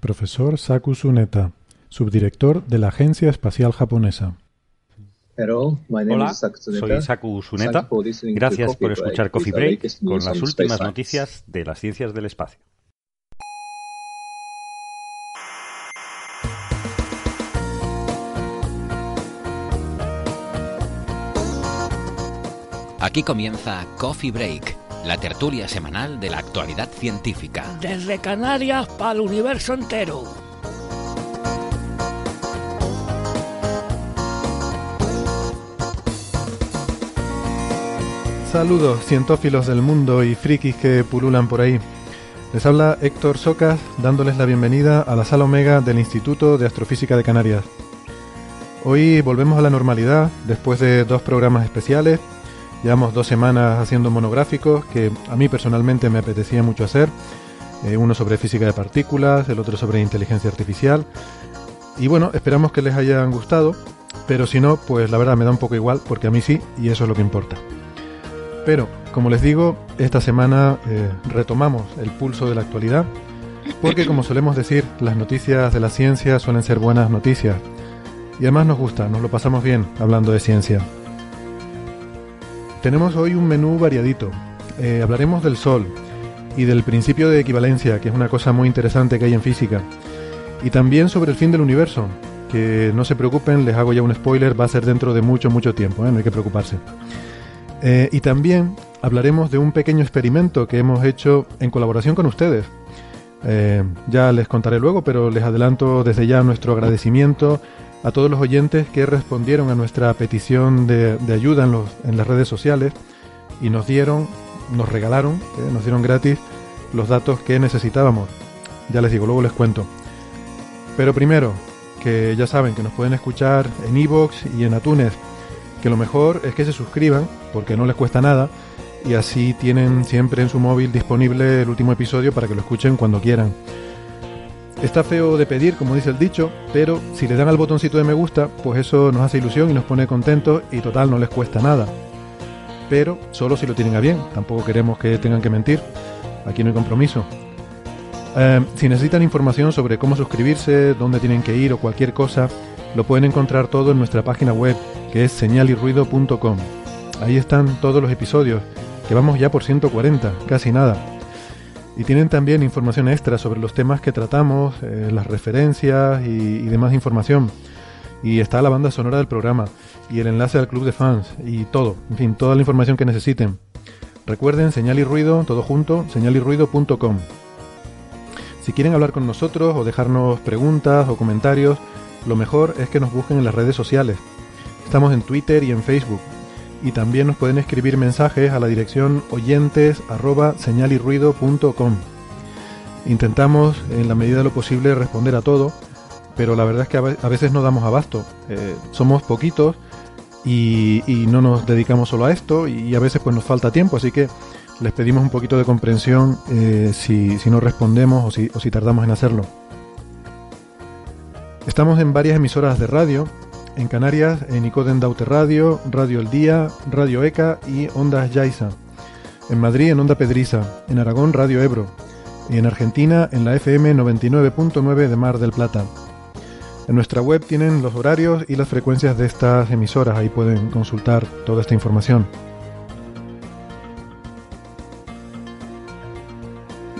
Profesor Saku Tsuneta, subdirector de la Agencia Espacial Japonesa. Hola, soy Saku Suneta. Gracias por escuchar Coffee Break con las últimas noticias de las ciencias del espacio. Aquí comienza Coffee Break, la tertulia semanal de la actualidad científica. Desde Canarias para el universo entero. Saludos, cientófilos del mundo y frikis que pululan por ahí. Les habla Héctor Socas dándoles la bienvenida a la sala Omega del Instituto de Astrofísica de Canarias. Hoy volvemos a la normalidad después de dos programas especiales. Llevamos dos semanas haciendo monográficos que a mí personalmente me apetecía mucho hacer. Eh, uno sobre física de partículas, el otro sobre inteligencia artificial. Y bueno, esperamos que les hayan gustado, pero si no, pues la verdad me da un poco igual porque a mí sí y eso es lo que importa. Pero, como les digo, esta semana eh, retomamos el pulso de la actualidad, porque como solemos decir, las noticias de la ciencia suelen ser buenas noticias. Y además nos gusta, nos lo pasamos bien hablando de ciencia. Tenemos hoy un menú variadito. Eh, hablaremos del Sol y del principio de equivalencia, que es una cosa muy interesante que hay en física. Y también sobre el fin del universo, que no se preocupen, les hago ya un spoiler, va a ser dentro de mucho, mucho tiempo, ¿eh? no hay que preocuparse. Eh, y también hablaremos de un pequeño experimento que hemos hecho en colaboración con ustedes. Eh, ya les contaré luego, pero les adelanto desde ya nuestro agradecimiento a todos los oyentes que respondieron a nuestra petición de, ayuda en, las redes sociales y nos dieron, nos regalaron, eh, nos dieron gratis los datos que necesitábamos. Ya les digo, luego les cuento. Pero primero, que ya saben que nos pueden escuchar en iVoox y en Atunes que lo mejor es que se suscriban, porque no les cuesta nada, y así tienen siempre en su móvil disponible el último episodio para que lo escuchen cuando quieran. Está feo de pedir, como dice el dicho, pero si le dan al botoncito de me gusta, pues eso nos hace ilusión y nos pone contentos y total no les cuesta nada. Pero solo si lo tienen a bien, tampoco queremos que tengan que mentir, aquí no hay compromiso. Eh, si necesitan información sobre cómo suscribirse, dónde tienen que ir o cualquier cosa, lo pueden encontrar todo en nuestra página web que es señalirruido.com. Ahí están todos los episodios, que vamos ya por 140, casi nada. Y tienen también información extra sobre los temas que tratamos, eh, las referencias y, demás información. Y está la banda sonora del programa y el enlace al club de fans y todo, en fin, toda la información que necesiten. Recuerden, señal y ruido, todo junto, señalirruido.com. Si quieren hablar con nosotros o dejarnos preguntas o comentarios, lo mejor es que nos busquen en las redes sociales. Estamos en Twitter y en Facebook. Y también nos pueden escribir mensajes a la dirección oyentes Intentamos, en la medida de lo posible, responder a todo, pero la verdad es que a veces no damos abasto. Eh, somos poquitos y, no nos dedicamos solo a esto y a veces pues nos falta tiempo, así que les pedimos un poquito de comprensión eh, si, no respondemos o si, o si tardamos en hacerlo. Estamos en varias emisoras de radio en Canarias en Icoden Daute Radio, Radio El Día, Radio ECA y Ondas Yaiza. En Madrid en Onda Pedriza, en Aragón Radio Ebro y en Argentina en la FM 99.9 de Mar del Plata. En nuestra web tienen los horarios y las frecuencias de estas emisoras, ahí pueden consultar toda esta información.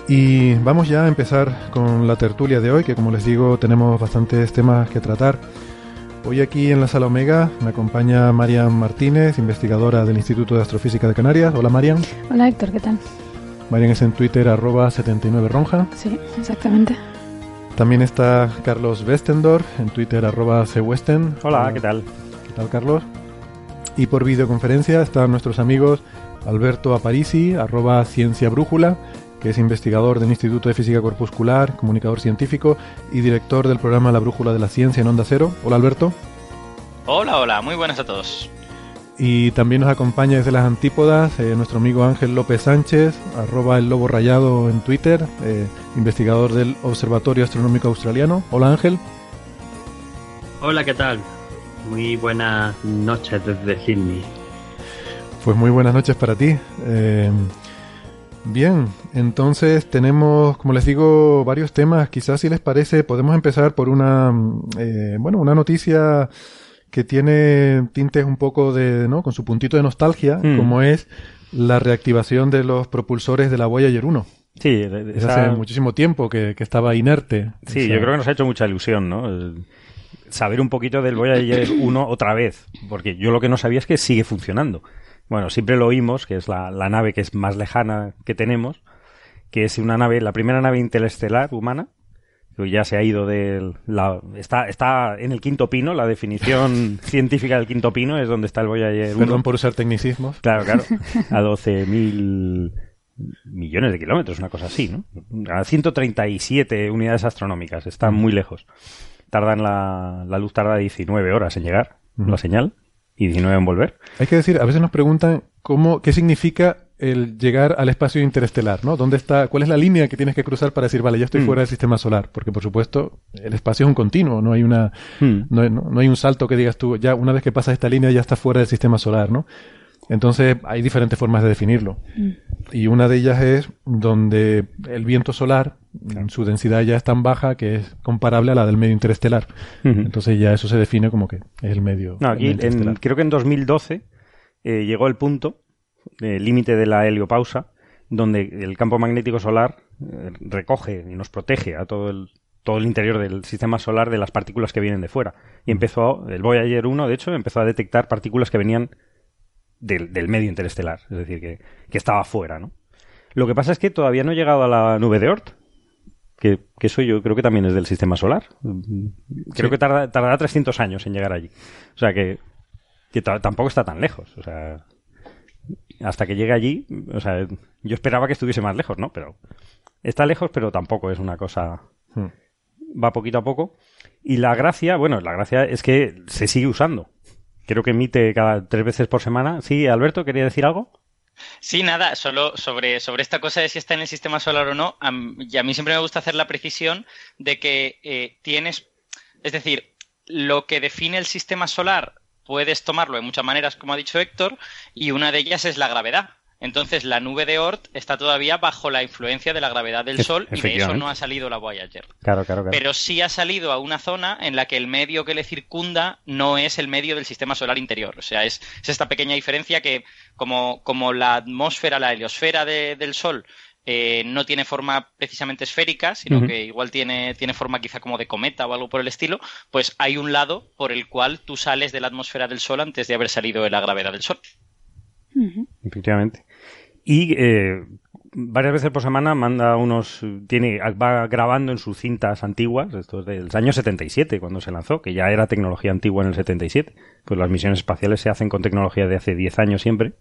Y vamos ya a empezar con la tertulia de hoy, que como les digo tenemos bastantes temas que tratar. Hoy aquí en la sala Omega me acompaña Marian Martínez, investigadora del Instituto de Astrofísica de Canarias. Hola Marian. Hola Héctor, ¿qué tal? Marian es en Twitter arroba 79ronja. Sí, exactamente. También está Carlos Westendorf en Twitter arroba cwesten. Hola, ¿qué tal? ¿Qué tal Carlos? Y por videoconferencia están nuestros amigos Alberto Aparici, arroba Ciencia Brújula, que es investigador del Instituto de Física Corpuscular, comunicador científico y director del programa La Brújula de la Ciencia en Onda Cero. Hola Alberto. Hola, hola, muy buenas a todos. Y también nos acompaña desde las antípodas eh, nuestro amigo Ángel López Sánchez, arroba el lobo rayado en Twitter, eh, investigador del Observatorio Astronómico Australiano. Hola Ángel. Hola, ¿qué tal? Muy buenas noches desde Sydney. Pues muy buenas noches para ti. Eh, bien, entonces tenemos, como les digo, varios temas. Quizás si les parece, podemos empezar por una, bueno, una noticia que tiene tintes un poco de, ¿no? Con su puntito de nostalgia, hmm. como es la reactivación de los propulsores de la Voyager 1. Sí, hace muchísimo tiempo que, estaba inerte. Sí, yo creo que nos ha hecho mucha ilusión, ¿no? saber un poquito del Voyager 1 otra vez, porque yo lo que no sabía es que sigue funcionando. Bueno, siempre lo oímos, que es la, la nave que es más lejana que tenemos, que es una nave, la primera nave interestelar humana, ya se ha ido de la, está, está en el quinto pino, la definición científica del quinto pino es donde está el Voyager 1. Perdón por usar tecnicismos. Claro, claro. A 12.000 millones de kilómetros, una cosa así, ¿no? A 137 unidades astronómicas, está muy lejos. Tardan la, la luz tarda 19 horas en llegar, la señal, y 19 en volver. Hay que decir, a veces nos preguntan cómo, qué significa el llegar al espacio interestelar, ¿no? ¿Dónde está, cuál es la línea que tienes que cruzar para decir, vale, ya estoy mm. fuera del sistema solar? Porque, por supuesto, el espacio es un continuo, no hay una, mm. no, hay un salto que digas tú, ya una vez que pasas esta línea ya estás fuera del sistema solar, ¿no? Entonces, hay diferentes formas de definirlo. Mm. Y una de ellas es donde el viento solar, su densidad ya es tan baja que es comparable a la del medio interestelar. Entonces ya eso se define como que es el medio. No, aquí creo que en 2012 eh, llegó el punto el límite de la heliopausa, donde el campo magnético solar eh, recoge y nos protege a todo el, todo el interior del sistema solar de las partículas que vienen de fuera. Y empezó, el Voyager 1, de hecho, empezó a detectar partículas que venían del, medio interestelar, es decir, que, estaba fuera, ¿no? Lo que pasa es que todavía no ha llegado a la nube de Oort, que, eso yo creo que también es del sistema solar. Creo que tardará 300 años en llegar allí. O sea que, que tampoco está tan lejos. O sea, hasta que llegue allí, o sea, yo esperaba que estuviese más lejos, ¿no? Pero está lejos, pero tampoco es una cosa... Hmm. Va poquito a poco. Y la gracia, bueno, la gracia es que se sigue usando. Creo que emite cada tres veces por semana. Sí, Alberto, ¿quería decir algo? Sí, nada, solo sobre, sobre esta cosa de si está en el sistema solar o no, y a mí siempre me gusta hacer la precisión de que eh, tienes, es decir, lo que define el sistema solar puedes tomarlo de muchas maneras, como ha dicho Héctor, y una de ellas es la gravedad. Entonces, la nube de Oort está todavía bajo la influencia de la gravedad del Sol y de eso no ha salido la Voyager. Claro, claro, claro. Pero sí ha salido a una zona en la que el medio que le circunda no es el medio del sistema solar interior. O sea, es, esta pequeña diferencia que, como, como la atmósfera, la heliosfera del Sol eh, no tiene forma precisamente esférica, sino que igual tiene, tiene forma quizá como de cometa o algo por el estilo, pues hay un lado por el cual tú sales de la atmósfera del Sol antes de haber salido de la gravedad del Sol. Efectivamente. Y eh, varias veces por semana manda unos, tiene, va grabando en sus cintas antiguas, esto es de los años 77 cuando se lanzó, que ya era tecnología antigua en el 77, pues las misiones espaciales se hacen con tecnología de hace 10 años siempre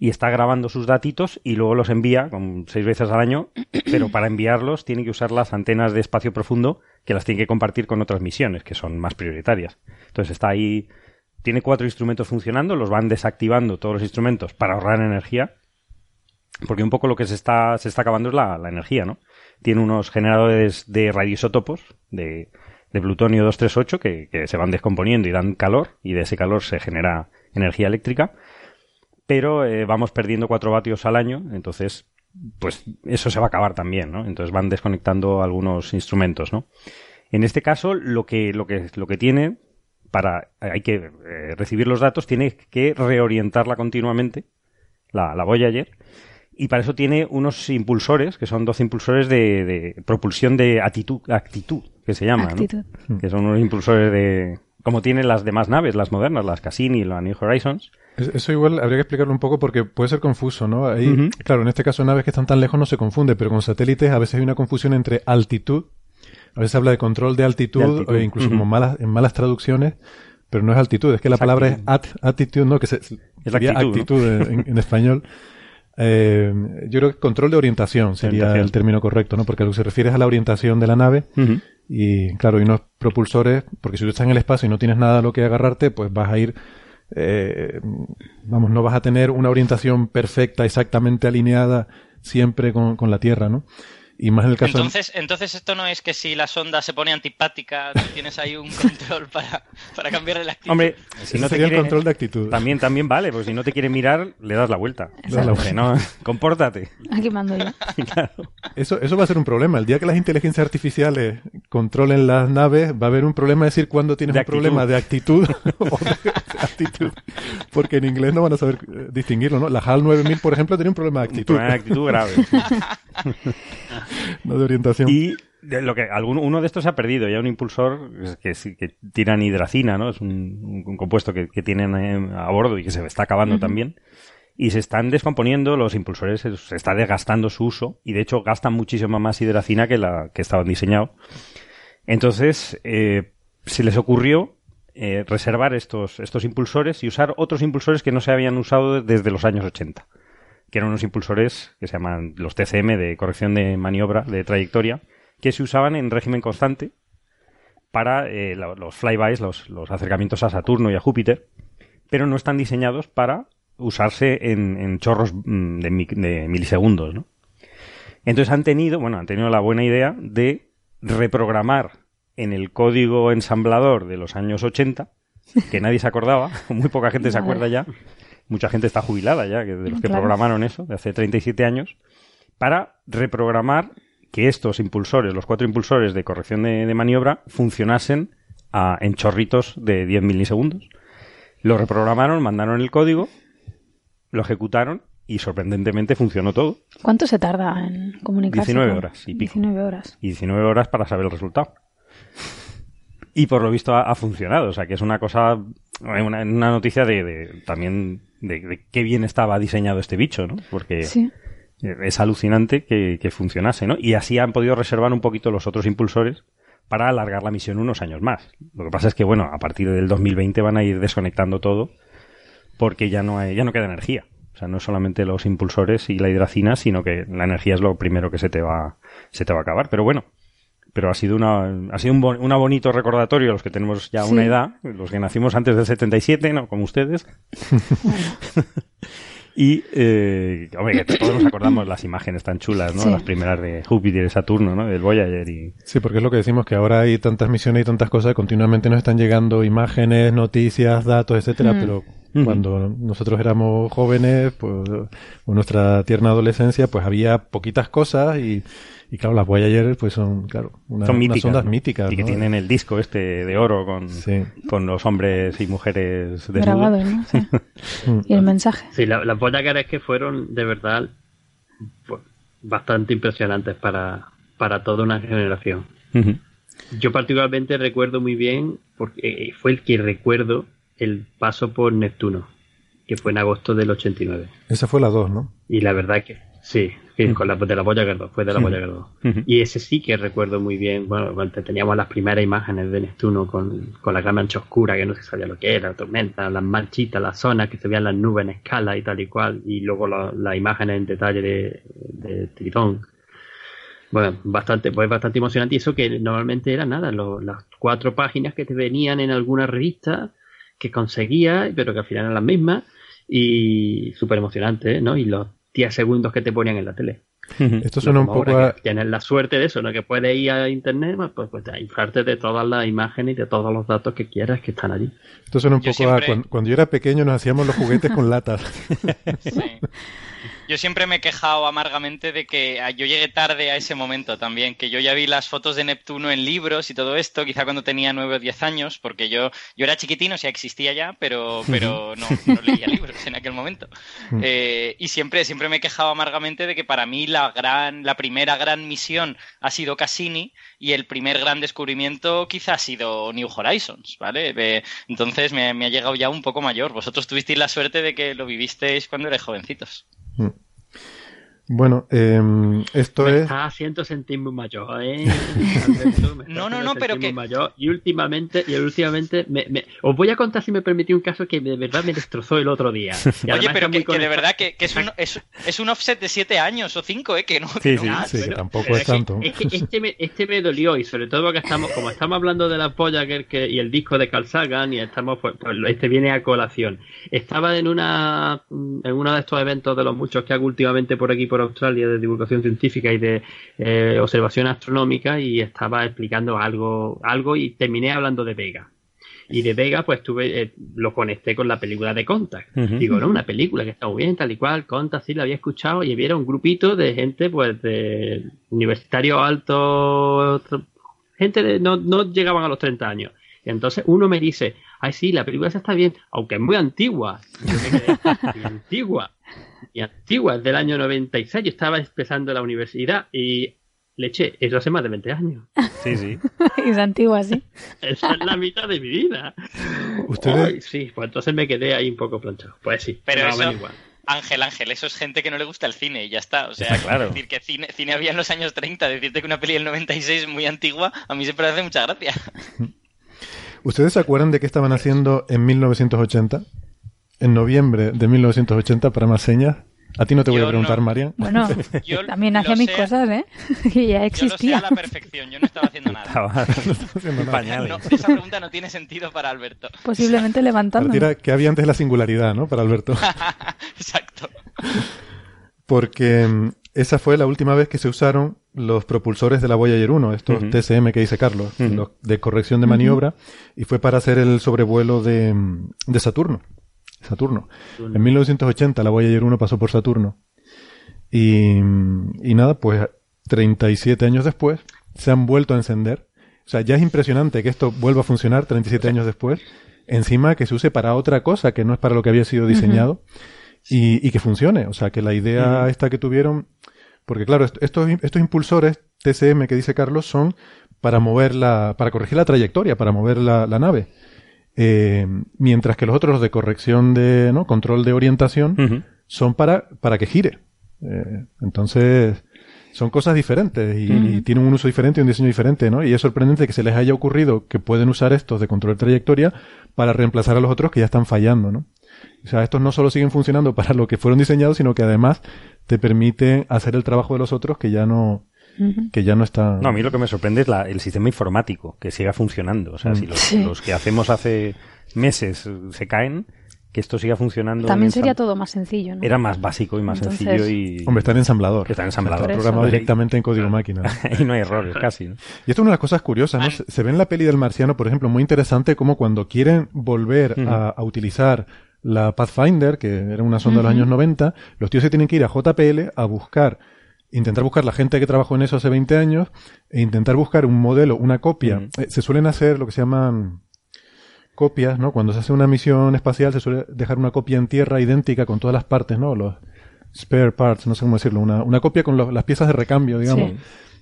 y está grabando sus datitos y luego los envía con seis veces al año, pero para enviarlos tiene que usar las antenas de espacio profundo que las tiene que compartir con otras misiones que son más prioritarias. Entonces está ahí, tiene cuatro instrumentos funcionando, los van desactivando todos los instrumentos para ahorrar energía, porque un poco lo que se está, se está acabando es la, energía, ¿no? Tiene unos generadores de radioisótopos de, de plutonio 238 que, que se van descomponiendo y dan calor y de ese calor se genera energía eléctrica pero eh, vamos perdiendo 4 vatios al año, entonces pues eso se va a acabar también, ¿no? Entonces van desconectando algunos instrumentos, ¿no? En este caso, lo que, lo que, lo que tiene para hay que eh, recibir los datos, tiene que reorientarla continuamente, la, la Voyager, y para eso tiene unos impulsores, que son 12 impulsores de, propulsión de actitud, actitud que se llama, ¿no? Que son unos impulsores de, como tienen las demás naves, las modernas, las Cassini y las New Horizons, eso igual habría que explicarlo un poco porque puede ser confuso, ¿no? Ahí, claro, en este caso naves que están tan lejos no se confunde, pero con satélites a veces hay una confusión entre altitud, a veces habla de control de altitud, o incluso como malas, en malas traducciones, pero no es altitud, es que la palabra es at, attitude, ¿no? Que se, es actitud, en, español. Eh, yo creo que control de orientación sería Orientación. el término correcto, ¿no? Porque a lo que se refiere es a la orientación de la nave y, claro, hay unos propulsores, porque si tú estás en el espacio y no tienes nada a lo que agarrarte, pues vas a ir, eh, vamos, no vas a tener una orientación perfecta, exactamente alineada siempre con, con la Tierra, ¿no? Y más en el caso... de- Entonces, entonces esto no es que si la sonda se pone antipática, tú tienes ahí un control para, para cambiarle la actitud. Hombre, si no te quiere, el control de actitud. también, también vale, porque si no te quiere mirar, le das la vuelta. Das la no, compórtate. Aquí mando yo. Claro. Eso, eso va a ser un problema. El día que las inteligencias artificiales controlen las naves, va a haber un problema de decir cuándo tienes De un problema de actitud o de actitud. Porque en inglés no van a saber eh, distinguirlo, ¿no? La HAL 9000, por ejemplo, tenía un problema de Un actitud, problema de actitud grave. no de orientación. Y lo que algún, uno de estos se ha perdido, ya un impulsor que, que tiran hidracina, ¿no? Es un, un compuesto que, que tienen eh, a bordo y que se está acabando también. Y se están descomponiendo los impulsores, se está desgastando su uso y de hecho gastan muchísimo más hidracina que la que estaban diseñados. Entonces, eh, se les ocurrió eh, reservar estos, estos impulsores y usar otros impulsores que no se habían usado desde los años 80 que eran unos impulsores que se llaman los TCM de corrección de maniobra, de trayectoria, que se usaban en régimen constante para eh, los flybys, los, los acercamientos a Saturno y a Júpiter, pero no están diseñados para usarse en, en chorros mm, de, mi- de milisegundos, ¿no? Entonces han tenido, bueno, han tenido la buena idea de reprogramar en el código ensamblador de los años 80, que nadie se acordaba, muy poca gente se acuerda ya, mucha gente está jubilada ya, que de los que Claro. programaron eso, de hace 37 años, para reprogramar que estos impulsores, los cuatro impulsores de corrección de, de maniobra, funcionasen a- en chorritos de 10 milisegundos. Lo reprogramaron, mandaron el código, lo ejecutaron y sorprendentemente funcionó todo. ¿Cuánto se tarda en comunicarse? 19 con- horas y pico. 19 horas. y 19 horas para saber el resultado. Y por lo visto ha, ha funcionado, o sea que es una cosa, una, una noticia de, de- también de, de qué bien estaba diseñado este bicho, ¿no? Porque Sí. es alucinante que, que funcionase, ¿no? Y así han podido reservar un poquito los otros impulsores para alargar la misión unos años más. Lo que pasa es que, bueno, a partir del 2020 van a ir desconectando todo porque ya no hay, ya no queda energía. O sea, no es solamente los impulsores y la hidracina, sino que la energía es lo primero que se te va, se te va a acabar. Pero bueno, pero ha sido una, ha sido un, bon- una bonito recordatorio a los que tenemos ya Sí. una edad, los que nacimos antes del 77, no como ustedes. y, eh, hombre, que todos nos acordamos las imágenes tan chulas, ¿no? Sí. Las primeras de Júpiter y Saturno, ¿no? Del Voyager y... Sí, porque es lo que decimos, que ahora hay tantas misiones y tantas cosas, continuamente nos están llegando imágenes, noticias, datos, etcétera, Mm. pero cuando nosotros éramos jóvenes, pues, o nuestra tierna adolescencia, pues había poquitas cosas y, y claro, las Voyager, pues son, claro, una- Son unas míticas. ondas ¿no? míticas, Y que ¿no? tienen el disco este de oro con, Sí. con los hombres y mujeres desnudos. Grabado, ¿no? Sí. Y el mensaje. Sí, la- las Voyager es que fueron de verdad pues, bastante impresionantes para, para toda una generación. Yo particularmente recuerdo muy bien, porque eh, fue el que recuerdo el paso por Neptuno, que fue en agosto del 89. Esa fue la 2, ¿no? Y la verdad que sí, sí, con la, de la Voyager 2, fue de la Mm. Voyager 2. Ujú. Y ese sí que recuerdo muy bien, bueno, cuando teníamos las primeras imágenes de Neptuno con, con la gran mancha oscura, que no se sabía lo que era, la tormenta, las manchitas, las zonas, que se veían las nubes en escala y tal y cual, y luego la- las imágenes en detalle de, de Tritón. Bueno, bastante, pues bastante emocionante. Y eso que normalmente era nada, lo- las cuatro páginas que te venían en alguna revista que conseguías, pero que al final eran las mismas, y súper emocionante, ¿no? Y los 10 segundos que te ponían en la tele. Esto suena un poco a... Tienes la suerte de eso, ¿no? Que puedes ir a internet, pues, pues a inflarte de todas las imágenes y de todos los datos que quieras que están allí. Esto suena un Yo poco a... Cuando, cuando yo era pequeño nos hacíamos los juguetes con latas. Sí. Yo siempre me he quejado amargamente de que ah, yo llegué tarde a ese momento también, que yo ya vi las fotos de Neptuno en libros y todo esto, quizá cuando tenía 9 o 10 años, porque yo, yo era chiquitino, o sea, existía ya, pero, pero no, no leía libros en aquel momento. Eh, y siempre, siempre me he quejado amargamente de que para mí la, gran, la primera gran misión ha sido Cassini y el primer gran descubrimiento quizá ha sido New Horizons, ¿vale? Eh, entonces me, me ha llegado ya un poco mayor. Vosotros tuvisteis la suerte de que lo vivisteis cuando erais jovencitos. Hm. Bueno, eh, esto me es... está haciendo sentir muy mayor, ¿eh? no, no, no, pero que... Mayor. Y últimamente, y últimamente me, me... os voy a contar si me permití un caso que de verdad me destrozó el otro día. Oye, pero que, que, de verdad que, que es, un, es, es, un offset de 7 años o 5, ¿eh? Que no, sí, no, sí, ah, sí, pero, que tampoco es tanto. Es que este me, este me dolió y sobre todo porque estamos, como estamos hablando de la polla que, que, y el disco de Carl Sagan y estamos, pues, pues, este viene a colación. Estaba en una, en uno de estos eventos de los muchos que hago últimamente por aquí por Australia de divulgación científica y de eh, observación astronómica y estaba explicando algo, algo y terminé hablando de Vega. Y de Vega, pues tuve, eh, lo conecté con la película de Contact. Uh -huh. Digo, no, una película que está muy bien, tal y cual, Contact sí la había escuchado y había un grupito de gente, pues, de universitarios altos, gente de, no, no llegaban a los 30 años. Y entonces uno me dice, ay sí, la película está bien, aunque es muy antigua. Yo me quedé, antigua. Y antigua, es del año 96. Yo estaba empezando la universidad y le eché, eso hace más de 20 años. Sí, sí. es antigua, sí. Esa es la mitad de mi vida. ¿Ustedes? Ay, sí, pues entonces me quedé ahí un poco planchado. Pues sí, pero no, eso... igual. Ángel, Ángel, eso es gente que no le gusta el cine y ya está. O sea, está claro. decir que cine, cine había en los años 30, decirte que una peli del 96 es muy antigua, a mí siempre me hace mucha gracia. ¿Ustedes se acuerdan de qué estaban haciendo en 1980? En noviembre de 1980 para más señas. A ti no te voy Yo a preguntar, no. Marian. Bueno, Yo también hacía mis sé- cosas, ¿eh? que ya Yo lo sé existía. a la perfección, yo no estaba haciendo nada. Estaba haciendo No, pañales. esa pregunta no tiene sentido para Alberto. Posiblemente levantando. Partida que había antes la singularidad, ¿no? Para Alberto. Exacto. Porque mm, esa fue la última vez que se usaron los propulsores de la Voyager 1, estos. TSM que dice Carlos, los de corrección de maniobra, y fue para hacer el sobrevuelo de, mm, de Saturno. Saturno. En 1980 la Voyager 1 pasó por Saturno. Y, y nada, pues 37 años después se han vuelto a encender. O sea, ya es impresionante que esto vuelva a funcionar 37 años después. Encima que se use para otra cosa que no es para lo que había sido diseñado. y, y que funcione. O sea, que la idea esta que tuvieron. Porque claro, est- estos, estos impulsores TCM que dice Carlos son para mover la, para corregir la trayectoria, para mover la, la nave. Eh, mientras que los otros los de corrección de, ¿no? Control de orientación son para, para que gire. Eh, entonces, son cosas diferentes y tienen un uso diferente y un diseño diferente, ¿no? Y es sorprendente que se les haya ocurrido que pueden usar estos de control de trayectoria para reemplazar a los otros que ya están fallando, ¿no? O sea, estos no solo siguen funcionando para lo que fueron diseñados, sino que además te permiten hacer el trabajo de los otros que ya no, Que ya no están. No, a mí lo que me sorprende es la- el sistema informático, que siga funcionando. O sea, Mm. si los, Sí. los que hacemos hace meses se caen, que esto siga funcionando. También sería todo más sencillo, ¿no? Era más básico y más Entonces- sencillo y... Hombre, está en ensamblador. Está en ensamblador. Está eso. programado directamente en código máquina. y no hay errores casi. ¿no? Y esto es una de las cosas curiosas, ¿no? Se, ve en la peli del marciano, por ejemplo, muy interesante como cuando quieren volver a, a utilizar la Pathfinder, que era una sonda de los años 90, los tíos se tienen que ir a JPL a buscar, intentar buscar la gente que trabajó en eso hace 20 años, e intentar buscar un modelo, una copia. Eh, se suelen hacer lo que se llaman copias, ¿no? Cuando se hace una misión espacial se suele dejar una copia en tierra idéntica con todas las partes, ¿no? Los spare parts, no sé cómo decirlo, una, una copia con las piezas de recambio, digamos Sí.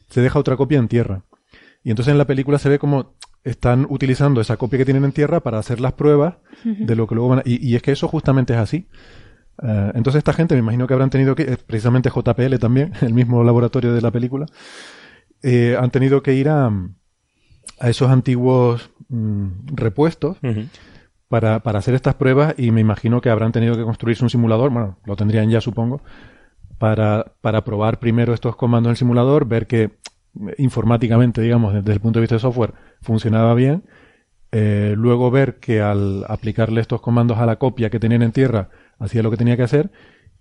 se deja otra copia en tierra. Y entonces en la película se ve como están utilizando esa copia que tienen en tierra para hacer las pruebas de lo que luego van a... Y, y es que eso justamente es así. Eh, entonces esta gente me imagino que habrán tenido que, eh, precisamente JPL también, el mismo laboratorio de la película, eh, han tenido que ir a, a esos antiguos mm, repuestos para, para hacer estas pruebas y me imagino que habrán tenido que construirse un simulador, bueno, lo tendrían ya supongo, para, para probar primero estos comandos en el simulador, ver que informáticamente, digamos, desde el punto de vista de software, funcionaba bien, eh, luego ver que al aplicarle estos comandos a la copia que tenían en tierra, hacía lo que tenía que hacer,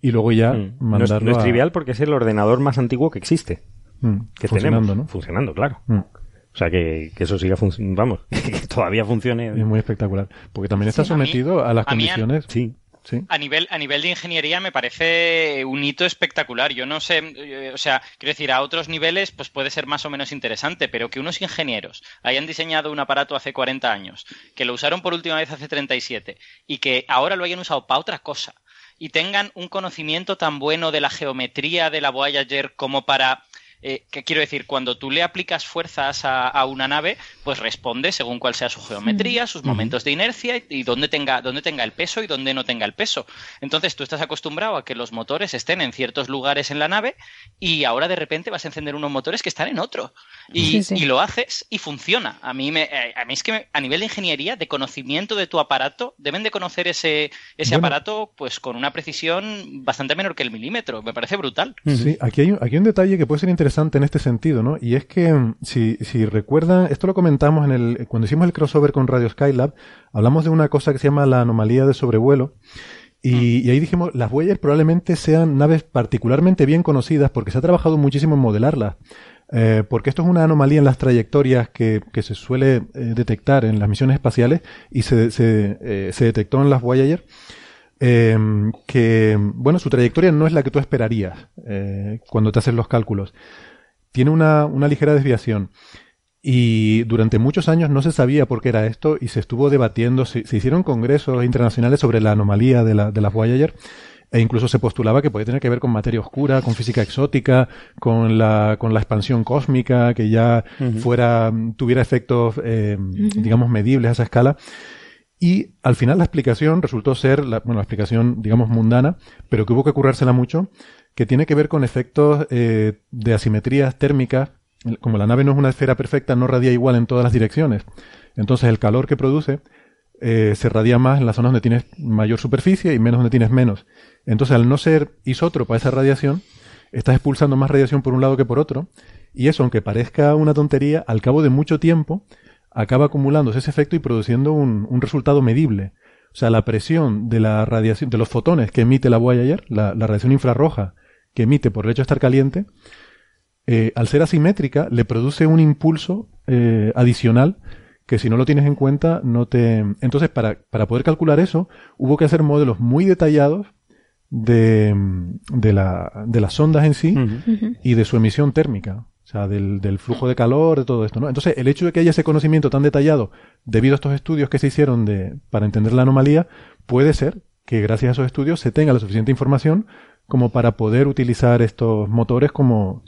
y luego ya Mm. No es, mandarlo no es a- trivial porque es el ordenador más antiguo que existe. Mm, Que funcionando, tenemos. ¿no? Funcionando, claro. Mm. O sea, que, que eso siga funcionando. Vamos, que todavía funcione. Es muy espectacular. Porque también está Sí. A mí- sometido a, las a mí- condiciones. Sí. A nivel, a nivel de ingeniería me parece un hito espectacular. Yo no sé, eh, o sea, quiero decir, a otros niveles pues puede ser más o menos interesante, pero que unos ingenieros hayan diseñado un aparato hace 40 años, que lo usaron por última vez hace 37 y que ahora lo hayan usado para otra cosa y tengan un conocimiento tan bueno de la geometría de la Voyager como para eh, que quiero decir, cuando tú le aplicas fuerzas a, una nave, pues responde según cuál sea su geometría, sus momentos de inercia y, dónde, tenga, dónde tenga el peso y dónde no tenga el peso. Entonces tú estás acostumbrado a que los motores estén en ciertos lugares en la nave y ahora de repente vas a encender unos motores que están en otro. Y, lo haces y funciona. A mí, me, eh, a mí es que a nivel de ingeniería, de conocimiento de tu aparato, deben de conocer ese, ese aparato pues con una precisión bastante menor que el milímetro. Me parece brutal. Sí, aquí hay, aquí hay un detalle que puede ser interesante en este sentido, ¿no? Y es que, mm, si, si recuerdan, esto lo comentamos en el, cuando hicimos el crossover con Radio Skylab, hablamos de una cosa que se llama la anomalía de sobrevuelo. Y, mm. y, ahí dijimos, las Voyager probablemente sean naves particularmente bien conocidas porque se ha trabajado muchísimo en modelarlas. Eh, porque esto es una anomalía en las trayectorias que, que se suele eh, detectar en las misiones espaciales y se, se, eh, se detectó en las Voyager. Em, que, bueno, su trayectoria no es la que tú esperarías eh, cuando te haces los cálculos. Tiene una, una, ligera desviación. Y durante muchos años no se sabía por qué era esto y se estuvo debatiendo, se, se hicieron congresos internacionales sobre la anomalía de, la, de las Voyager e incluso se postulaba que podía tener que ver con materia oscura, con física exótica, con la, con la expansión cósmica, que ya fuera, tuviera efectos, eh, digamos, medibles a esa escala. Y al final la explicación resultó ser, la, bueno, la explicación, digamos, mundana, pero que hubo que currársela mucho, que tiene que ver con efectos eh, de asimetrías térmicas. Como la nave no es una esfera perfecta, no radia igual en todas las direcciones. Entonces el calor que produce eh, se radia más en las zonas donde tienes mayor superficie y menos donde tienes menos. Entonces, al no ser isótropa esa radiación, estás expulsando más radiación por un lado que por otro, y eso, aunque parezca una tontería, al cabo de mucho tiempo, acaba acumulándose ese efecto y produciendo un, resultado medible. O sea, la presión de la radiación, de los fotones que emite la Voyager, la, la radiación infrarroja que emite por el hecho de estar caliente, eh, al ser asimétrica, le produce un impulso eh, adicional que si no lo tienes en cuenta, no te. Entonces, para, para poder calcular eso, hubo que hacer modelos muy detallados de, de, la, de las ondas en sí y de su emisión térmica. O sea, del, del, flujo de calor, de todo esto, ¿no? Entonces, el hecho de que haya ese conocimiento tan detallado debido a estos estudios que se hicieron de, para entender la anomalía, puede ser que gracias a esos estudios se tenga la suficiente información como para poder utilizar estos motores como,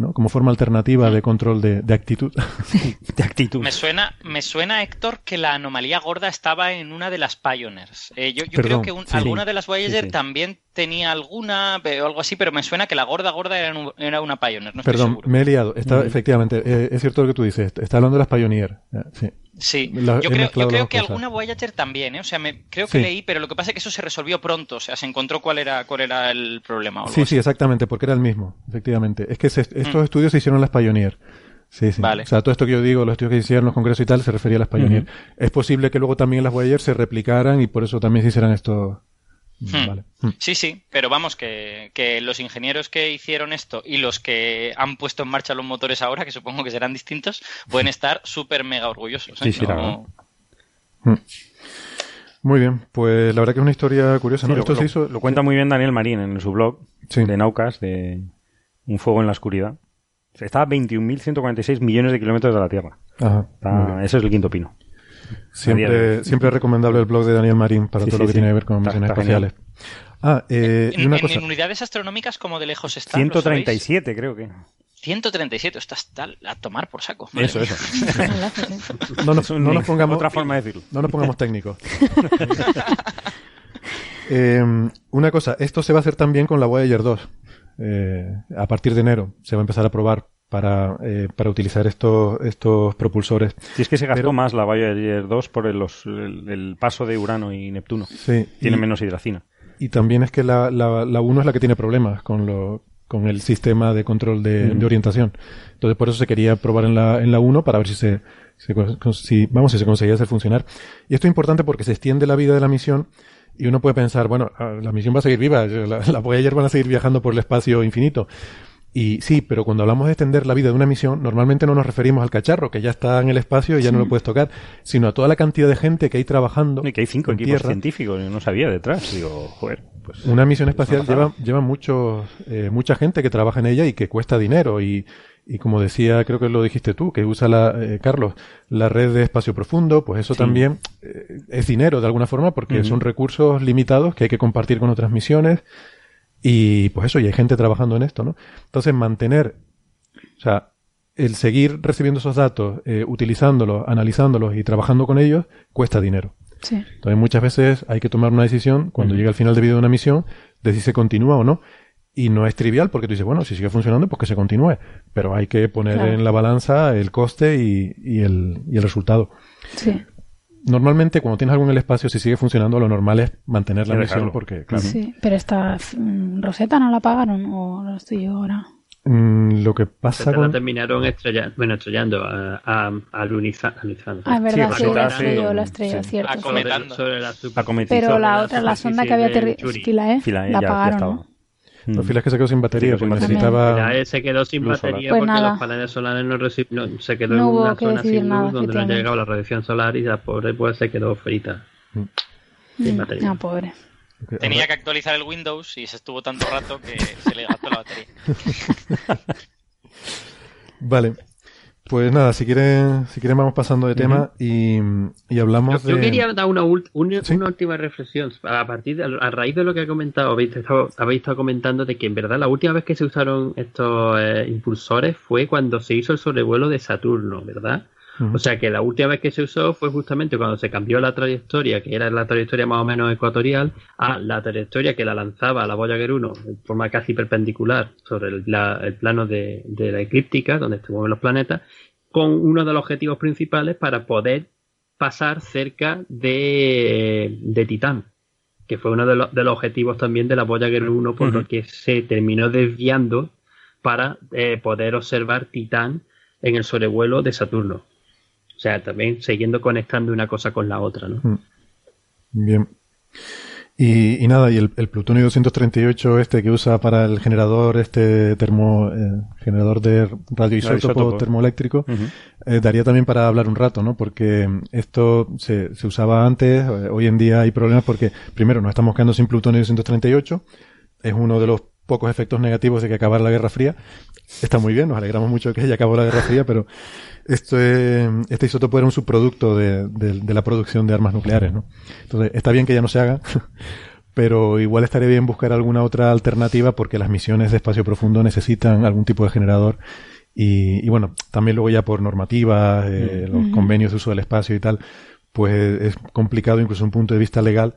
¿no? Como forma alternativa de control de, actitud. de actitud. Me suena, me suena, Héctor, que la anomalía gorda estaba en una de las Pioneers. Eh, yo, creo que alguna de las Voyager también tenía alguna o algo así, pero me suena que la gorda gorda era, una Pioneer. No Perdón, me he liado. Está, Efectivamente, eh, es cierto lo que tú dices. Está hablando de las Pioneer. Sí. Sí, yo creo, que alguna Voyager también, ¿eh? O sea, me, creo que leí, pero lo que pasa es que eso se resolvió pronto, o sea, se encontró cuál era, cuál era el problema. sí, sí, exactamente, porque era el mismo, efectivamente. Es que estos mm. estudios se hicieron en las Pioneer. Sí, sí. Vale. O sea, todo esto que yo digo, los estudios que se hicieron en los congresos y tal, se refería a las Pioneer. Es posible que luego también las Voyager se replicaran y por eso también se hicieran estos, Hmm. Hmm. Sí, sí, pero vamos, que, los ingenieros que hicieron esto y los que han puesto en marcha los motores ahora, que supongo que serán distintos, pueden estar súper mega orgullosos. ¿eh? Sí, sí, hmm. Muy bien, pues la verdad que es una historia curiosa. ¿no? Esto lo, se hizo... lo cuenta muy bien Daniel Marín en su blog de Naucas, de Un fuego en la oscuridad. Está a 21.146 millones de kilómetros de la Tierra. Ajá, ese es el quinto pino. Siempre, siempre es recomendable el blog de Daniel Marín para todo lo que tiene que ver con misiones espaciales. Ah, eh, en, una cosa... en, unidades astronómicas, como de lejos está? 137, creo que. 137, estás tal a tomar por saco. Eso, eso. no, nos, no nos pongamos. Otra forma de decirlo. No nos pongamos técnicos. eh, una cosa, esto se va a hacer también con la Voyager 2. Eh, a partir de enero se va a empezar a probar para, eh, para utilizar estos, estos propulsores. Si es que se gastó más la Voyager 2 por el, el, paso de Urano y Neptuno. Sí. Tiene menos hidracina. Y también es que la, la, la 1 es la que tiene problemas con, lo, con el sistema de control de, de, orientación. Entonces por eso se quería probar en la, en la 1 para ver si se, si, vamos, si se conseguía hacer funcionar. Y esto es importante porque se extiende la vida de la misión y uno puede pensar, bueno, ah, la misión va a seguir viva, la, la Voyager van a seguir viajando por el espacio infinito. Y sí, pero cuando hablamos de extender la vida de una misión, normalmente no nos referimos al cacharro, que ya está en el espacio y ya no lo puedes tocar, sino a toda la cantidad de gente que hay trabajando. Y que hay cinco equipos científicos, no sabía detrás. Digo, joder. Pues, una misión espacial lleva, lleva mucho, eh, mucha gente que trabaja en ella y que cuesta dinero. Y, y como decía, creo que lo dijiste tú, que usa la, eh, Carlos, la red de espacio profundo, pues eso también eh, es dinero de alguna forma porque son recursos limitados que hay que compartir con otras misiones y pues eso, y hay gente trabajando en esto, ¿no? Entonces, mantener O sea, el seguir recibiendo esos datos, eh, utilizándolos, analizándolos y trabajando con ellos, cuesta dinero. Sí. Entonces muchas veces hay que tomar una decisión cuando Ujú. llega el final de vida de una misión de si se continúa o no. Y no es trivial porque tú dices, bueno, si sigue funcionando, pues que se continúe. Pero hay que poner Claro. en la balanza el coste y, y el, y el resultado. Sí. Normalmente cuando tienes algo en el espacio, si sigue funcionando, lo normal es mantener la misión porque, claro, Sí. Pero esta mm, Rosetta no la pagaron o lo estoy yo ahora. mm, lo que pasa Se la con... terminaron estrellando, bueno, estrellando, a, a, aluniza- alunizando. Ah, es verdad, Sí, la estrella, sí. la estrella, Sí. cierto. Ah, sí. come- cometando. sobre la super- Acometizó. Pero la la otra, la sonda que había aterrizado, Philae la ya- ya pagaron, ¿no? Mm. Los filas que se quedó sin batería, Se quedó sin porque batería. necesitaba... Ya él se quedó sin batería Pues porque nada. los paneles solares no recibieron, se quedó No en una zona sin nada, luz donde no llegaba la radiación solar y la pobre pues se quedó frita. Sin Mm, batería. Ah, pobre. Tenía que actualizar el Windows y se estuvo tanto rato que se le gastó la batería. Vale. Pues nada, si quieren, si quieren vamos pasando de tema y, y Yo, hablamos yo de... quería dar una, ult- una, Sí. una última reflexión. A partir de, a raíz de lo que ha comentado, habéis estado, habéis estado comentando de que en verdad la última vez que se usaron estos eh, impulsores fue cuando se hizo el sobrevuelo de Saturno, ¿verdad? O sea que la última vez que se usó fue justamente cuando se cambió la trayectoria, que era la trayectoria más o menos ecuatorial, a la trayectoria que la lanzaba la Voyager 1 de forma casi perpendicular sobre el, la- el plano de, de la eclíptica, donde se mueven los planetas, con uno de los objetivos principales para poder pasar cerca de, de Titán, que fue uno de, los- de los objetivos también de la Voyager 1, por lo que se terminó desviando para eh, poder observar Titán en el sobrevuelo de Saturno. O sea, también siguiendo conectando una cosa con la otra, ¿no? Bien. Y, y nada, y el, el plutonio 238 este que usa para el generador, este termo, eh, generador de radioisótopo termoeléctrico, eh, daría también para hablar un rato, ¿no? Porque esto se, se usaba antes, eh, hoy en día hay problemas porque, primero, nos estamos quedando sin plutonio 238, es uno de los pocos efectos negativos de que acabar la Guerra Fría. Está muy bien, nos alegramos mucho de que haya acabado la Guerra Fría, pero esto es- este isótopo era un subproducto de, de- de la producción de armas nucleares, ¿no? Entonces, está bien que ya no se haga, pero igual estaría bien buscar alguna otra alternativa porque las misiones de espacio profundo necesitan algún tipo de generador y, y bueno, también luego ya por normativas, eh, los convenios de uso del espacio y tal, pues es complicado incluso un punto de vista legal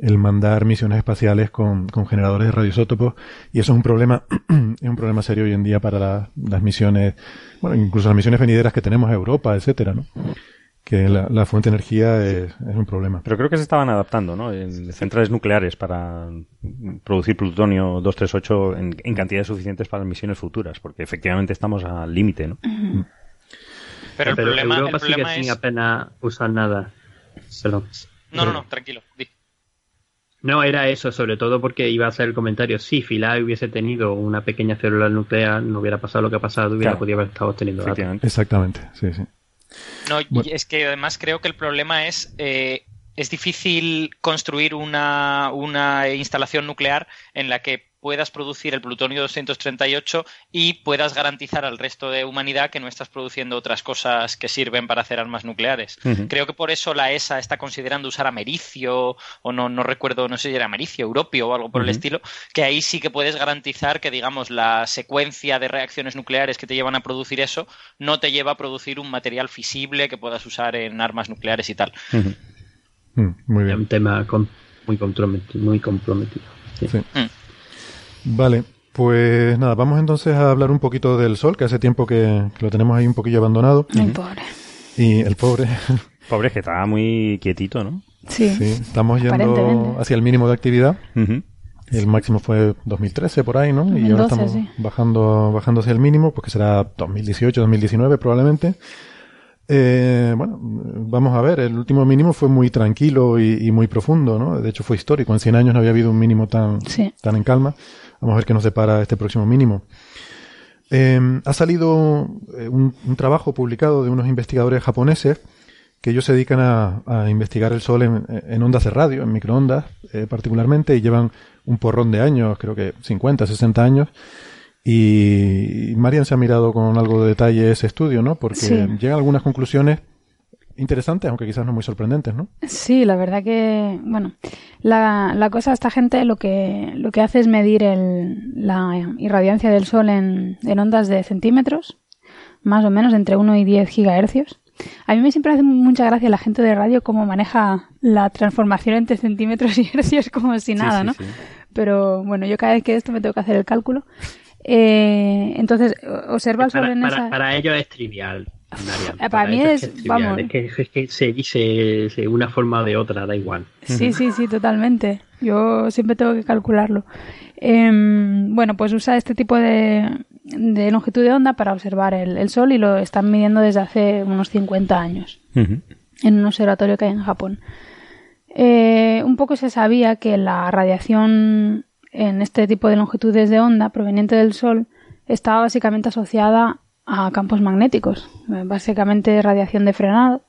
el mandar misiones espaciales con, con generadores de radioisótopos y eso es un problema es un problema serio hoy en día para la- las misiones bueno incluso las misiones venideras que tenemos a Europa etcétera ¿no? que la, la fuente de energía es, es un problema Pero creo que se estaban adaptando, ¿no? En centrales nucleares para producir plutonio 238 en, en cantidades suficientes para misiones futuras, porque efectivamente estamos al límite, ¿no? Pero el Pero problema, Europa el sigue problema sin es... apenas usar nada. Perdón. No, no, no, tranquilo. di. No, era eso, sobre todo porque iba a ser el comentario. Si Philae hubiese tenido una pequeña célula nuclear, no hubiera pasado lo que ha pasado, hubiera Claro. podido haber estado obteniendo datos. Exactamente sí sí No, y es que además creo que el problema es eh, es difícil construir una, una instalación nuclear en la que puedas producir el plutonio 238 y puedas garantizar al resto de humanidad que no estás produciendo otras cosas que sirven para hacer armas nucleares. Creo que por eso la ESA está considerando usar americio, o no, no recuerdo, no sé si era americio, europio o algo por el estilo, que ahí sí que puedes garantizar que, digamos, la secuencia de reacciones nucleares que te llevan a producir eso no te lleva a producir un material fisible que puedas usar en armas nucleares y tal. Mm, muy Es bien un tema con- muy comprometido. Muy comprometido. Sí. Sí. Mm. Vale, pues nada, vamos entonces a hablar un poquito del Sol, que hace tiempo que, que lo tenemos ahí un poquillo abandonado. Ay, pobre. Y el pobre, Pobre, que estaba muy quietito, ¿no? Sí. sí, estamos yendo hacia el mínimo de actividad. El máximo fue 2013 por ahí, ¿no? y 2012, ahora estamos sí. bajando, bajando hacia el mínimo, pues que será 2018, 2019 probablemente. Eh, bueno, vamos a ver, el último mínimo fue muy tranquilo y, y muy profundo, ¿no? De hecho fue histórico, en 100 años no había habido un mínimo tan, Sí. tan en calma. Vamos a ver qué nos depara este próximo mínimo. Eh, ha salido eh, un, un trabajo publicado de unos investigadores japoneses que ellos se dedican a, a investigar el Sol en, en ondas de radio, en microondas eh, particularmente, y llevan un porrón de años, creo que 50, 60 años. Y Marian se ha mirado con algo de detalle ese estudio, ¿no? Porque Sí. llegan algunas conclusiones interesantes, aunque quizás no muy sorprendentes, ¿no? Sí, la verdad que, bueno, la, la cosa, esta gente lo que, lo que hace es medir el, la irradiancia del Sol en, en ondas de centímetros, más o menos entre 1 y 10 gigahercios. A mí me siempre hace mucha gracia la gente de radio cómo maneja la transformación entre centímetros y hercios como si nada, sí, ¿no? sí. Pero bueno, yo cada vez que esto me tengo que hacer el cálculo. Eh, entonces, observa el sol Para, en para- esa... para ellos es trivial. Eh, para mí ellos es- que vamos. Es que, es que se dice de una forma o de otra, da igual. Sí, sí, sí, totalmente. Yo siempre tengo que calcularlo. Em, bueno, pues usa este tipo de, de longitud de onda para observar el, el Sol y lo están midiendo desde hace unos 50 años en un observatorio que hay en Japón. Eh, un poco se sabía que la radiación en este tipo de longitudes de onda proveniente del Sol estaba básicamente asociada a campos magnéticos, básicamente radiación de frenado,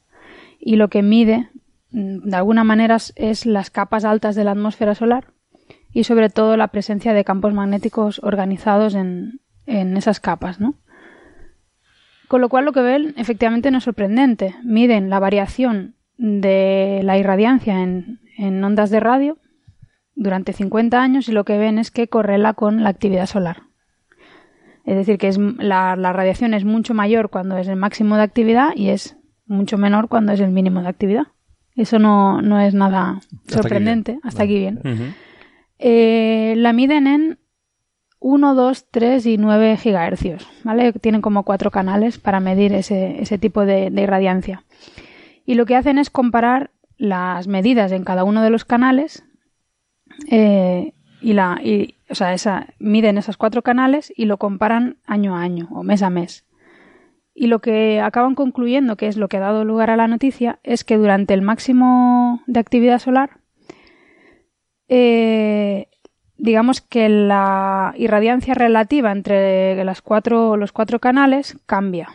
y lo que mide mm, de alguna manera es- es las capas altas de la atmósfera solar y sobre todo la presencia de campos magnéticos organizados en, en esas capas, ¿no? Con lo cual lo que ven efectivamente no es sorprendente. Miden la variación de la irradiancia en, en ondas de radio durante 50 años y lo que ven es que correla con la actividad solar. Es decir, que es, la, la radiación es mucho mayor cuando es el máximo de actividad y es mucho menor cuando es el mínimo de actividad. Eso no, no es nada aquí sorprendente. bien. Hasta aquí bien. Eh, la miden en 1, 2, 3 y 9 gigahercios, ¿vale? Tienen como cuatro canales para medir ese, ese tipo de, de irradiancia. Y lo que hacen es comparar las medidas en cada uno de los canales eh, y la y, o sea, esa, miden esos cuatro canales y lo comparan año a año o mes a mes. Y lo que acaban concluyendo, que es lo que ha dado lugar a la noticia, es que durante el máximo de actividad solar eh, digamos que la irradiancia relativa entre las cuatro, los cuatro canales cambia.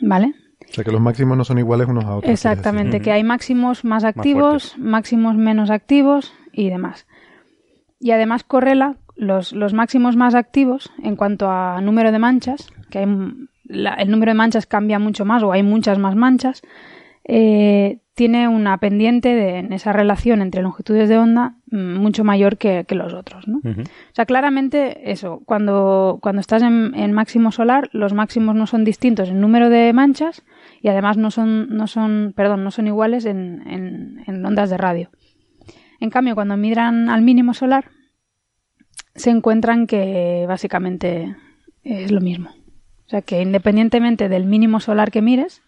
¿Vale? O sea que los máximos no son iguales unos a otros. Exactamente, que hay máximos más activos, máximos menos activos y demás. Y además correla los, los máximos más activos en cuanto a número de manchas, que hay, la- el número de manchas cambia mucho más o hay muchas más manchas, eh, tiene una pendiente de, en esa relación entre longitudes de onda mucho mayor que, que los otros. ¿no? O sea, claramente eso, cuando, cuando estás en, en máximo solar, los máximos no son distintos en número de manchas y además no son, no son, perdón, no son iguales en, en- en ondas de radio. En cambio, cuando migran al mínimo solar, se encuentran que básicamente es lo mismo. O sea, que independientemente del mínimo solar que mires,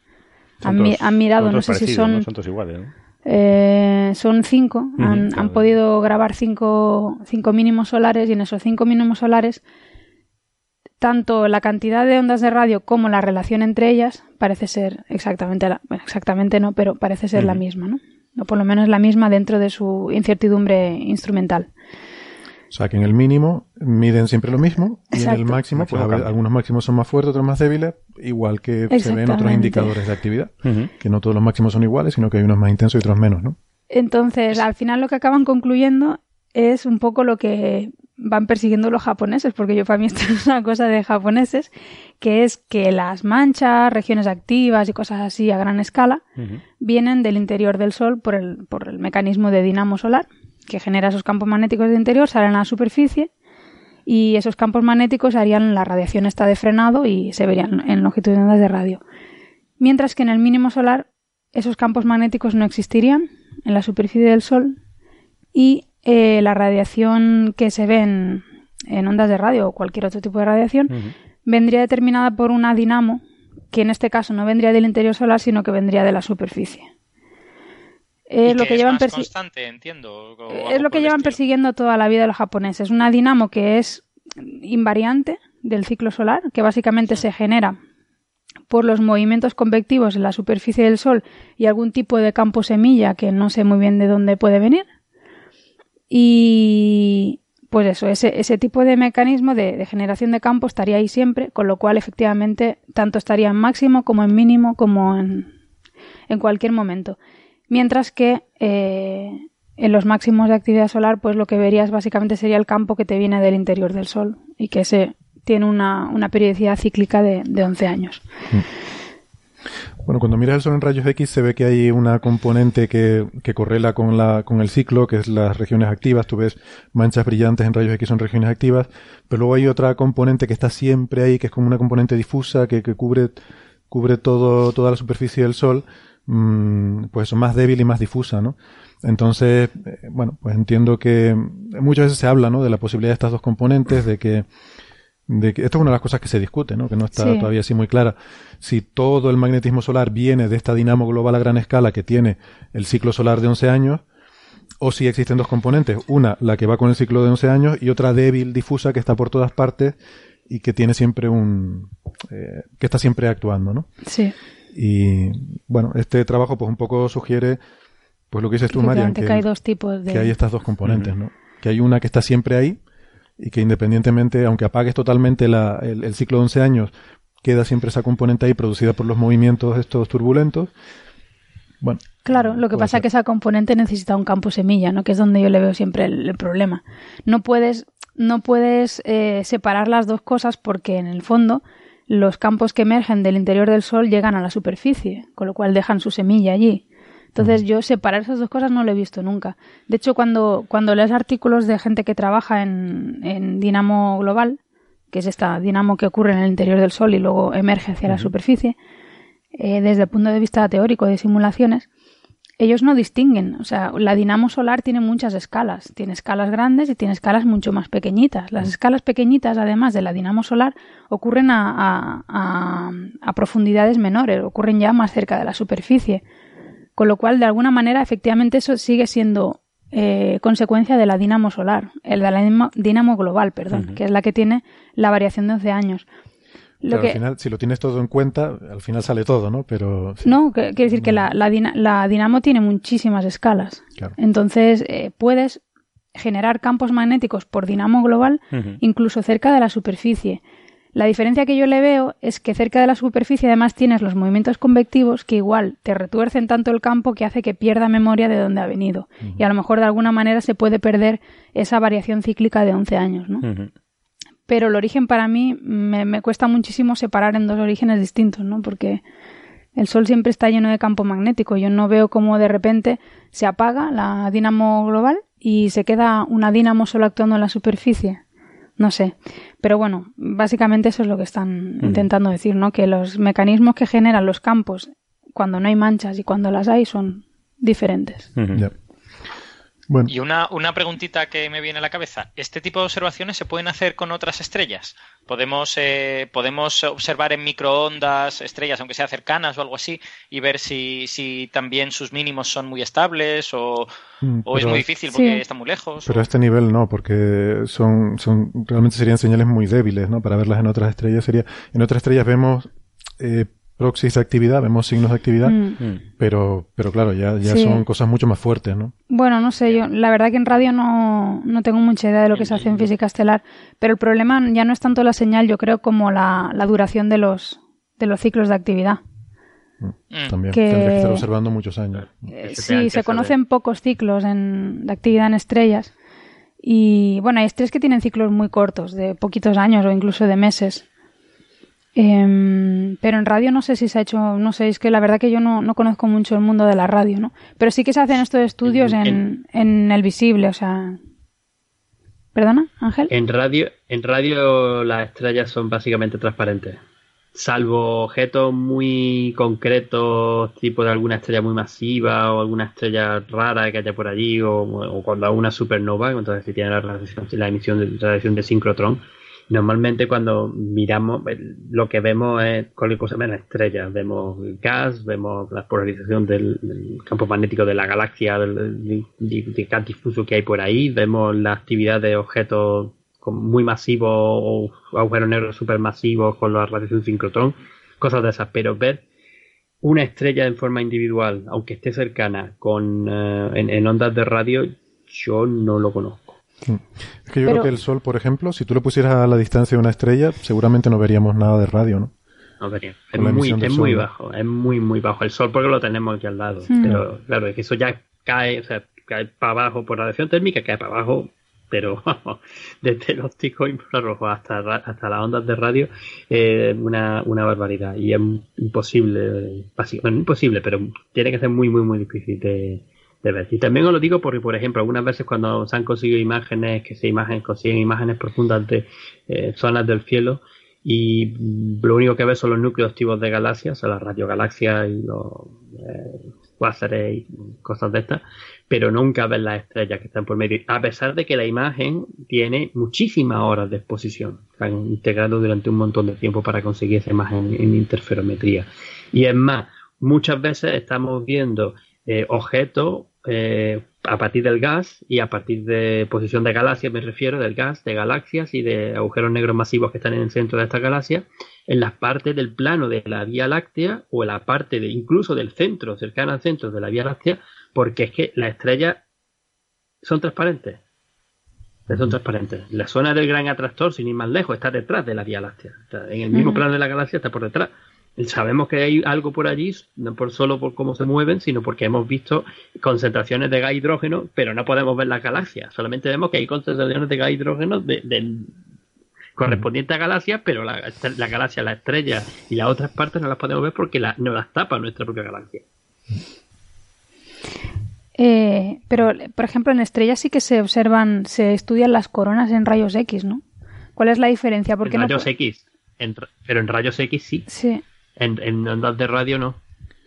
han, mi- todos- han mirado, no sé si son ¿no? Son todos iguales, ¿no? eh, son cinco. Han, claro. han podido grabar cinco, cinco mínimos solares y en esos cinco mínimos solares, tanto la cantidad de ondas de radio como la relación entre ellas parece ser exactamente la, bueno, exactamente no, pero parece ser la misma, ¿no? O por lo menos la misma dentro de su incertidumbre instrumental. O sea que en el mínimo miden siempre lo mismo y en el máximo, pues ver, algunos máximos son más fuertes, otros más débiles, igual que se ven otros indicadores de actividad, que no todos los máximos son iguales, sino que hay unos más intensos y otros menos, ¿no? Entonces, al final lo que acaban concluyendo es un poco lo que van persiguiendo los japoneses, porque yo para mí esto es una cosa de japoneses, que es que las manchas, regiones activas y cosas así a gran escala vienen del interior del Sol por el, por el mecanismo de dinamo solar, que genera esos campos magnéticos de interior, salen a la superficie y esos campos magnéticos harían la radiación esta de frenado y se verían en longitud de ondas de radio. Mientras que en el mínimo solar esos campos magnéticos no existirían en la superficie del Sol y eh, la radiación que se ve en, en ondas de radio o cualquier otro tipo de radiación vendría determinada por una dinamo que en este caso no vendría del interior solar sino que vendría de la superficie. Es Y lo que es llevan más constante, entiendo. es lo que llevan estilo. persiguiendo toda la vida los japoneses. Una dinamo que es invariante del ciclo solar, que básicamente se genera por los movimientos convectivos en la superficie del Sol y algún tipo de campo semilla que no sé muy bien de dónde puede venir. Y pues eso, ese, ese tipo de mecanismo de, generación de campo estaría ahí siempre, con lo cual efectivamente tanto estaría en máximo como en mínimo como en, en cualquier momento. Mientras que eh, en los máximos de actividad solar, pues lo que verías básicamente sería el campo que te viene del interior del Sol y que ese tiene una, una periodicidad cíclica de, de 11 años. Bueno, cuando miras el Sol en rayos X se ve que hay una componente que, que correla con, la, con el ciclo, que es las regiones activas. Tú ves manchas brillantes en rayos X son regiones activas, pero luego hay otra componente que está siempre ahí, que es como una componente difusa que, que cubre, cubre todo, toda la superficie del Sol, mmm, pues más débil y más difusa, ¿no? Entonces, eh, bueno, pues entiendo que muchas veces se habla, ¿no? De la posibilidad de estas dos componentes, de que de que esto es una de las cosas que se discute, ¿no? que no está Sí. todavía así muy clara. Si todo el magnetismo solar viene de esta dinamo global a gran escala que tiene el ciclo solar de 11 años, o si existen dos componentes, una la que va con el ciclo de 11 años y otra débil, difusa, que está por todas partes y que tiene siempre un... eh, que está siempre actuando, ¿no? Sí, Y bueno, este trabajo pues un poco sugiere pues lo que dices tú, Marian, que hay dos tipos de... que hay estas dos componentes, ¿no? Que hay una que está siempre ahí y que independientemente, aunque apagues totalmente la- el, el ciclo de 11 años, queda siempre esa componente ahí producida por los movimientos estos turbulentos. Bueno, Claro, lo que pasa es que esa componente necesita un campo semilla, ¿no? Que es donde yo le veo siempre el, el problema. No puedes, no puedes eh, separar las dos cosas porque en el fondo los campos que emergen del interior del Sol llegan a la superficie, con lo cual dejan su semilla allí. Entonces yo separar esas dos cosas no lo he visto nunca. De hecho, cuando, cuando lees artículos de gente que trabaja en, en dinamo global, que es esta dinamo que ocurre en el interior del Sol y luego emerge hacia la superficie, eh, desde el punto de vista teórico de simulaciones, ellos no distinguen. O sea, la dinamo solar tiene muchas escalas. Tiene escalas grandes y tiene escalas mucho más pequeñitas. Las escalas pequeñitas, además de la dinamo solar, ocurren a, a- a- a profundidades menores, ocurren ya más cerca de la superficie. Con lo cual, de alguna manera, efectivamente, eso sigue siendo eh, consecuencia de la dinamo solar, el de la dinamo, dinamo global, perdón, que es la que tiene la variación de 11 años. Lo claro, que, al final, si lo tienes todo en cuenta, al final sale todo, ¿no? Pero sí, no, quiere decir que la, la, dina- la dinamo tiene muchísimas escalas. Claro. Entonces, eh, puedes generar campos magnéticos por dinamo global incluso cerca de la superficie. La diferencia que yo le veo es que cerca de la superficie además tienes los movimientos convectivos que igual te retuercen tanto el campo que hace que pierda memoria de dónde ha venido. Y a lo mejor de alguna manera se puede perder esa variación cíclica de 11 años, ¿no? Pero el origen para mí me, me cuesta muchísimo separar en dos orígenes distintos, ¿no? Porque el Sol siempre está lleno de campo magnético. Yo no veo cómo de repente se apaga la dinamo global y se queda una dinamo solo actuando en la superficie. No sé. Pero bueno, básicamente eso es lo que están intentando decir, ¿no? Que los mecanismos que generan los campos cuando no hay manchas y cuando las hay son diferentes. Bueno, Y una, una preguntita que me viene a la cabeza. ¿Este tipo de observaciones se pueden hacer con otras estrellas? ¿Podemos, eh, podemos observar en microondas estrellas, aunque sean cercanas o algo así, y ver si, si también sus mínimos son muy estables o, Mm, o es muy difícil porque Sí. están muy lejos? Pero o- a este nivel no, porque son, son realmente serían señales muy débiles, ¿no? Para verlas en otras estrellas sería, en otras estrellas vemos eh, proxies de actividad, vemos signos de actividad, Mm. Mm. pero, pero claro, ya, ya Sí. son cosas mucho más fuertes, ¿no? Bueno, no sé, yo la verdad que en radio no, no tengo mucha idea de lo que se hace en física estelar, pero el problema ya no es tanto la señal, yo creo, como la, la duración de los, de los ciclos de actividad. Mm. También Que- tendrías que estar observando muchos años. Eh, sí, se saber. conocen pocos ciclos en, de actividad en estrellas. Y bueno, hay estrellas que tienen ciclos muy cortos, de poquitos años o incluso de meses. Em, pero en radio no sé si se ha hecho, no sé, es que la verdad que yo no, no conozco mucho el mundo de la radio, ¿no? Pero sí que se hacen estos estudios en, En- en el visible, o sea. ¿Perdona, Ángel? En radio, en radio las estrellas son básicamente transparentes. Salvo objetos muy concretos, tipo de alguna estrella muy masiva o alguna estrella rara que haya por allí, o, o cuando hay una supernova, entonces si tiene la, la emisión de, radiación de sincrotrón. Normalmente cuando miramos, eh, lo que vemos es cualquier cosa menos estrellas. Vemos gas, vemos la polarización del, campo magnético de la galaxia, del, gas difuso que hay por ahí, vemos la actividad de objetos muy masivos o agujeros negros supermasivos con la radiación sincrotrón, cosas de esas. Pero ver una estrella en forma individual, aunque esté cercana, con eh, en ondas de radio, yo no lo conozco. Es que yo Pero- creo que el Sol, por ejemplo, si tú lo pusieras a la distancia de una estrella, seguramente no veríamos nada de radio, ¿no? No vería. Es la muy, es muy bajo, es muy, muy bajo. El sol porque lo tenemos aquí al lado. Hmm. Pero claro, es que eso ya cae, o sea, cae para abajo por radiación térmica, cae para abajo pero desde el óptico infrarrojo hasta, hasta las ondas de radio, eh, una, una barbaridad. Y es imposible, bueno, imposible, pero tiene que ser muy, muy, muy difícil de, Y también os lo digo porque, por ejemplo, algunas veces cuando se han conseguido imágenes, que se imagen, consiguen imágenes profundas de eh, zonas del cielo, y lo único que ves son los núcleos activos de galaxias, o sea, las radiogalaxias y los eh, cuásares y cosas de estas, pero nunca ves las estrellas que están por medio, a pesar de que la imagen tiene muchísimas horas de exposición, han integrado durante un montón de tiempo para conseguir esa imagen en interferometría. Y es más, muchas veces estamos viendo eh, objetos eh, a partir del gas y a partir de posición de galaxias, me refiero, del gas, de galaxias y de agujeros negros masivos que están en el centro de esta galaxia, en las partes del plano de la Vía Láctea o en la parte de incluso del centro, cercana al centro de la Vía Láctea, porque es que las estrellas son transparentes. Son transparentes. La zona del gran atractor, sin ir más lejos, está detrás de la Vía Láctea. en el mismo plano de la galaxia está por detrás. Sabemos que hay algo por allí, no por solo por cómo se mueven, sino porque hemos visto concentraciones de gas hidrógeno, pero no podemos ver la galaxia. Solamente vemos que hay concentraciones de gas hidrógeno de, correspondiente a galaxias, pero la, galaxia, la estrella y las otras partes no las podemos ver porque la, no las tapa nuestra propia galaxia. Eh, pero, por ejemplo, en estrellas sí que se observan, se estudian las coronas en rayos X, ¿no? ¿Cuál es la diferencia? ¿Por en rayos X, pero en rayos X sí. Sí. En, ondas de radio no.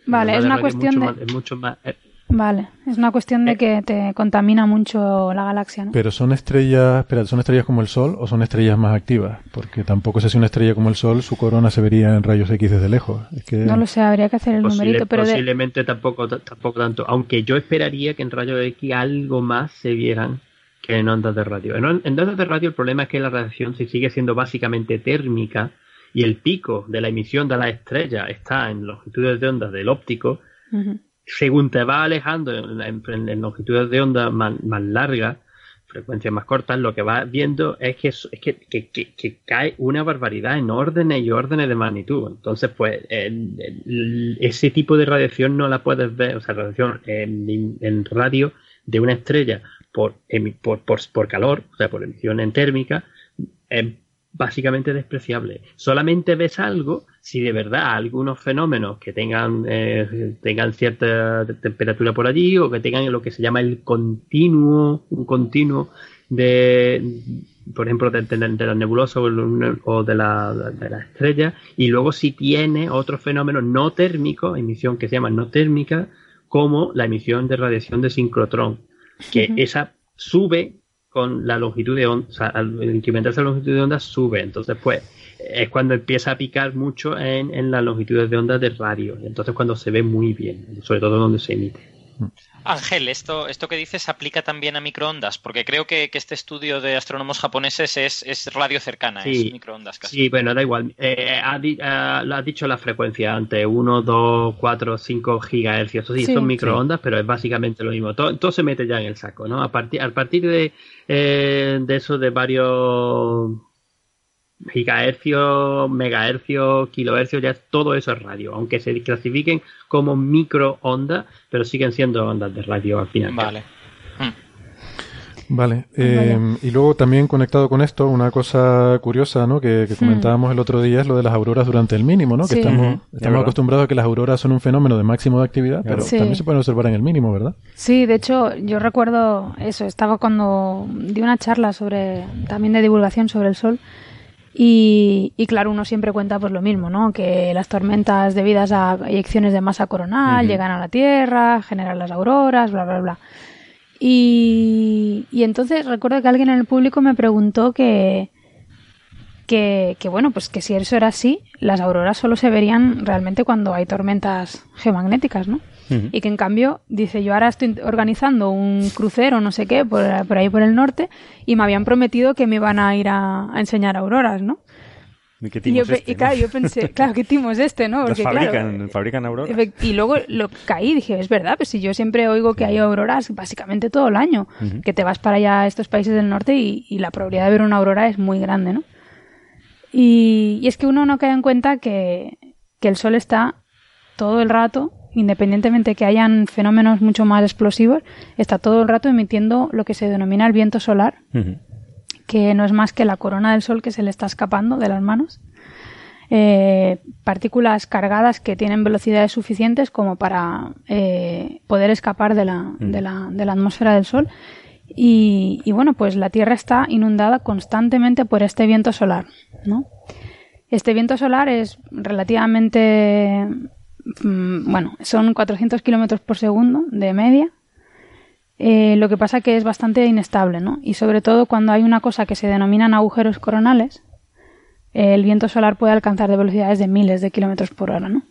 Vale, es una cuestión de... mucho más, eh, Vale, es una cuestión de eh. que te contamina mucho la galaxia, ¿no? Pero son estrellas, espera, ¿son estrellas como el Sol o son estrellas más activas? Porque tampoco sé si una estrella como el Sol, su corona se vería en rayos X desde lejos. No lo sé, habría que hacer el numerito, pero posiblemente tampoco, tampoco tanto. Aunque yo esperaría que en rayos X algo más se vieran que en ondas de radio. En, ondas de radio el problema es que la radiación se sigue siendo básicamente térmica y el pico de la emisión de la estrella está en longitudes de onda del óptico según te va alejando en, longitudes de onda más, largas, frecuencias más cortas, lo que vas viendo es que, es que, cae una barbaridad en órdenes y órdenes de magnitud. Entonces, pues, ese tipo de radiación no la puedes ver, o sea, radiación en, radio de una estrella por, por, por, calor, o sea, por emisión en térmica, básicamente despreciable. Solamente ves algo si de verdad algunos fenómenos que tengan, eh, tengan cierta temperatura por allí o que tengan lo que se llama el continuo, un continuo de, por ejemplo, de, la nebulosa o de la, de la estrella, y luego si tiene otros fenómenos no térmicos, emisión que se llama no térmica, como la emisión de radiación de sincrotrón, que esa sube con la longitud de onda, o sea, al incrementarse la longitud de onda sube, entonces pues es cuando empieza a picar mucho en, en las longitudes de onda de radio, entonces cuando se ve muy bien, sobre todo donde se emite. Ángel, esto, esto que dices aplica también a microondas, porque creo que, este estudio de astrónomos japoneses es, radio cercana, es microondas casi. Sí, bueno, da igual. Eh, ha, lo has dicho la frecuencia antes, 1, 2, 4, 5 gigahercios. sí, son microondas, pero es básicamente lo mismo. Todo, se mete ya en el saco, ¿no? A partir, a partir de, eh, de eso, de varios gigahercios, megahercios, kilohercios, ya todo eso es radio, aunque se clasifiquen como microondas, pero siguen siendo ondas de radio al final. Vale. Vale, eh, y luego también conectado con esto, una cosa curiosa ¿no? que, hmm. comentábamos el otro día es lo de las auroras durante el mínimo, ¿no? que estamos, estamos acostumbrados a que las auroras son un fenómeno de máximo de actividad, pero también se pueden observar en el mínimo, ¿verdad? Sí, de hecho yo recuerdo eso, estaba cuando di una charla sobre también de divulgación sobre el Sol y, claro, uno siempre cuenta pues lo mismo, ¿no? Que las tormentas debidas a eyecciones de masa coronal llegan a la Tierra, generan las auroras, bla, bla, bla. Y, y entonces recuerdo que alguien en el público me preguntó que, que, que, bueno, pues que si eso era así, las auroras solo se verían realmente cuando hay tormentas geomagnéticas, ¿no? Y que en cambio dice yo ahora estoy organizando un crucero no sé qué por, ahí por el norte y me habían prometido que me iban a ir a, enseñar auroras no ¿Y, qué y, este, claro, yo pensé, claro, ¿qué timo es este, no? Porque, fabrican, fabrican auroras. Y luego lo caí y dije, es verdad, pues si yo siempre oigo que hay auroras básicamente todo el año, que te vas para allá a estos países del norte y, la probabilidad de ver una aurora es muy grande, ¿no? Y, es que uno no cae en cuenta que, que el sol está todo el rato independientemente que hayan fenómenos mucho más explosivos, está todo el rato emitiendo lo que se denomina el viento solar, que no es más que la corona del Sol que se le está escapando de las manos. Eh, partículas cargadas que tienen velocidades suficientes como para eh, poder escapar de la, de, la, de la atmósfera del Sol. Y, y, bueno, pues la Tierra está inundada constantemente por este viento solar, ¿no? Este viento solar es relativamente, mm, bueno, son 400 kilómetros por segundo de media. Eh, lo que pasa que es bastante inestable, ¿no? Y sobre todo cuando hay una cosa que se denominan agujeros coronales, el viento solar puede alcanzar de velocidades de miles de kilómetros por hora, ¿no?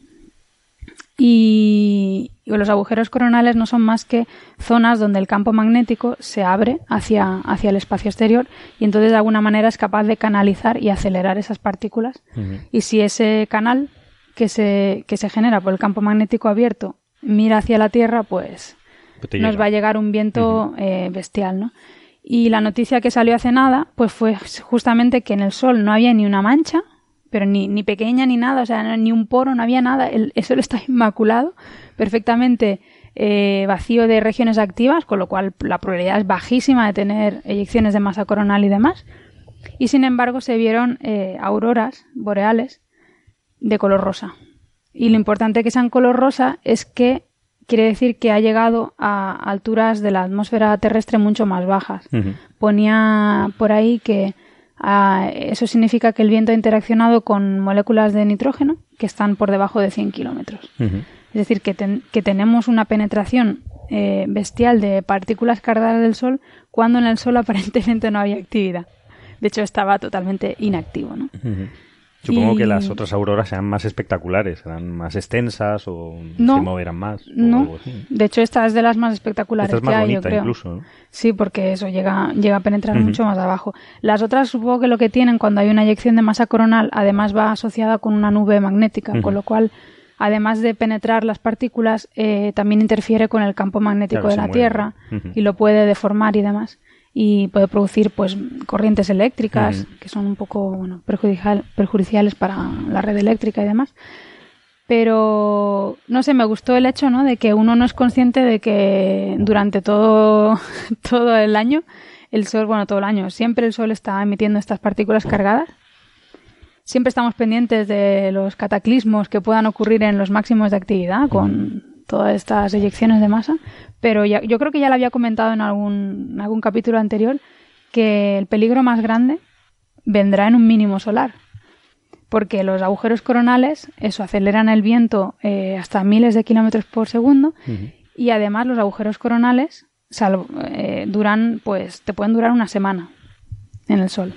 Y, los agujeros coronales no son más que zonas donde el campo magnético se abre hacia, hacia el espacio exterior y entonces de alguna manera es capaz de canalizar y acelerar esas partículas. Y si ese canal que se, que se genera por el campo magnético abierto mira hacia la Tierra, pues, nos va a llegar un viento eh, bestial, ¿no? Y la noticia que salió hace nada, pues fue justamente que en el Sol no había ni una mancha, pero ni, ni pequeña ni nada, o sea, ni un poro, no había nada, el, eso está inmaculado, perfectamente eh, vacío de regiones activas, con lo cual la probabilidad es bajísima de tener eyecciones de masa coronal y demás. Y sin embargo se vieron eh, auroras boreales de color rosa. Y lo importante que sean color rosa es que quiere decir que ha llegado a alturas de la atmósfera terrestre mucho más bajas. Ponía por ahí que ah, eso significa que el viento ha interaccionado con moléculas de nitrógeno que están por debajo de 100 kilómetros. Es decir, que, que tenemos una penetración eh, bestial de partículas cargadas del Sol cuando en el Sol aparentemente no había actividad. De hecho, estaba totalmente inactivo. ¿no? Supongo que las otras auroras sean más espectaculares, serán más extensas o se moverán más. No, de hecho esta es de las más espectaculares es más que hay, bonita yo creo. incluso. Sí, porque eso llega, llega a penetrar mucho más abajo. Las otras supongo que lo que tienen cuando hay una eyección de masa coronal además va asociada con una nube magnética, con lo cual además de penetrar las partículas eh, también interfiere con el campo magnético de la Tierra y lo puede deformar y demás y puede producir pues corrientes eléctricas que son un poco bueno, perjudicial, perjudiciales para la red eléctrica y demás. Pero no sé, me gustó el hecho ¿no? de que uno no es consciente de que durante todo, todo el año el sol, bueno, todo el año, siempre el sol está emitiendo estas partículas cargadas. Siempre estamos pendientes de los cataclismos que puedan ocurrir en los máximos de actividad con todas estas eyecciones de masa, pero ya, yo creo que ya lo había comentado en algún, algún capítulo anterior que el peligro más grande vendrá en un mínimo solar, porque los agujeros coronales, eso, aceleran el viento eh, hasta miles de kilómetros por segundo y además los agujeros coronales eh, duran, pues, te pueden durar una semana en el Sol.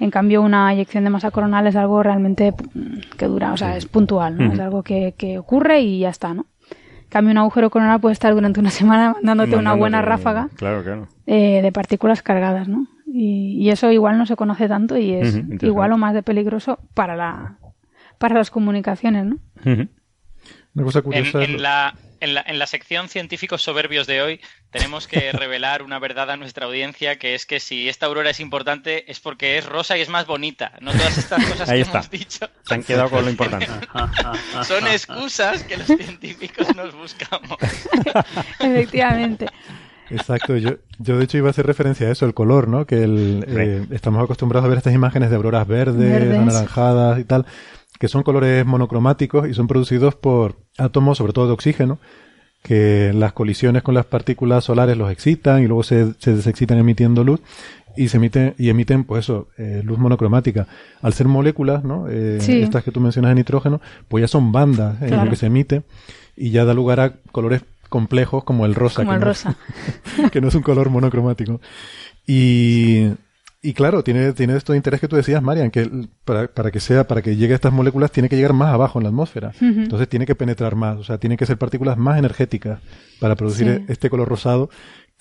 En cambio, una eyección de masa coronal es algo realmente mm, que dura, o sea, es puntual, ¿no? Es algo que, que ocurre y ya está, ¿no? Cambio, un agujero coronal puede estar durante una semana dándote una buena ráfaga eh, de partículas cargadas, ¿no? Y, eso igual no se conoce tanto y es igual o más de peligroso para la para las comunicaciones, ¿no? Una cosa curiosa. En, la, en, la, en la sección científicos soberbios de hoy tenemos que revelar una verdad a nuestra audiencia que es que si esta aurora es importante es porque es rosa y es más bonita. No todas estas cosas que hemos dicho. Se han quedado con lo importante. Son excusas que los científicos nos buscamos. Efectivamente. Exacto, yo, yo de hecho iba a hacer referencia a eso, el color, ¿no? Que el, eh, estamos acostumbrados a ver estas imágenes de auroras verdes, anaranjadas y tal, que son colores monocromáticos y son producidos por átomos, sobre todo de oxígeno, que las colisiones con las partículas solares los excitan y luego se, se desexcitan emitiendo luz y se emiten y emiten pues eso eh, luz monocromática. Al ser moléculas no eh, estas que tú mencionas de nitrógeno pues ya son bandas en lo que se emite y ya da lugar a colores complejos como el rosa como el rosa. que no es un color monocromático. Y y claro, tiene, tiene esto de interés que tú decías, Marian, que para, para, que sea, para que llegue a estas moléculas tiene que llegar más abajo en la atmósfera. Entonces tiene que penetrar más, o sea, tiene que ser partículas más energéticas para producir este color rosado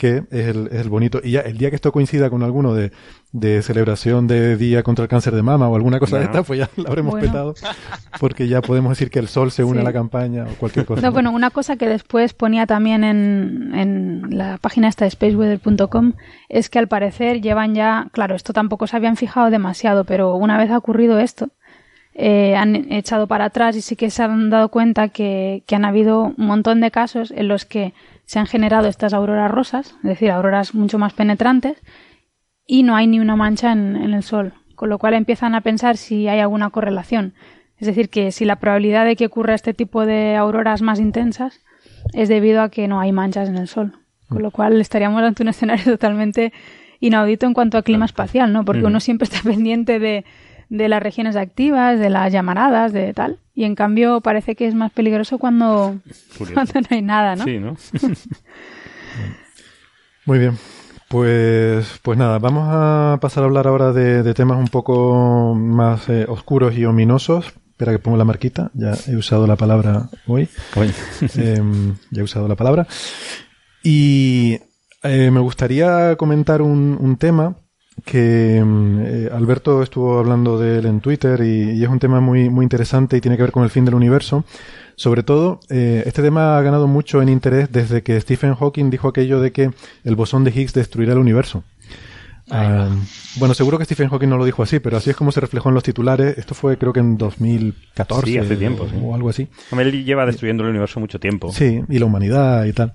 que es el, es el, bonito. Y ya el día que esto coincida con alguno de, de celebración de Día contra el Cáncer de Mama o alguna cosa de esta, pues ya lo habremos petado. Porque ya podemos decir que el sol se une a la campaña o cualquier cosa. No, Bueno, una cosa que después ponía también en, en la página esta de spaceweather.com es que al parecer llevan ya, claro, esto tampoco se habían fijado demasiado, pero una vez ha ocurrido esto, eh, han echado para atrás y sí que se han dado cuenta que, que han habido un montón de casos en los que se han generado estas auroras rosas, es decir, auroras mucho más penetrantes, y no hay ni una mancha en, en el Sol, con lo cual empiezan a pensar si hay alguna correlación. Es decir, que si la probabilidad de que ocurra este tipo de auroras más intensas es debido a que no hay manchas en el Sol. Con lo cual estaríamos ante un escenario totalmente inaudito en cuanto a clima espacial, ¿no? Porque uno siempre está pendiente de, de las regiones activas, de las llamaradas, de tal. Y en cambio parece que es más peligroso cuando, cuando no hay nada, ¿no? Sí, ¿no? Muy bien. Pues, pues nada, vamos a pasar a hablar ahora de, de temas un poco más eh, oscuros y ominosos. Espera que pongo la marquita. Ya he usado la palabra hoy. Oye. Em, ya he usado la palabra. Y eh, me gustaría comentar un, un tema que mm, eh, Alberto estuvo hablando de él en Twitter y, y es un tema muy, muy interesante y tiene que ver con el fin del universo. Sobre todo, eh, este tema ha ganado mucho en interés desde que Stephen Hawking dijo aquello de que el bosón de Higgs destruirá el universo. Ah, bueno, seguro que Stephen Hawking no lo dijo así, pero así es como se reflejó en los titulares. Esto fue creo que en 2014 Sí, hace tiempo, o, sí. o algo así. Hombre, Él lleva destruyendo el universo mucho tiempo. Sí, y la humanidad y tal.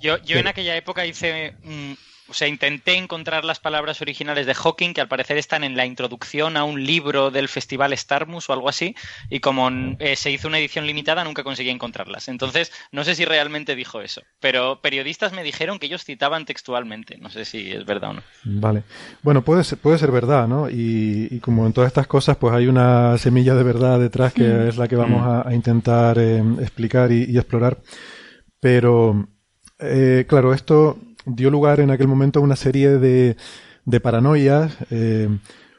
Yo, yo en aquella época hice, mm, o sea, intenté encontrar las palabras originales de Hawking, que al parecer están en la introducción a un libro del Festival Starmus o algo así, y como eh, se hizo una edición limitada, nunca conseguí encontrarlas. Entonces, no sé si realmente dijo eso, pero periodistas me dijeron que ellos citaban textualmente. No sé si es verdad o no. Vale. Bueno, puede ser, puede ser verdad, ¿no? Y, y como en todas estas cosas, pues hay una semilla de verdad detrás que Mm. es la que vamos a, a intentar eh, explicar y, y explorar. Pero, eh, claro, esto dio lugar en aquel momento a una serie de, de paranoias, eh,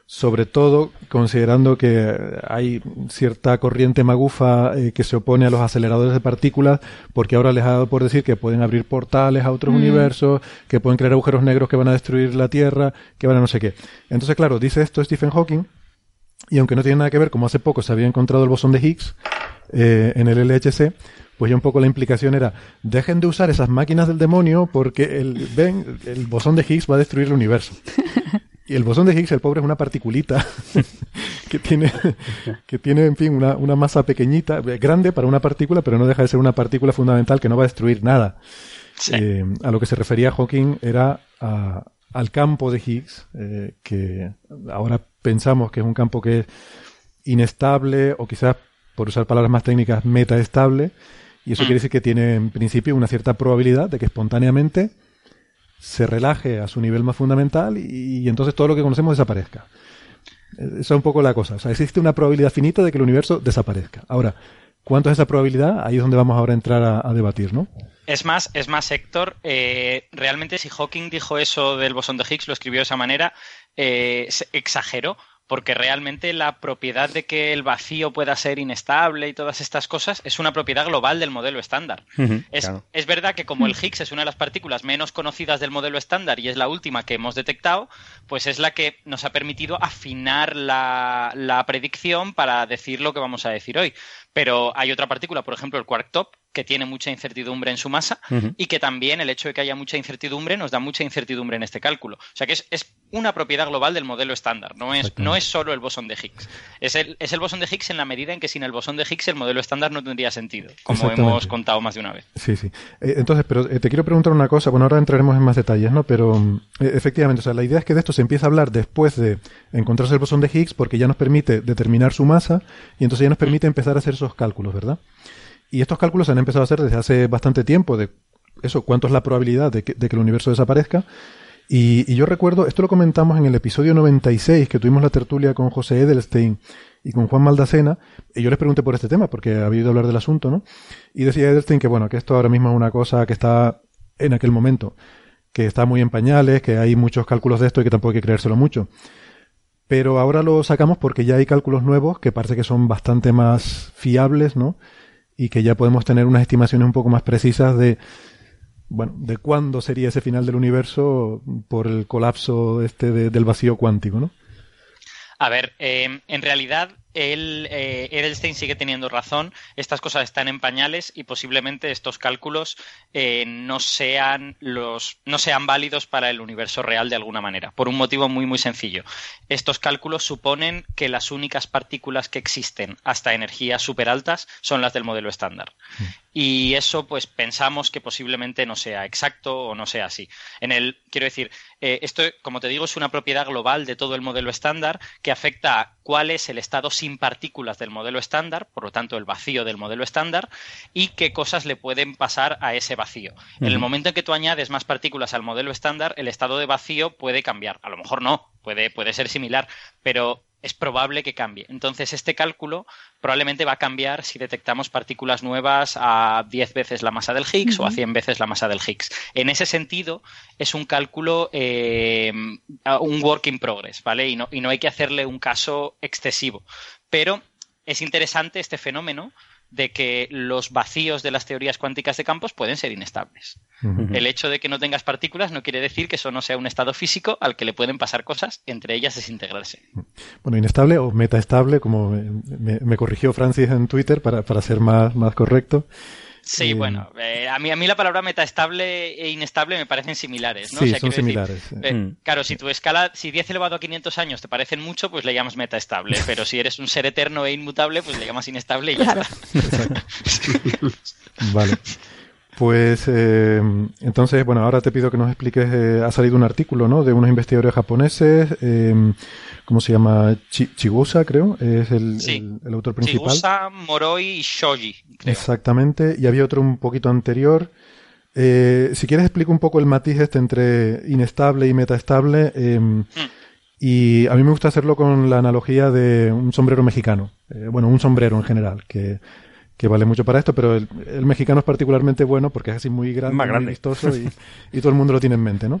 sobre todo considerando que hay cierta corriente magufa eh, que se opone a los aceleradores de partículas, porque ahora les ha dado por decir que pueden abrir portales a otros Mm. universos, que pueden crear agujeros negros que van a destruir la Tierra, que van a no sé qué. Entonces, claro, dice esto Stephen Hawking, y aunque no tiene nada que ver, como hace poco se había encontrado el bosón de Higgs eh, en el LHC, pues ya un poco la implicación era, dejen de usar esas máquinas del demonio porque el, ven, el bosón de Higgs va a destruir el universo. Y el bosón de Higgs, el pobre, es una particulita que tiene, que tiene, en fin, una, una masa pequeñita, grande para una partícula, pero no deja de ser una partícula fundamental que no va a destruir nada. Sí. Eh, a lo que se refería Hawking era a- al campo de Higgs, eh, que ahora pensamos que es un campo que es inestable o quizás, por usar palabras más técnicas, metaestable. Y eso Mm. quiere decir que tiene en principio una cierta probabilidad de que espontáneamente se relaje a su nivel más fundamental y, y entonces todo lo que conocemos desaparezca. Eh, Esa es un poco la cosa. O sea, existe una probabilidad finita de que el universo desaparezca. Ahora, ¿cuánto es esa probabilidad? Ahí es donde vamos ahora a entrar a, a debatir, ¿no? Es más, es más, Héctor, eh, realmente si Hawking dijo eso del bosón de Higgs, lo escribió de esa manera, eh, exageró, porque realmente la propiedad de que el vacío pueda ser inestable y todas estas cosas es una propiedad global del modelo estándar. Es, claro. es verdad que como el Higgs es una de las partículas menos conocidas del modelo estándar y es la última que hemos detectado, pues es la que nos ha permitido afinar la, la predicción para decir lo que vamos a decir hoy. Pero hay otra partícula, por ejemplo, el quark top, que tiene mucha incertidumbre en su masa y que también el hecho de que haya mucha incertidumbre nos da mucha incertidumbre en este cálculo. O sea que es, es una propiedad global del modelo estándar, no es, no es solo el bosón de Higgs. Es el, es el bosón de Higgs en la medida en que sin el bosón de Higgs el modelo estándar no tendría sentido, como hemos contado más de una vez. Sí, sí. Eh, entonces, pero eh, te quiero preguntar una cosa. Bueno, ahora entraremos en más detalles, ¿no? Pero mm, eh, efectivamente, o sea, la idea es que de esto se empieza a hablar después de encontrarse el bosón de Higgs porque ya nos permite determinar su masa y entonces ya nos permite empezar a hacer esos cálculos, ¿verdad? Y estos cálculos se han empezado a hacer desde hace bastante tiempo de eso, cuánto es la probabilidad de que, el universo desaparezca. Y, y yo recuerdo, esto lo comentamos en el episodio 96, que tuvimos la tertulia con José Edelstein y con Juan Maldacena, y yo les pregunté por este tema, porque había oído hablar del asunto, ¿no? Y decía Edelstein que, bueno, que esto ahora mismo es una cosa que está en aquel momento, que está muy en pañales, que hay muchos cálculos de esto y que tampoco hay que creérselo mucho. Pero ahora lo sacamos porque ya hay cálculos nuevos que parece que son bastante más fiables, ¿no? Y que ya podemos tener unas estimaciones un poco más precisas de, bueno, de cuándo sería ese final del universo por el colapso este de- del vacío cuántico, ¿no? A ver, eh, en realidad él, eh, Edelstein sigue teniendo razón, estas cosas están en pañales y posiblemente estos cálculos eh, no, sean los, no sean válidos para el universo real de alguna manera, por un motivo muy muy sencillo. Estos cálculos suponen que las únicas partículas que existen hasta energías super altas son las del modelo estándar. Y eso, pues pensamos que posiblemente no sea exacto o no sea así. En el, quiero decir, eh, esto, como te digo, es una propiedad global de todo el modelo estándar que afecta a cuál es el estado sin partículas del modelo estándar, por lo tanto el vacío del modelo estándar, y qué cosas le pueden pasar a ese vacío. En el momento en que tú añades más partículas al modelo estándar, el estado de vacío puede cambiar. A lo mejor no, puede, puede ser similar, pero es probable que cambie. Entonces, este cálculo probablemente va a cambiar si detectamos partículas nuevas a 10 veces la masa del Higgs o a 100 veces la masa del Higgs. En ese sentido, es un cálculo, eh, un work in progress, ¿vale? Y no, y no hay que hacerle un caso excesivo. Pero es interesante este fenómeno de que los vacíos de las teorías cuánticas de campos pueden ser inestables. El hecho de que no tengas partículas no quiere decir que eso no sea un estado físico al que le pueden pasar cosas, entre ellas desintegrarse. Bueno, inestable o metaestable, como me, corrigió Francis en Twitter para, para ser más, más correcto. Sí, bueno, eh, a, mí, a mí la palabra metaestable e inestable me parecen similares, ¿no? Sí, son similares. Eh, mm. Claro, si tu escala, si 10 elevado a 500 años te parecen mucho, pues le llamas metaestable, pero si eres un ser eterno e inmutable, pues le llamas inestable y ya está. vale. Pues eh, entonces, bueno, ahora te pido que nos expliques, ha salido un artículo, ¿no? De unos investigadores japoneses ¿cómo se llama? Chigusa, creo, es el, autor principal. Chigusa, Moroi y Shoji. Exactamente, y había otro un poquito anterior. Eh, si quieres explico un poco el matiz este entre inestable y metaestable. Mm. Y a mí me gusta hacerlo con la analogía de un sombrero mexicano. Eh, bueno, un sombrero en general, que, vale mucho para esto, pero el, mexicano es particularmente bueno porque es así muy grande, Más grande. muy vistoso y, todo el mundo lo tiene en mente, ¿no?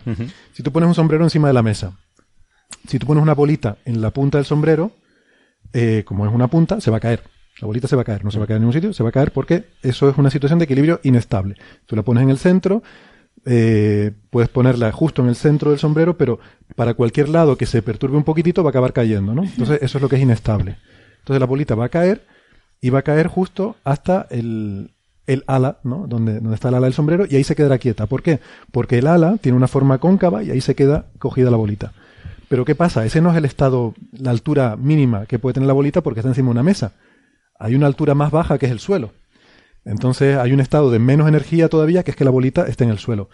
Si tú pones un sombrero encima de la mesa si tú pones una bolita en la punta del sombrero, eh, como es una punta, se va a caer. La bolita se va a caer, no se va a caer en ningún sitio, se va a caer porque eso es una situación de equilibrio inestable. Tú la pones en el centro, eh, puedes ponerla justo en el centro del sombrero, pero para cualquier lado que se perturbe un poquitito va a acabar cayendo, ¿no? Entonces eso es lo que es inestable. Entonces la bolita va a caer y va a caer justo hasta el, el ala, ¿no? Donde, donde está el ala del sombrero y ahí se quedará quieta. ¿Por qué? Porque el ala tiene una forma cóncava y ahí se queda cogida la bolita. Pero ¿qué pasa? Ese no es el estado, la altura mínima que puede tener la bolita porque está encima de una mesa. Hay una altura más baja que es el suelo. Entonces hay un estado de menos energía todavía que es que la bolita esté en el suelo.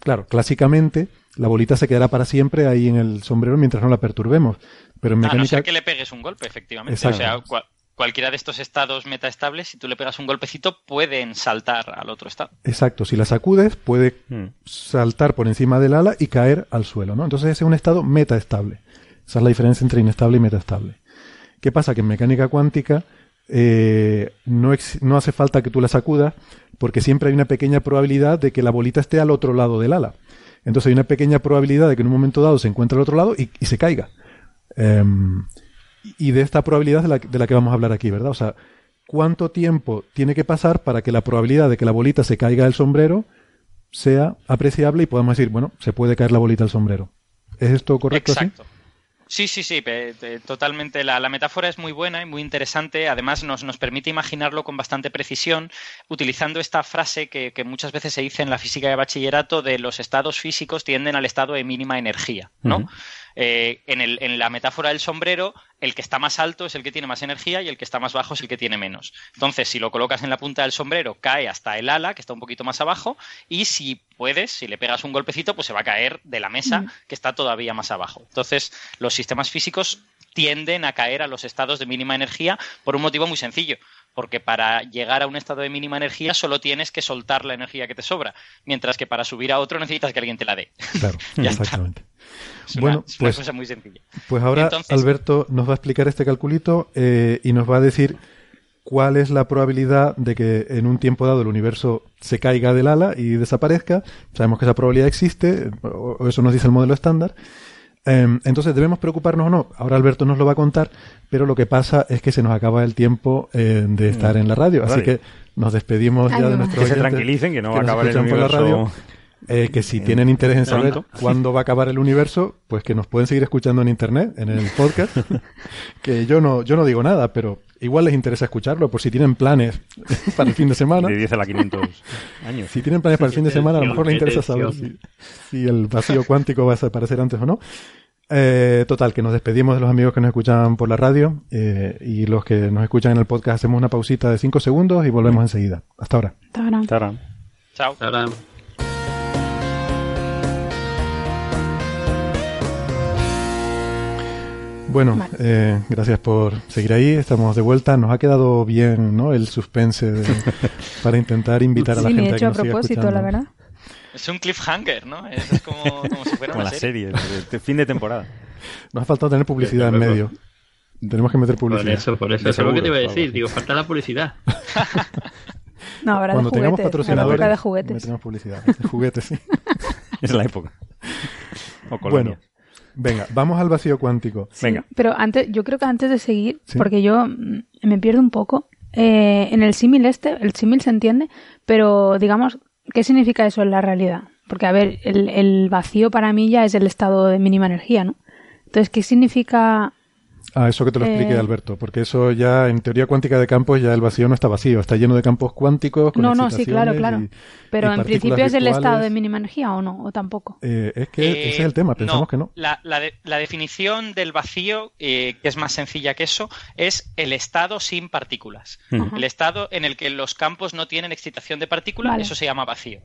Claro, clásicamente la bolita se quedará para siempre ahí en el sombrero mientras no la perturbemos. Pero en mecánica... A no ser que le pegues un golpe, efectivamente. O sea, cualquiera de estos estados metaestables, si tú le pegas un golpecito, pueden saltar al otro estado. Exacto, si la sacudes, puede hmm. saltar por encima del ala y caer al suelo, ¿no? Entonces ese es un estado metaestable. Esa es la diferencia entre inestable y metaestable. ¿Qué pasa? Que en mecánica cuántica eh, no, no hace falta que tú la sacudas porque siempre hay una pequeña probabilidad de que la bolita esté al otro lado del ala. Entonces hay una pequeña probabilidad de que en un momento dado se encuentre al otro lado y, se caiga. Em, y de esta probabilidad de la, de la que vamos a hablar aquí, ¿verdad? O sea, ¿cuánto tiempo tiene que pasar para que la probabilidad de que la bolita se caiga del sombrero sea apreciable y podamos decir, bueno, se puede caer la bolita del sombrero? ¿Es esto correcto? Exacto. Sí, sí, sí, totalmente. La, metáfora es muy buena y muy interesante. Además, nos, nos, permite imaginarlo con bastante precisión, utilizando esta frase que, muchas veces se dice en la física de bachillerato de los estados físicos tienden al estado de mínima energía, ¿no? Eh, en, el, en, la metáfora del sombrero, el que está más alto es el que tiene más energía y el que está más bajo es el que tiene menos. Entonces, si lo colocas en la punta del sombrero, cae hasta el ala, que está un poquito más abajo, y si puedes, si le pegas un golpecito, pues se va a caer de la mesa, que está todavía más abajo. Entonces, los sistemas físicos tienden a caer a los estados de mínima energía por un motivo muy sencillo porque para llegar a un estado de mínima energía solo tienes que soltar la energía que te sobra, mientras que para subir a otro necesitas que alguien te la dé. Claro, exactamente. Es bueno, una, pues, cosa muy sencilla. Pues ahora Alberto nos va a explicar este calculito eh, y nos va a decir cuál es la probabilidad de que en un tiempo dado el universo se caiga del ala y desaparezca. Sabemos que esa probabilidad existe, o eso nos dice el modelo estándar. Em, entonces, ¿debemos preocuparnos o no? Ahora Alberto nos lo va a contar, pero lo que pasa es que se nos acaba el tiempo eh, de estar mm. en la radio, así que nos despedimos ya de nuestros Que se tranquilicen, que no va a acabar el universo... Eh, que si tienen interés en saber cuándo va a acabar el universo, pues que nos pueden seguir escuchando en internet, en el podcast. que yo no, yo no digo nada, pero igual les interesa escucharlo, por si tienen planes para el fin de semana. De 10 a la 500 años. Si tienen planes para el fin de semana, a lo mejor les interesa saber si, el vacío cuántico va a desaparecer antes o no. Eh, total, que nos despedimos de los amigos que nos escuchan por la radio eh, y los que nos escuchan en el podcast hacemos una pausita de 5 segundos y volvemos enseguida. Hasta ahora. Hasta ahora. Hasta ahora. Chao. Hasta ahora. Bueno, eh, gracias por seguir ahí. Estamos de vuelta. Nos ha quedado bien, ¿no? El suspense para intentar invitar a la gente a que a nos propósito, la verdad. Es un cliffhanger, ¿no? Es, como, si fuera una la serie, de, fin de temporada. Nos ha faltado tener publicidad en medio. Tenemos que meter publicidad. Por eso, por eso. Eso es lo que te iba a decir. Digo, falta la publicidad. No, ahora Cuando de tengamos juguetes. patrocinadores, de juguetes. metemos publicidad. De juguetes, sí. es la época. O bueno, venga, vamos al vacío cuántico. venga. Pero antes, yo creo que antes de seguir, porque yo mm, me pierdo un poco, eh, en el símil este, el símil se entiende, pero digamos, ¿qué significa eso en la realidad? Porque, a ver, el, el vacío para mí ya es el estado de mínima energía, ¿no? Entonces, ¿qué significa Ah, eso que te lo explique Eh, Alberto, porque eso ya en teoría cuántica de campos ya el vacío no está vacío, está lleno de campos cuánticos. Con No, no, sí, claro, claro. y- Pero y en principio es el estado de mínima energía o no, o tampoco. Eh, es que Eh, ese es el tema, pensamos que no. La, la de- la definición del vacío, eh, que es más sencilla que eso, es el estado sin partículas. El estado en el que los campos no tienen excitación de partículas, Vale. eso se llama vacío.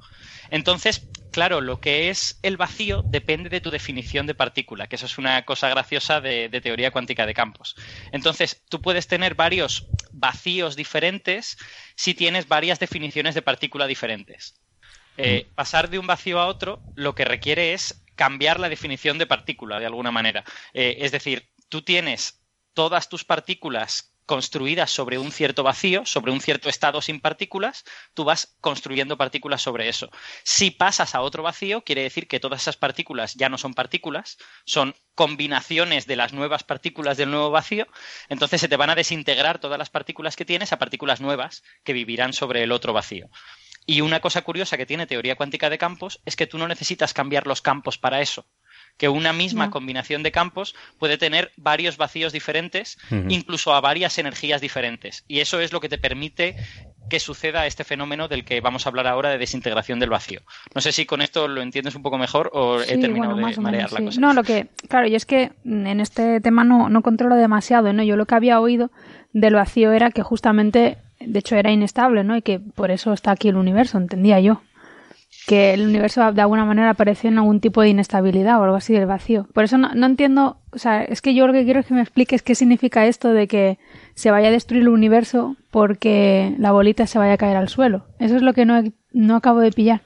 Entonces, claro, lo que es el vacío depende de tu definición de partícula, que eso es una cosa graciosa de, de teoría cuántica de campos. Entonces, tú puedes tener varios vacíos diferentes si tienes varias definiciones de partícula diferentes. Eh, pasar de un vacío a otro lo que requiere es cambiar la definición de partícula de alguna manera. Eh, es decir, tú tienes todas tus partículas construidas sobre un cierto vacío, sobre un cierto estado sin partículas, tú vas construyendo partículas sobre eso. Si pasas a otro vacío, quiere decir que todas esas partículas ya no son partículas, son combinaciones de las nuevas partículas del nuevo vacío, entonces se te van a desintegrar todas las partículas que tienes a partículas nuevas que vivirán sobre el otro vacío. Y una cosa curiosa que tiene teoría cuántica de campos es que tú no necesitas cambiar los campos para eso. Que una misma No. combinación de campos puede tener varios vacíos diferentes, incluso a varias energías diferentes. Y eso es lo que te permite que suceda este fenómeno del que vamos a hablar ahora de desintegración del vacío. No sé si con esto lo entiendes un poco mejor o he terminado bueno, de marear menos, la sí. cosa. No, lo que, claro, yo es que en este tema no, no controlo demasiado, ¿no? Yo lo que había oído del vacío era que justamente, de hecho, era inestable, ¿no? Y que por eso está aquí el universo, entendía yo. Que el universo de alguna manera apareció en algún tipo de inestabilidad o algo así del vacío. Por eso no, no entiendo, o sea, es que yo lo que quiero es que me expliques qué significa esto de que se vaya a destruir el universo porque la bolita se vaya a caer al suelo. Eso es lo que no, no acabo de pillar.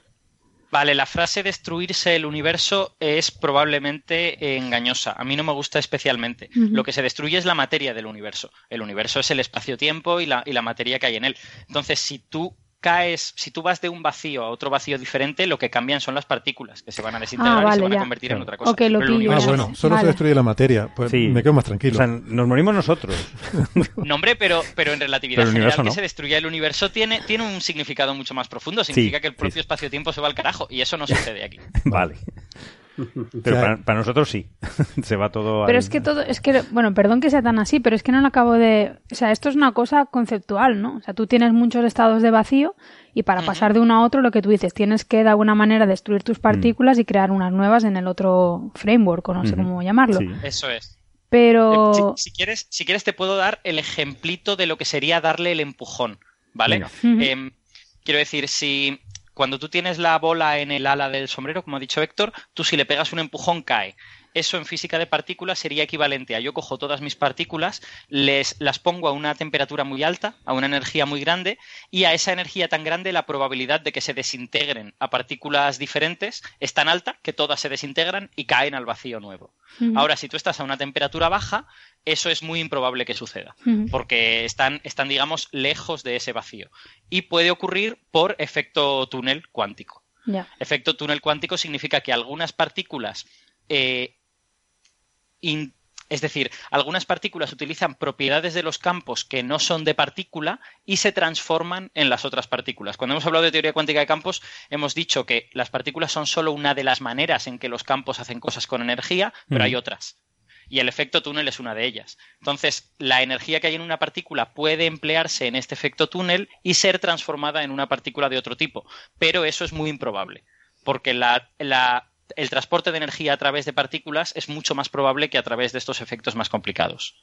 Vale, la frase destruirse el universo es probablemente engañosa. A mí no me gusta especialmente. Lo que se destruye es la materia del universo. El universo es el espacio-tiempo y la, y la materia que hay en él. Entonces, si tú caes, si tú vas de un vacío a otro vacío diferente, lo que cambian son las partículas, que se van a desintegrar Ah, y vale, se van a ya. convertir en Sí. otra cosa. Ok, lo Pero el Ah, bueno, no. solo Vale. se destruye la materia. Pues Sí. me quedo más tranquilo. O sea, nos morimos nosotros. No, hombre, pero, pero en relatividad Pero el general universo que no. se destruya el universo tiene, tiene un significado mucho más profundo. Significa que el sí, propio sí. espacio-tiempo se va al carajo y eso no sucede aquí. vale. Pero para, para nosotros sí. Se va todo Pero al- es que todo, es que, bueno, perdón que sea tan así, pero es que no lo acabo de, o sea, esto es una cosa conceptual, ¿no? O sea, tú tienes muchos estados de vacío y para pasar de uno a otro, lo que tú dices, tienes que de alguna manera destruir tus partículas y crear unas nuevas en el otro framework, o no sé cómo llamarlo. Sí. Eso es. Pero, Eh, Si, si quieres, si quieres te puedo dar el ejemplito de lo que sería darle el empujón, ¿vale? Em, quiero decir, si cuando tú tienes la bola en el ala del sombrero, como ha dicho Héctor, tú si le pegas un empujón cae. Eso en física de partículas sería equivalente a yo cojo todas mis partículas, les, las pongo a una temperatura muy alta, a una energía muy grande, y a esa energía tan grande la probabilidad de que se desintegren a partículas diferentes es tan alta que todas se desintegran y caen al vacío nuevo. Ahora, si tú estás a una temperatura baja, eso es muy improbable que suceda, porque están, están, digamos, lejos de ese vacío. Y puede ocurrir por efecto túnel cuántico. Efecto túnel cuántico significa que algunas partículas eh, in- Es decir, algunas partículas utilizan propiedades de los campos que no son de partícula y se transforman en las otras partículas. Cuando hemos hablado de teoría cuántica de campos, hemos dicho que las partículas son solo una de las maneras en que los campos hacen cosas con energía, pero hay otras. Y el efecto túnel es una de ellas. Entonces, la energía que hay en una partícula puede emplearse en este efecto túnel y ser transformada en una partícula de otro tipo. Pero eso es muy improbable. Porque la, la el transporte de energía a través de partículas es mucho más probable que a través de estos efectos más complicados.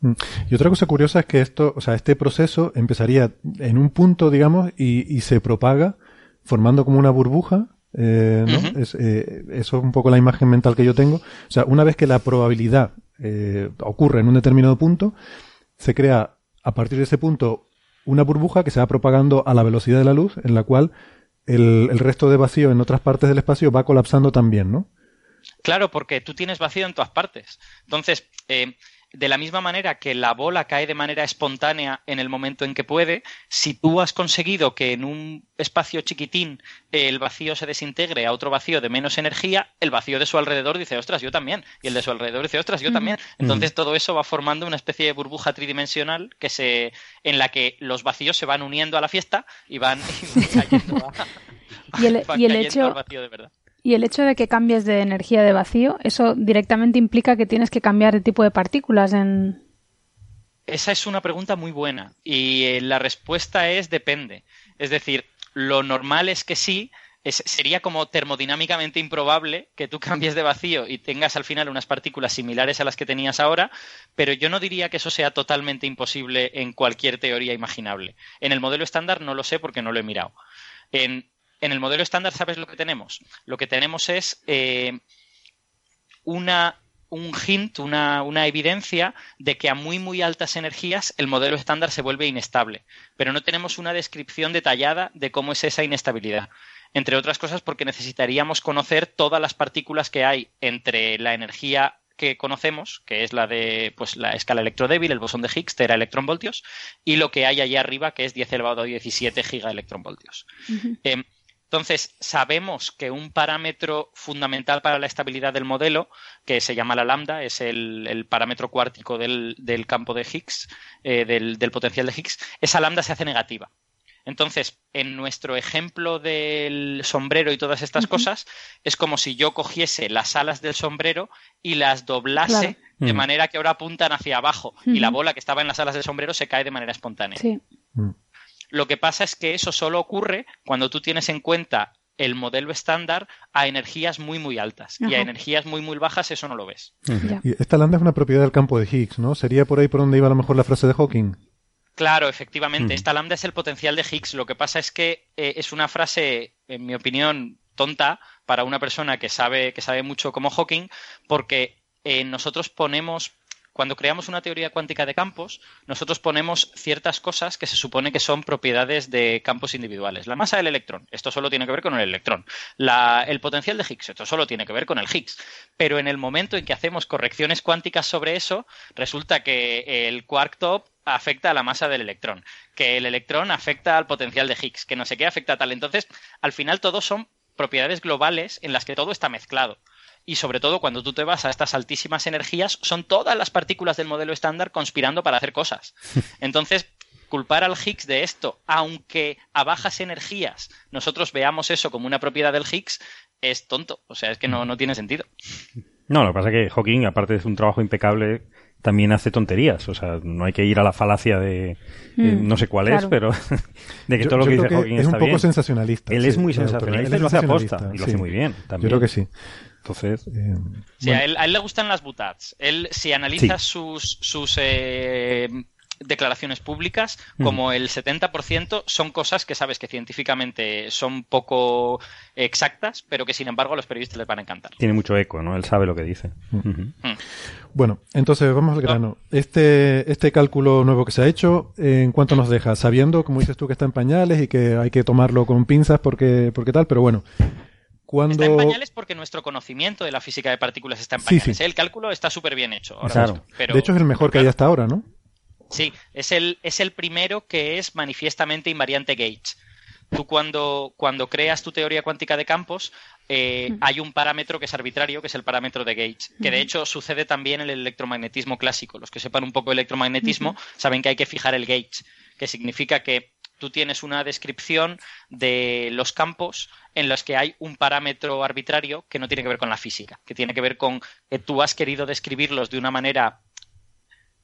Mm. Y otra cosa curiosa es que esto, o sea, este proceso empezaría en un punto, digamos, y, se propaga formando como una burbuja. Eh, ¿no? es, eh, eso es un poco la imagen mental que yo tengo. O sea, una vez que la probabilidad eh, ocurre en un determinado punto, se crea a partir de ese punto una burbuja que se va propagando a la velocidad de la luz, en la cual el, resto de vacío en otras partes del espacio va colapsando también, ¿no? Claro, porque tú tienes vacío en todas partes. Entonces, eh, de la misma manera que la bola cae de manera espontánea en el momento en que puede, si tú has conseguido que en un espacio chiquitín el vacío se desintegre a otro vacío de menos energía, el vacío de su alrededor dice, ostras, yo también. Y el de su alrededor dice, ostras, yo también. Entonces todo eso va formando una especie de burbuja tridimensional que se, en la que los vacíos se van uniendo a la fiesta y van, cayendo y el, y el hecho, vacío de verdad. Y el hecho de que cambies de energía de vacío, eso directamente implica que tienes que cambiar de tipo de partículas en... Esa es una pregunta muy buena y eh, la respuesta es depende. Es decir, lo normal es que sí, sería como termodinámicamente improbable que tú cambies de vacío y tengas al final unas partículas similares a las que tenías ahora, pero yo no diría que eso sea totalmente imposible en cualquier teoría imaginable. En el modelo estándar no lo sé porque no lo he mirado. En, en el modelo estándar, ¿sabes lo que tenemos? Lo que tenemos es eh, una, un hint, una, una, evidencia de que a muy, muy altas energías el modelo estándar se vuelve inestable, pero no tenemos una descripción detallada de cómo es esa inestabilidad. Entre otras cosas porque necesitaríamos conocer todas las partículas que hay entre la energía que conocemos, que es la de pues, la escala electrodébil, el bosón de Higgs, tera electronvoltios, y lo que hay allí arriba, que es 10 elevado a 17 gigaelectronvoltios. Entonces, sabemos que un parámetro fundamental para la estabilidad del modelo, que se llama la lambda, es el, parámetro cuártico del, campo de Higgs, eh, del, potencial de Higgs, esa lambda se hace negativa. Entonces, en nuestro ejemplo del sombrero y todas estas cosas, es como si yo cogiese las alas del sombrero y las doblase de manera que ahora apuntan hacia abajo y la bola que estaba en las alas del sombrero se cae de manera espontánea. Sí. Lo que pasa es que eso solo ocurre cuando tú tienes en cuenta el modelo estándar a energías muy muy altas y a energías muy muy bajas eso no lo ves. Y esta lambda es una propiedad del campo de Higgs, ¿no? ¿Sería por ahí por donde iba a lo mejor la frase de Hawking? Claro, efectivamente. Esta lambda es el potencial de Higgs. Lo que pasa es que eh, es una frase, en mi opinión, tonta para una persona que sabe, que sabe mucho como Hawking, porque eh, nosotros ponemos cuando creamos una teoría cuántica de campos, nosotros ponemos ciertas cosas que se supone que son propiedades de campos individuales. La masa del electrón, esto solo tiene que ver con el electrón. el potencial de Higgs, esto solo tiene que ver con el Higgs. Pero en el momento en que hacemos correcciones cuánticas sobre eso, resulta que el quark top afecta a la masa del electrón, que el electrón afecta al potencial de Higgs, que no sé qué afecta a tal. Entonces, al final todos son propiedades globales en las que todo está mezclado y sobre todo cuando tú te vas a estas altísimas energías, son todas las partículas del modelo estándar conspirando para hacer cosas. Entonces, culpar al Higgs de esto, aunque a bajas energías nosotros veamos eso como una propiedad del Higgs, es tonto. O sea, es que no, no tiene sentido. No, lo que pasa es que Hawking, aparte de un trabajo impecable, también hace tonterías. O sea, no hay que ir a la falacia de. Mm, no sé cuál es, pero. de que todo lo que dice Hawking es un poco sensacionalista. Él es muy sensacionalista y lo hace aposta. Y lo hace muy bien. También. Yo creo que sí. Entonces. Eh, a, él, le gustan las butats. Él, si analiza sus, sus eh, declaraciones públicas, mm. como el 70% son cosas que sabes que científicamente son poco exactas, pero que sin embargo a los periodistas les van a encantar. Tiene mucho eco, ¿no? Él sabe lo que dice. Mm. Bueno, entonces vamos al grano. Este, este cálculo nuevo que se ha hecho, ¿en cuánto nos deja? Sabiendo, como dices tú, que está en pañales y que hay que tomarlo con pinzas porque, porque tal, pero bueno, Está en pañales porque nuestro conocimiento de la física de partículas está en pañales. El cálculo está súper bien hecho. de hecho, es el mejor que hay hasta ahora, ¿no? Sí, es el, es el primero que es manifiestamente invariante Gauge. tú cuando, cuando creas tu teoría cuántica de campos, eh, hay un parámetro que es arbitrario, que es el parámetro de Gauge, que de hecho sucede también en el electromagnetismo clásico. Los que sepan un poco de electromagnetismo saben que hay que fijar el gauge, que significa que tú tienes una descripción de los campos en los que hay un parámetro arbitrario que no tiene que ver con la física, que tiene que ver con que tú has querido describirlos de una manera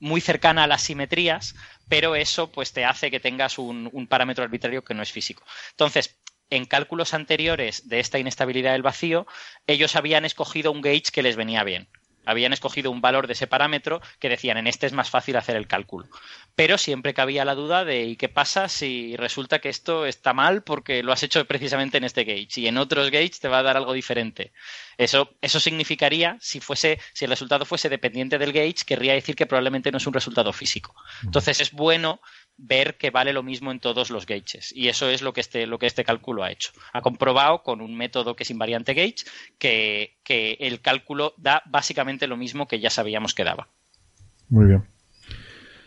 muy cercana a las simetrías, pero eso pues te hace que tengas un, un parámetro arbitrario que no es físico. Entonces, en cálculos anteriores de esta inestabilidad del vacío, ellos habían escogido un gauge que les venía bien habían escogido un valor de ese parámetro que decían en este es más fácil hacer el cálculo. Pero siempre cabía la duda de ¿y qué pasa si resulta que esto está mal porque lo has hecho precisamente en este gauge y en otros gauges te va a dar algo diferente? Eso, eso significaría, si fuese, si el resultado fuese dependiente del gauge, querría decir que probablemente no es un resultado físico. Entonces es bueno ver que vale lo mismo en todos los gauges. Y eso es lo que este, lo que este cálculo ha hecho. Ha comprobado con un método que es invariante gauge que, que el cálculo da básicamente lo mismo que ya sabíamos que daba. Muy bien.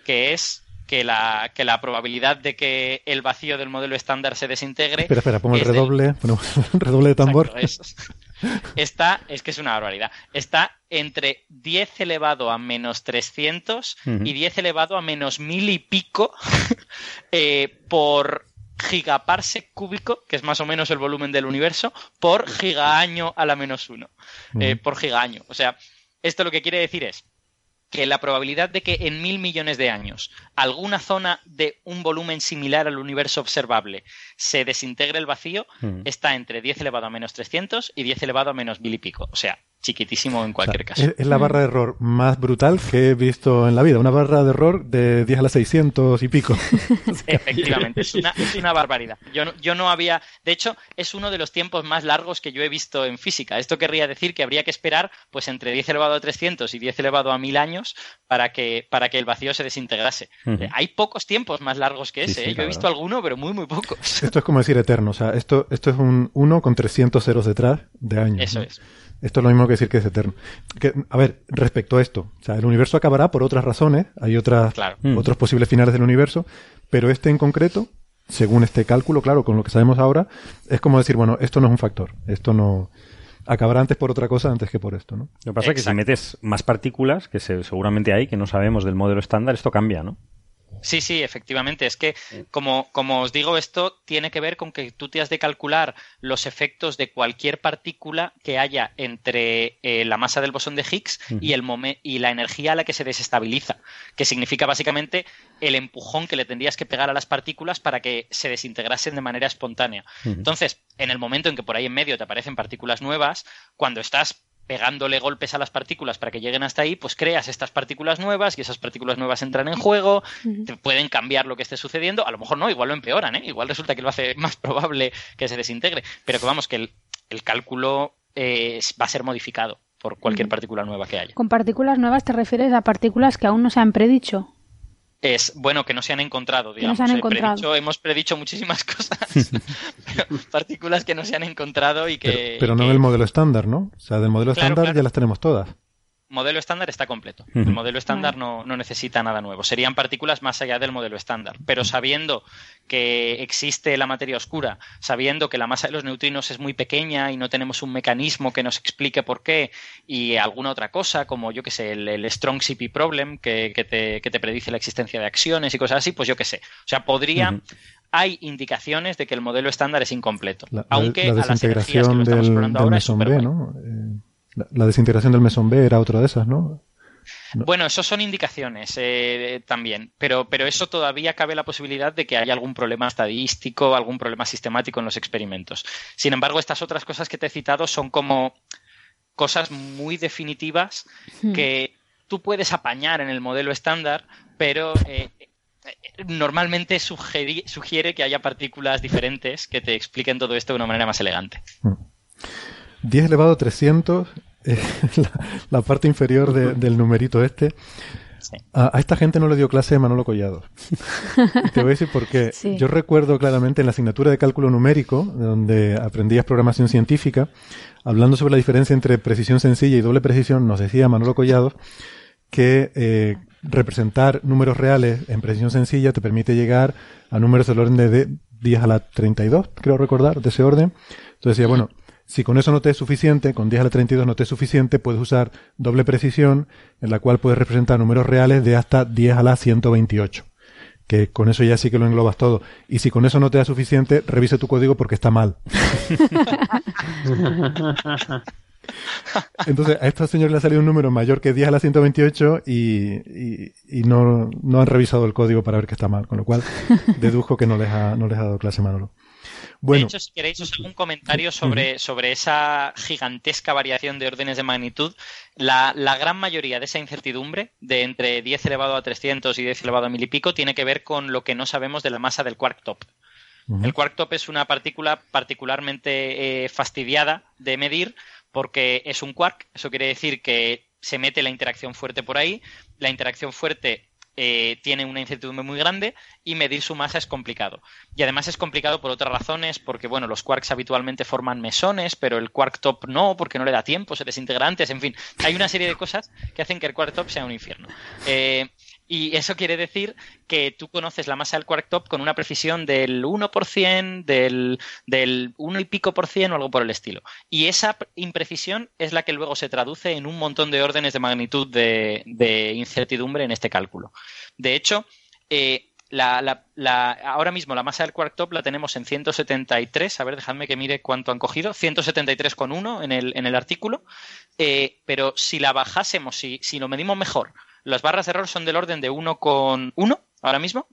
Que es que la, que la probabilidad de que el vacío del modelo estándar se desintegre. Espera, espera, pongo el redoble, redoble de tambor. Está, es que es una barbaridad, está entre 10 elevado a menos 300 y 10 elevado a menos mil y pico eh, por gigaparsec cúbico, que es más o menos el volumen del universo, por gigaaño a la menos uno, eh, por gigaaño. O sea, esto lo que quiere decir es que la probabilidad de que en mil millones de años alguna zona de un volumen similar al universo observable se desintegre el vacío mm. está entre 10 elevado a menos 300 y 10 elevado a menos mil y pico. O sea, chiquitísimo en cualquier caso. Es, la barra de error más brutal que he visto en la vida. Una barra de error de 10 a la 600 y pico. Efectivamente, es una, barbaridad. Yo no, yo no había. De hecho, es uno de los tiempos más largos que yo he visto en física. Esto querría decir que habría que esperar pues entre 10 elevado a 300 y 10 elevado a 1000 años para que, para que el vacío se desintegrase. Hay pocos tiempos más largos que ese. ¿eh? yo he visto alguno, pero muy, muy pocos. Esto es como decir eterno. O sea, esto, esto es un 1 con 300 ceros detrás de años. Eso es. Esto es lo mismo que decir que es eterno. a ver, respecto a esto, o sea, el universo acabará por otras razones, hay otras, mm. otros posibles finales del universo, pero este en concreto, según este cálculo, claro, con lo que sabemos ahora, es como decir, bueno, esto no es un factor, esto no acabará antes por otra cosa antes que por esto, ¿no? Lo que pasa es que si metes más partículas, que seguramente hay, que no sabemos del modelo estándar, esto cambia, ¿no? Sí, sí, efectivamente. Es que, como, como os digo, esto tiene que ver con que tú te has de calcular los efectos de cualquier partícula que haya entre eh, la masa del bosón de Higgs y, el y la energía a la que se desestabiliza, que significa básicamente el empujón que le tendrías que pegar a las partículas para que se desintegrasen de manera espontánea. Entonces, en el momento en que por ahí en medio te aparecen partículas nuevas, cuando estás pegándole golpes a las partículas para que lleguen hasta ahí, pues creas estas partículas nuevas y esas partículas nuevas entran en juego, te pueden cambiar lo que esté sucediendo, a lo mejor no, igual lo empeoran, ¿eh? igual resulta que lo hace más probable que se desintegre, pero que vamos, que el, cálculo eh, va a ser modificado por cualquier partícula nueva que haya. ¿Con partículas nuevas te refieres a partículas que aún no se han predicho? Es bueno que no se han encontrado, digamos. hemos predicho muchísimas cosas, partículas que no se han encontrado y que. Pero, no del modelo estándar, ¿no? O sea, del modelo estándar ya las tenemos todas modelo estándar está completo. El modelo estándar no, necesita nada nuevo. Serían partículas más allá del modelo estándar. Pero sabiendo que existe la materia oscura, sabiendo que la masa de los neutrinos es muy pequeña y no tenemos un mecanismo que nos explique por qué, y alguna otra cosa, como yo que sé, el, Strong CP Problem, que, te, predice la existencia de acciones y cosas así, pues yo que sé. O sea, podría. Hay indicaciones de que el modelo estándar es incompleto. aunque a las energías que lo estamos explorando ahora es ¿no? La, desintegración del mesón B era otra de esas, ¿no? Bueno, eso son indicaciones eh, también, pero, pero eso todavía cabe la posibilidad de que haya algún problema estadístico, algún problema sistemático en los experimentos. Sin embargo, estas otras cosas que te he citado son como cosas muy definitivas hmm. que tú puedes apañar en el modelo estándar, pero eh, normalmente sugiere que haya partículas diferentes que te expliquen todo esto de una manera más elegante. 10 hmm. elevado a 300 la, parte inferior del numerito este. A, esta gente no le dio clase de Manolo Collado. te voy a decir por qué. Yo recuerdo claramente en la asignatura de cálculo numérico, donde aprendías programación científica, hablando sobre la diferencia entre precisión sencilla y doble precisión, nos decía Manolo Collado que eh, representar números reales en precisión sencilla te permite llegar a números del orden de, 10 a la 32, creo recordar, de ese orden. Entonces decía, bueno, si con eso no te es suficiente, con 10 a la 32 no te es suficiente, puedes usar doble precisión, en la cual puedes representar números reales de hasta 10 a la 128. Que con eso ya sí que lo englobas todo. Y si con eso no te da suficiente, revise tu código porque está mal. Entonces, a estos señores le ha salido un número mayor que 10 a la 128 y, y, no, han revisado el código para ver que está mal, con lo cual dedujo que no les ha, no les ha dado clase Manolo. Bueno. De hecho, si queréis, os hago un comentario sobre, sobre esa gigantesca variación de órdenes de magnitud. La, la, gran mayoría de esa incertidumbre, de entre 10 elevado a 300 y 10 elevado a mil y pico, tiene que ver con lo que no sabemos de la masa del quark top. El quark top es una partícula particularmente eh, fastidiada de medir porque es un quark, eso quiere decir que se mete la interacción fuerte por ahí, la interacción fuerte eh, tiene una incertidumbre muy grande y medir su masa es complicado. Y además es complicado por otras razones, porque bueno, los quarks habitualmente forman mesones, pero el quark top no, porque no le da tiempo, se desintegra antes, en fin, hay una serie de cosas que hacen que el quark top sea un infierno. Eh, y eso quiere decir que tú conoces la masa del quark top con una precisión del 1%, del, del 1 y pico por cien o algo por el estilo. Y esa imprecisión es la que luego se traduce en un montón de órdenes de magnitud de, incertidumbre en este cálculo. De hecho, eh, la, la, la, ahora mismo la masa del quark top la tenemos en 173. A ver, dejadme que mire cuánto han cogido. 173,1 en el, en el artículo. Eh, pero si la bajásemos, si, si lo medimos mejor, las barras de error son del orden de 1,1 ahora mismo.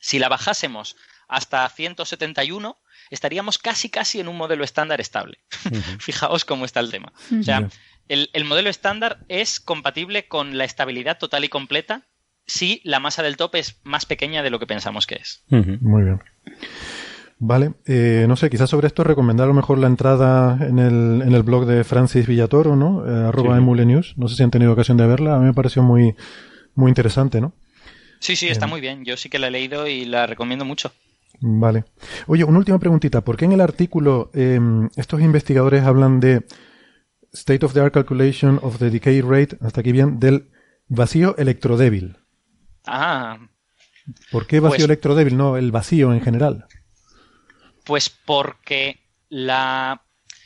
Si la bajásemos hasta 171, estaríamos casi casi en un modelo estándar estable. Fijaos cómo está el tema. O sea, el, el, modelo estándar es compatible con la estabilidad total y completa si la masa del top es más pequeña de lo que pensamos que es. Muy bien. Vale, eh, no sé, quizás sobre esto recomendar a lo mejor la entrada en el, en el blog de Francis Villatoro, ¿no? Eh, arroba sí. Emule News. No sé si han tenido ocasión de verla. A mí me pareció muy, muy interesante, ¿no? Sí, sí, está eh, muy bien. Yo sí que la he leído y la recomiendo mucho. Vale. Oye, una última preguntita. ¿Por qué en el artículo eh, estos investigadores hablan de State of the Art Calculation of the Decay Rate, hasta aquí bien, del vacío electrodébil? Ah. ¿Por qué vacío pues, electrodébil, no el vacío en general? Pues porque la.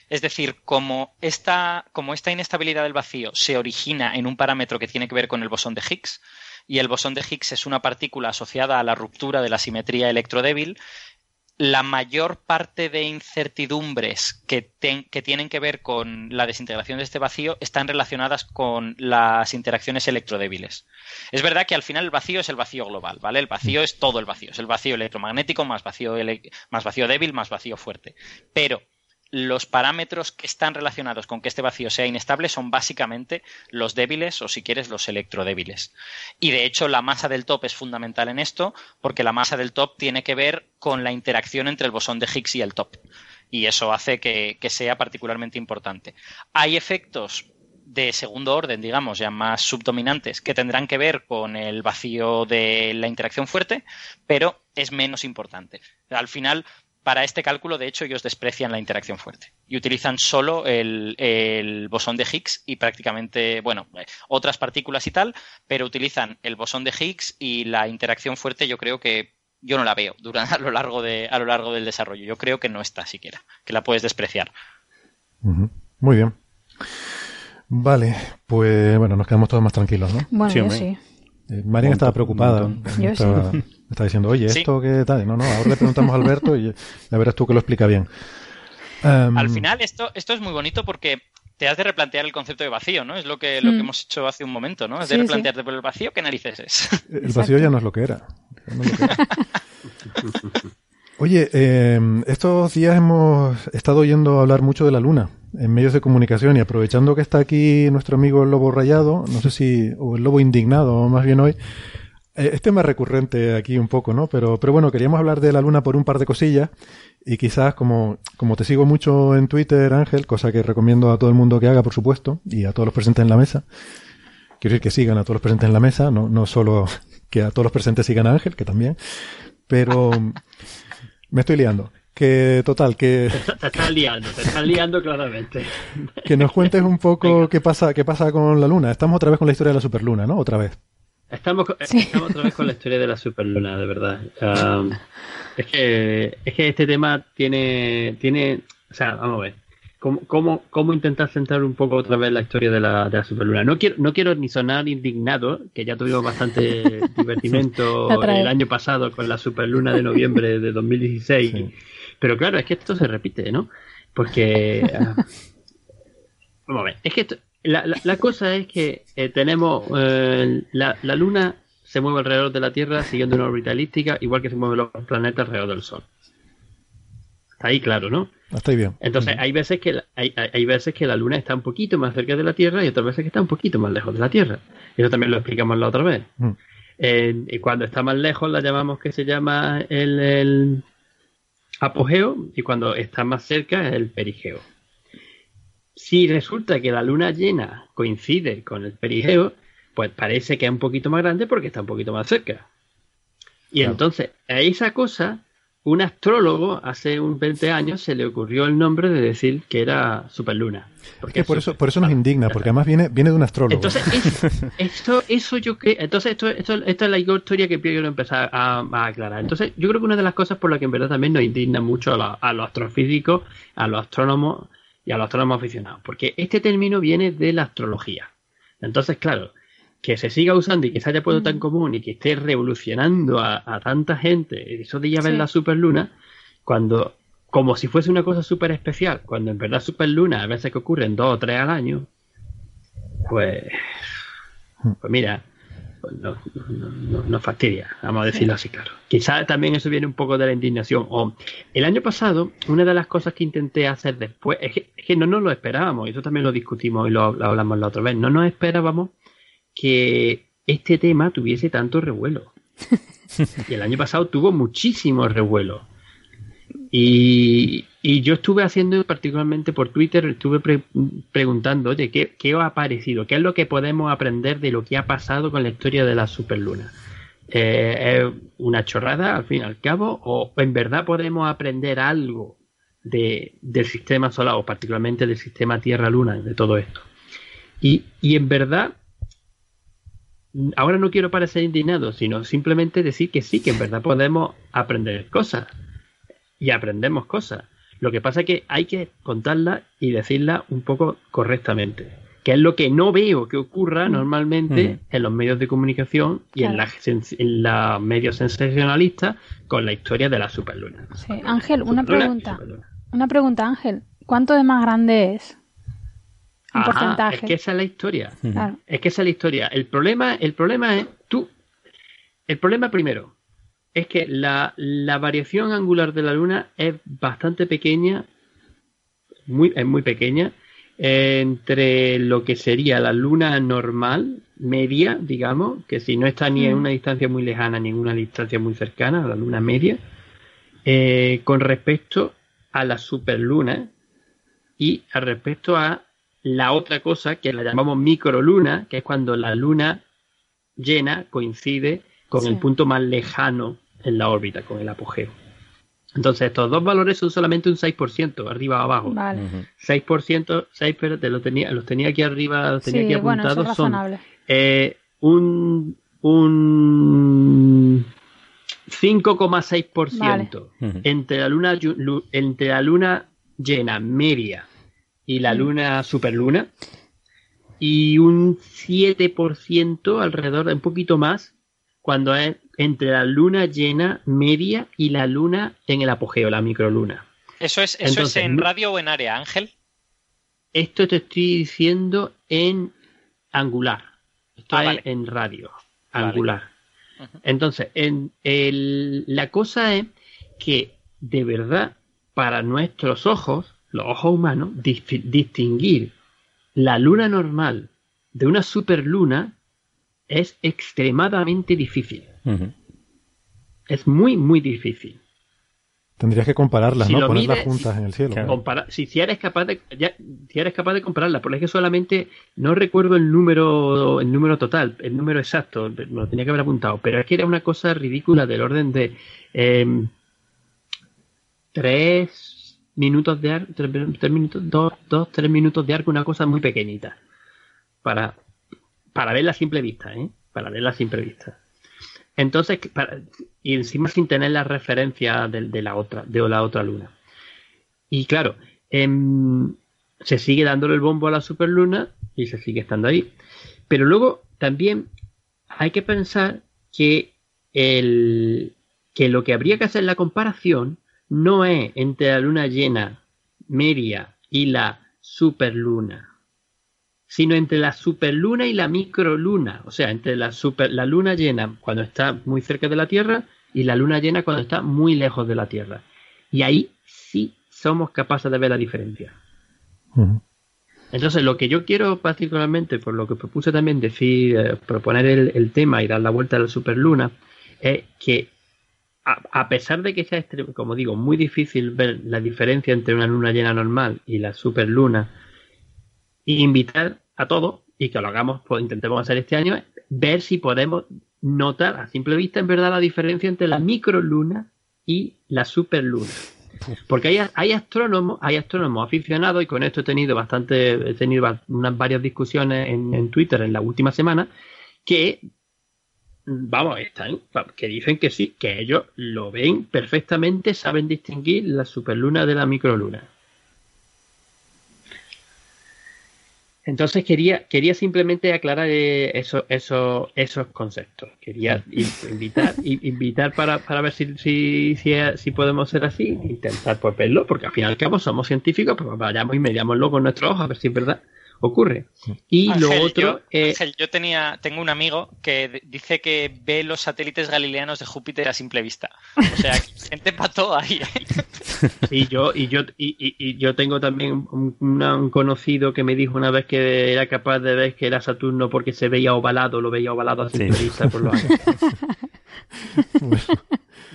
Es decir, como esta, como esta inestabilidad del vacío se origina en un parámetro que tiene que ver con el bosón de Higgs, y el bosón de Higgs es una partícula asociada a la ruptura de la simetría electrodébil, la mayor parte de incertidumbres que, que, tienen que ver con la desintegración de este vacío están relacionadas con las interacciones electrodébiles. Es verdad que al final el vacío es el vacío global, ¿vale? El vacío es todo el vacío, es el vacío electromagnético más vacío, más vacío débil más vacío fuerte. Pero los parámetros que están relacionados con que este vacío sea inestable son básicamente los débiles o si quieres los electrodébiles. Y de hecho la masa del top es fundamental en esto porque la masa del top tiene que ver con la interacción entre el bosón de Higgs y el top. Y eso hace que, que sea particularmente importante. Hay efectos de segundo orden, digamos, ya más subdominantes, que tendrán que ver con el vacío de la interacción fuerte, pero es menos importante. Al final, para este cálculo, de hecho, ellos desprecian la interacción fuerte y utilizan solo el, el, bosón de Higgs y prácticamente, bueno, otras partículas y tal, pero utilizan el bosón de Higgs y la interacción fuerte yo creo que yo no la veo durante, a, lo largo de, a lo largo del desarrollo. Yo creo que no está siquiera, que la puedes despreciar. Uh -huh. Muy bien. Vale, pues bueno, nos quedamos todos más tranquilos, ¿no? Bueno, sí, yo sí. Eh, estaba preocupada. Yo estaba, sí. Está diciendo, oye, ¿esto sí. qué tal? No, no, ahora le preguntamos a Alberto y ya verás tú que lo explica bien. Um... Al final, esto, esto es muy bonito porque te has de replantear el concepto de vacío, ¿no? Es lo que, lo que hemos hecho hace un momento, ¿no? Es de sí, replantearte sí. por el vacío, ¿qué narices es? El Exacto. vacío ya no es lo que era. No es lo que era. Oye, eh, estos días hemos estado oyendo hablar mucho de la Luna en medios de comunicación y aprovechando que está aquí nuestro amigo el Lobo Rayado, no sé si, o el Lobo Indignado, más bien hoy, es tema recurrente aquí un poco, ¿no? Pero, pero bueno, queríamos hablar de la Luna por un par de cosillas y quizás como, como te sigo mucho en Twitter, Ángel, cosa que recomiendo a todo el mundo que haga, por supuesto, y a todos los presentes en la mesa, quiero decir que sigan a todos los presentes en la mesa, no, no solo que a todos los presentes sigan a Ángel, que también, pero me estoy liando. Que total, que. Te, te estás liando, te estás liando claramente. Que nos cuentes un poco qué pasa, qué pasa con la luna. Estamos otra vez con la historia de la superluna, ¿no? Otra vez. Estamos, sí. estamos otra vez con la historia de la superluna, de verdad. Um, Es que, es que este tema tiene, tiene, o sea, vamos a ver. ¿Cómo, cómo, cómo intentar centrar un poco otra vez la historia de la, de la superluna? No quiero, no quiero ni sonar indignado, que ya tuvimos bastante divertimento el año pasado con la superluna de noviembre de 2016. Pero claro, es que esto se repite, ¿no? Porque. Ah, vamos a ver. Es que la, la, cosa es que eh, tenemos. Eh, la, la luna se mueve alrededor de la Tierra siguiendo una órbita elíptica, igual que se mueven los planetas alrededor del Sol. Está ahí claro, ¿no? Está ahí bien. Entonces, hay veces que la, hay, hay, veces que la Luna está un poquito más cerca de la Tierra y otras veces que está un poquito más lejos de la Tierra. Eso también lo explicamos la otra vez. Mm. y cuando está más lejos la llamamos que se llama el, el apogeo y cuando está más cerca es el perigeo. Si resulta que la luna llena coincide con el perigeo, pues parece que es un poquito más grande porque está un poquito más cerca. Y entonces, a esa cosa, un astrólogo hace un 20 años se le ocurrió el nombre de decir que era superluna. Porque por, eso, por eso nos indigna, porque además viene, viene de un astrólogo. Entonces, esto, eso yo creo, entonces esto, esto, esta es la historia que quiero empezar a, aclarar. Entonces, yo creo que una de las cosas por las que en verdad también nos indigna mucho a, a los astrofísicos, a los astrónomos y a los astrónomos aficionados, porque este término viene de la astrología. Entonces, claro, que se siga usando y que se haya puesto tan común y que esté revolucionando a, tanta gente, eso de ya ver la superluna, cuando, como si fuese una cosa súper especial, cuando en verdad superluna a veces que ocurren dos o tres al año, pues, pues mira, pues no, no, fastidia, vamos a decirlo así claro. Quizás también eso viene un poco de la indignación. O el año pasado, una de las cosas que intenté hacer después, es que, no nos lo esperábamos, y eso también lo discutimos y lo hablamos la otra vez, no nos esperábamos que este tema tuviese tanto revuelo. y el año pasado tuvo muchísimo revuelo. Y, yo estuve haciendo, particularmente por Twitter, estuve preguntando, oye, ¿qué, ¿qué, os ha parecido? ¿Qué es lo que podemos aprender de lo que ha pasado con la historia de la superluna? Eh, ¿Es una chorrada al fin y al cabo? ¿O en verdad podemos aprender algo de, del sistema solar, o particularmente del sistema Tierra-Luna, de todo esto? Y, y en verdad, ahora no quiero parecer indignado, sino simplemente decir que sí, que en verdad podemos aprender cosas. Y aprendemos cosas. Lo que pasa es que hay que contarla y decirla un poco correctamente. Que es lo que no veo que ocurra mm. normalmente mm. en los medios de comunicación y en, los medios sensacionalistas con la historia de la superluna. Sí. Ángel, una pregunta. Una pregunta, Ángel. ¿Cuánto de más grande es? Es que esa es la historia. Es que esa es la historia. El problema, el problema es, tú, el problema primero es que la, variación angular de la Luna es bastante pequeña, muy, es muy pequeña, entre lo que sería la Luna normal, media, digamos, que si no está ni en mm. una distancia muy lejana ni en una distancia muy cercana, la Luna media, eh, con respecto a la superluna y al respecto a la otra cosa que la llamamos microluna, que es cuando la luna llena coincide con el punto más lejano en la órbita, con el apogeo. Entonces, estos dos valores son solamente un 6%, arriba o abajo. Vale. 6%, 6, pero te lo tenía, los tenía aquí arriba, los tenía aquí apuntados, son eh, un, un 5,6% entre, la luna, entre la luna llena media y la mm. luna superluna. Y un 7% alrededor, de un poquito más, cuando es entre la luna llena media y la luna en el apogeo, la microluna. ¿Eso es, eso es en radio o en área, Ángel? Esto te estoy diciendo en angular. Esto ah, es en radio, angular. Entonces, en el, la cosa es que de verdad, para nuestros ojos, los ojos humanos, distinguir la luna normal de una superluna es extremadamente difícil. Es muy, muy difícil. Tendrías que compararlas, ¿no? Ponerlas juntas en el cielo. si, eres capaz de, si eres capaz de compararlas, porque es que solamente no recuerdo el número, el número total, el número exacto, me lo tenía que haber apuntado, pero es que era una cosa ridícula del orden de eh, tres minutos de arco, tres, minutos, dos, dos, tres minutos de arco, una cosa muy pequeñita. Para, para verla a simple vista, ¿eh? Para verla a simple vista. Entonces, para- y encima sin tener la referencia de, de la otra, de la otra luna. Y claro, em, se sigue dándole el bombo a la superluna y se sigue estando ahí. Pero luego también hay que pensar que el que lo que habría que hacer la comparación no es entre la luna llena media y la superluna, sino entre la superluna y la microluna, o sea, entre la super la luna llena cuando está muy cerca de la Tierra y la luna llena cuando está muy lejos de la Tierra. Y ahí sí somos capaces de ver la diferencia. Entonces, lo que yo quiero particularmente, por lo que propuse también decir, eh, proponer el, el tema y dar la vuelta a la superluna, es que a, a pesar de que sea, como digo, muy difícil ver la diferencia entre una luna llena normal y la superluna, invitar a todos, y que lo hagamos, pues intentemos hacer este año, ver si podemos notar a simple vista en verdad la diferencia entre la microluna y la superluna. Porque hay, hay astrónomos, hay astrónomos aficionados, y con esto he tenido bastante, he tenido unas varias discusiones en, en Twitter en la última semana, que vamos, están, que dicen que sí, que ellos lo ven perfectamente, saben distinguir la superluna de la microluna. Entonces quería, quería simplemente aclarar eh, eso, eso- esos conceptos. Quería in- invitar, in- invitar para, para ver si, si, si, si podemos ser así, intentar pues verlo, porque al fin y al cabo somos científicos, pues vayamos y mediámoslo con nuestros ojos a ver si es verdad ocurre. Y lo otro yo, Ángel, yo tenía, tengo un amigo que dice que ve los satélites galileanos de Júpiter a simple vista. O sea, gente pató ahí. Y yo, y yo, y, y- y yo tengo también un, conocido que me dijo una vez que era capaz de ver que era Saturno porque se veía ovalado, lo veía ovalado a simple Sí. vista por los años.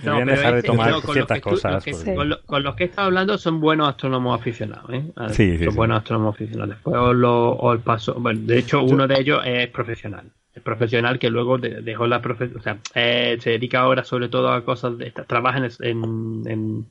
Deberían pero dejar de tomar no, ciertas tú- cosas. los que- porque- con, lo- con los que he estado hablando son buenos astrónomos aficionados, ¿eh? Sí, sí, son sí. buenos astrónomos aficionados. Después os, lo, os paso. Bueno, de hecho, uno de ellos es profesional. Es profesional que luego de- dejó la profesión. O sea, eh, se dedica ahora sobre todo a cosas de. Trabaja en, en, en-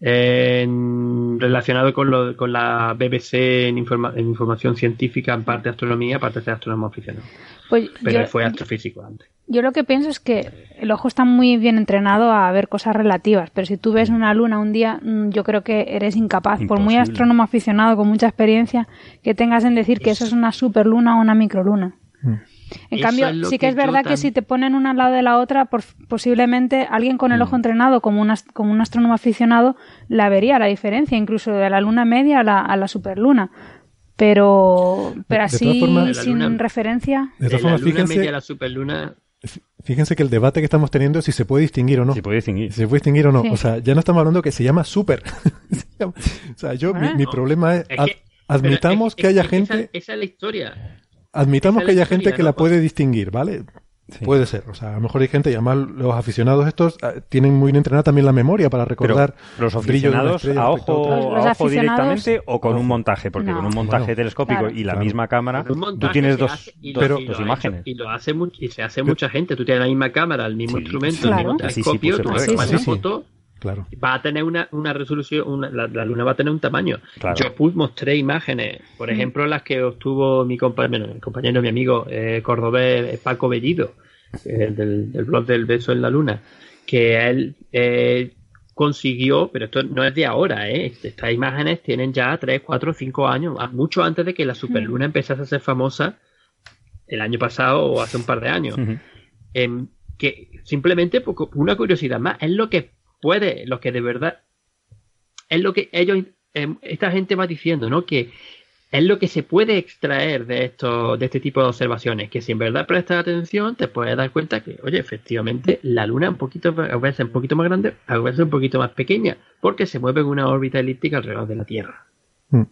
en- relacionado con, lo, con la BBC en, informa- en información científica, en parte de astronomía, en parte de astrónomo aficionado. Pues Pero yo, él fue astrofísico antes. yo lo que pienso es que el ojo está muy bien entrenado a ver cosas relativas, pero si tú ves una luna un día, mm, yo creo que eres incapaz, por muy astrónomo aficionado con mucha experiencia, que tengas en decir que eso es una superluna o una microluna. En Eso cambio, sí que que es verdad que si te ponen una al lado de la otra, por- posiblemente alguien con el ojo entrenado como un, como un astrónomo aficionado la vería la diferencia, incluso de la luna media a la, a la superluna. Pero, pero de todas así, formas- De la sin luna- referencia, De la luna fíjense, media a la superluna fíjense que el debate que estamos teniendo es si se puede distinguir o no. Si puede distinguir. Si se puede distinguir o no. Sí. O sea, ya no estamos hablando que se llama super. Se llama- o sea, yo, mi, Ah. mi problema es, Es ad- que- admitamos que haya es gente, Esa, esa es la historia. Admitamos que haya gente historia, que ¿no? la puede distinguir, ¿vale? Sí. Puede ser. O sea, a lo mejor hay gente, y además los aficionados estos ah, tienen muy bien entrenada también la memoria para Pero recordar los aficionados estrella a ojo, a ojo aficionados- directamente o con un montaje, porque No. con un montaje Bueno, telescópico claro. y la Claro. misma cámara, tú tienes dos, hace y dos, lo- dos y lo ha imágenes. hecho- y lo hace y se hace mucha gente. Tú tienes la misma cámara, el mismo Sí, instrumento, claro. el mismo Sí, sí, telescopio, pues tú Sí, una foto, Claro. va a tener una, una resolución, una- la, la luna va a tener un tamaño. Claro. Yo pus mostré imágenes, por ejemplo, las que obtuvo mi compañero, mi compañero, mi amigo eh, cordobés eh, Paco Bellido, eh, del, del blog del beso en la luna, que él eh, consiguió, pero esto no es de ahora, ¿eh? estas imágenes tienen ya 3, 4, 5 años, mucho antes de que la superluna empezase a ser famosa el año pasado o hace un par de años. Em, que simplemente una curiosidad más, es lo que puede, lo que de verdad, es lo que ellos, em, esta gente va diciendo, ¿no? Que es lo que se puede extraer de esto, de este tipo de observaciones, que si en verdad prestas atención, te puedes dar cuenta que, oye, efectivamente, la luna es un poquito, a veces un poquito más grande, a veces un poquito más pequeña, porque se mueve en una órbita elíptica alrededor de la Tierra. Mm.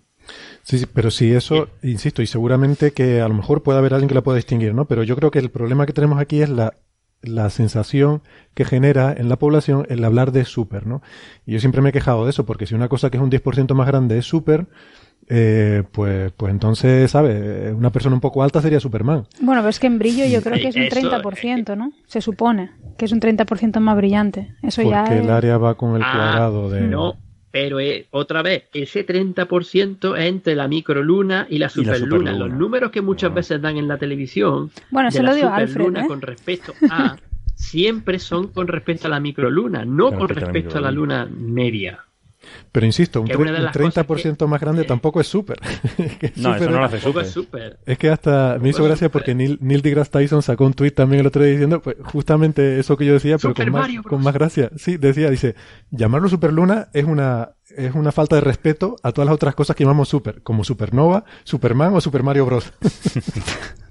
Sí, sí, pero sí, eso, insisto, y seguramente que a lo mejor puede haber alguien que la pueda distinguir, ¿no? Pero yo creo que el problema que tenemos aquí es la, la sensación que genera en la población el hablar de súper, ¿no? Y yo siempre me he quejado de eso, porque si una cosa que es un 10% más grande es súper, eh, pues, pues entonces, ¿sabes? Una persona un poco alta sería Superman. bueno, pero es que en brillo yo creo que es un Eso, 30%, ¿no? Se supone que es un 30% más brillante. Eso ya Porque es... el área va con el Ah, cuadrado de... No, pero eh, otra vez, ese 30% es entre la microluna y la superluna. superluna. Los números que muchas veces dan en la televisión Bueno, de se la lo dio superluna Alfred, ¿eh? con respecto a siempre son con respecto a la microluna, no con, respecto, a la luna media. Pero insisto, un, 30% más grande tampoco es súper. no, eso no lo hace súper. Es que hasta me hizo gracia porque Neil, Neil, deGrasse Tyson sacó un tweet también el otro día diciendo pues, justamente eso que yo decía, pero con más, con más, gracia. Sí, decía, dice, llamarlo superluna es una, es una falta de respeto a todas las otras cosas que llamamos super, como supernova, Superman o Super Mario Bros.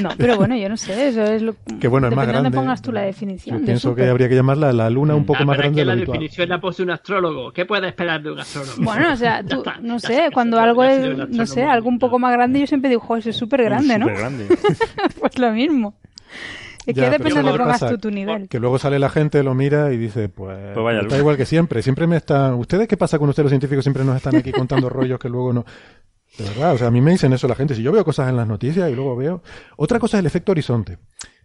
No, pero bueno, yo no sé, eso es lo que bueno, es más grande. dónde pongas tú la definición. Yo pienso que habría que llamarla la luna un poco más grande. Que la definición la pose un astrólogo. ¿Qué puede esperar de un astrólogo? Bueno, o sea, tú, no sé, cuando algo es, no sé, algo un poco más grande, yo siempre digo, joder, es súper grande, ¿no? grande. pues lo mismo. Es que depende de pongas tú tu nivel. Que luego sale la gente, lo mira y dice, pues, pues está igual que siempre. Siempre me están... ¿Ustedes qué pasa con ustedes los científicos? Siempre nos están aquí contando rollos que luego no... De verdad, o sea, a mí me dicen eso la gente. Si yo veo cosas en las noticias y luego veo. Otra cosa es el efecto horizonte.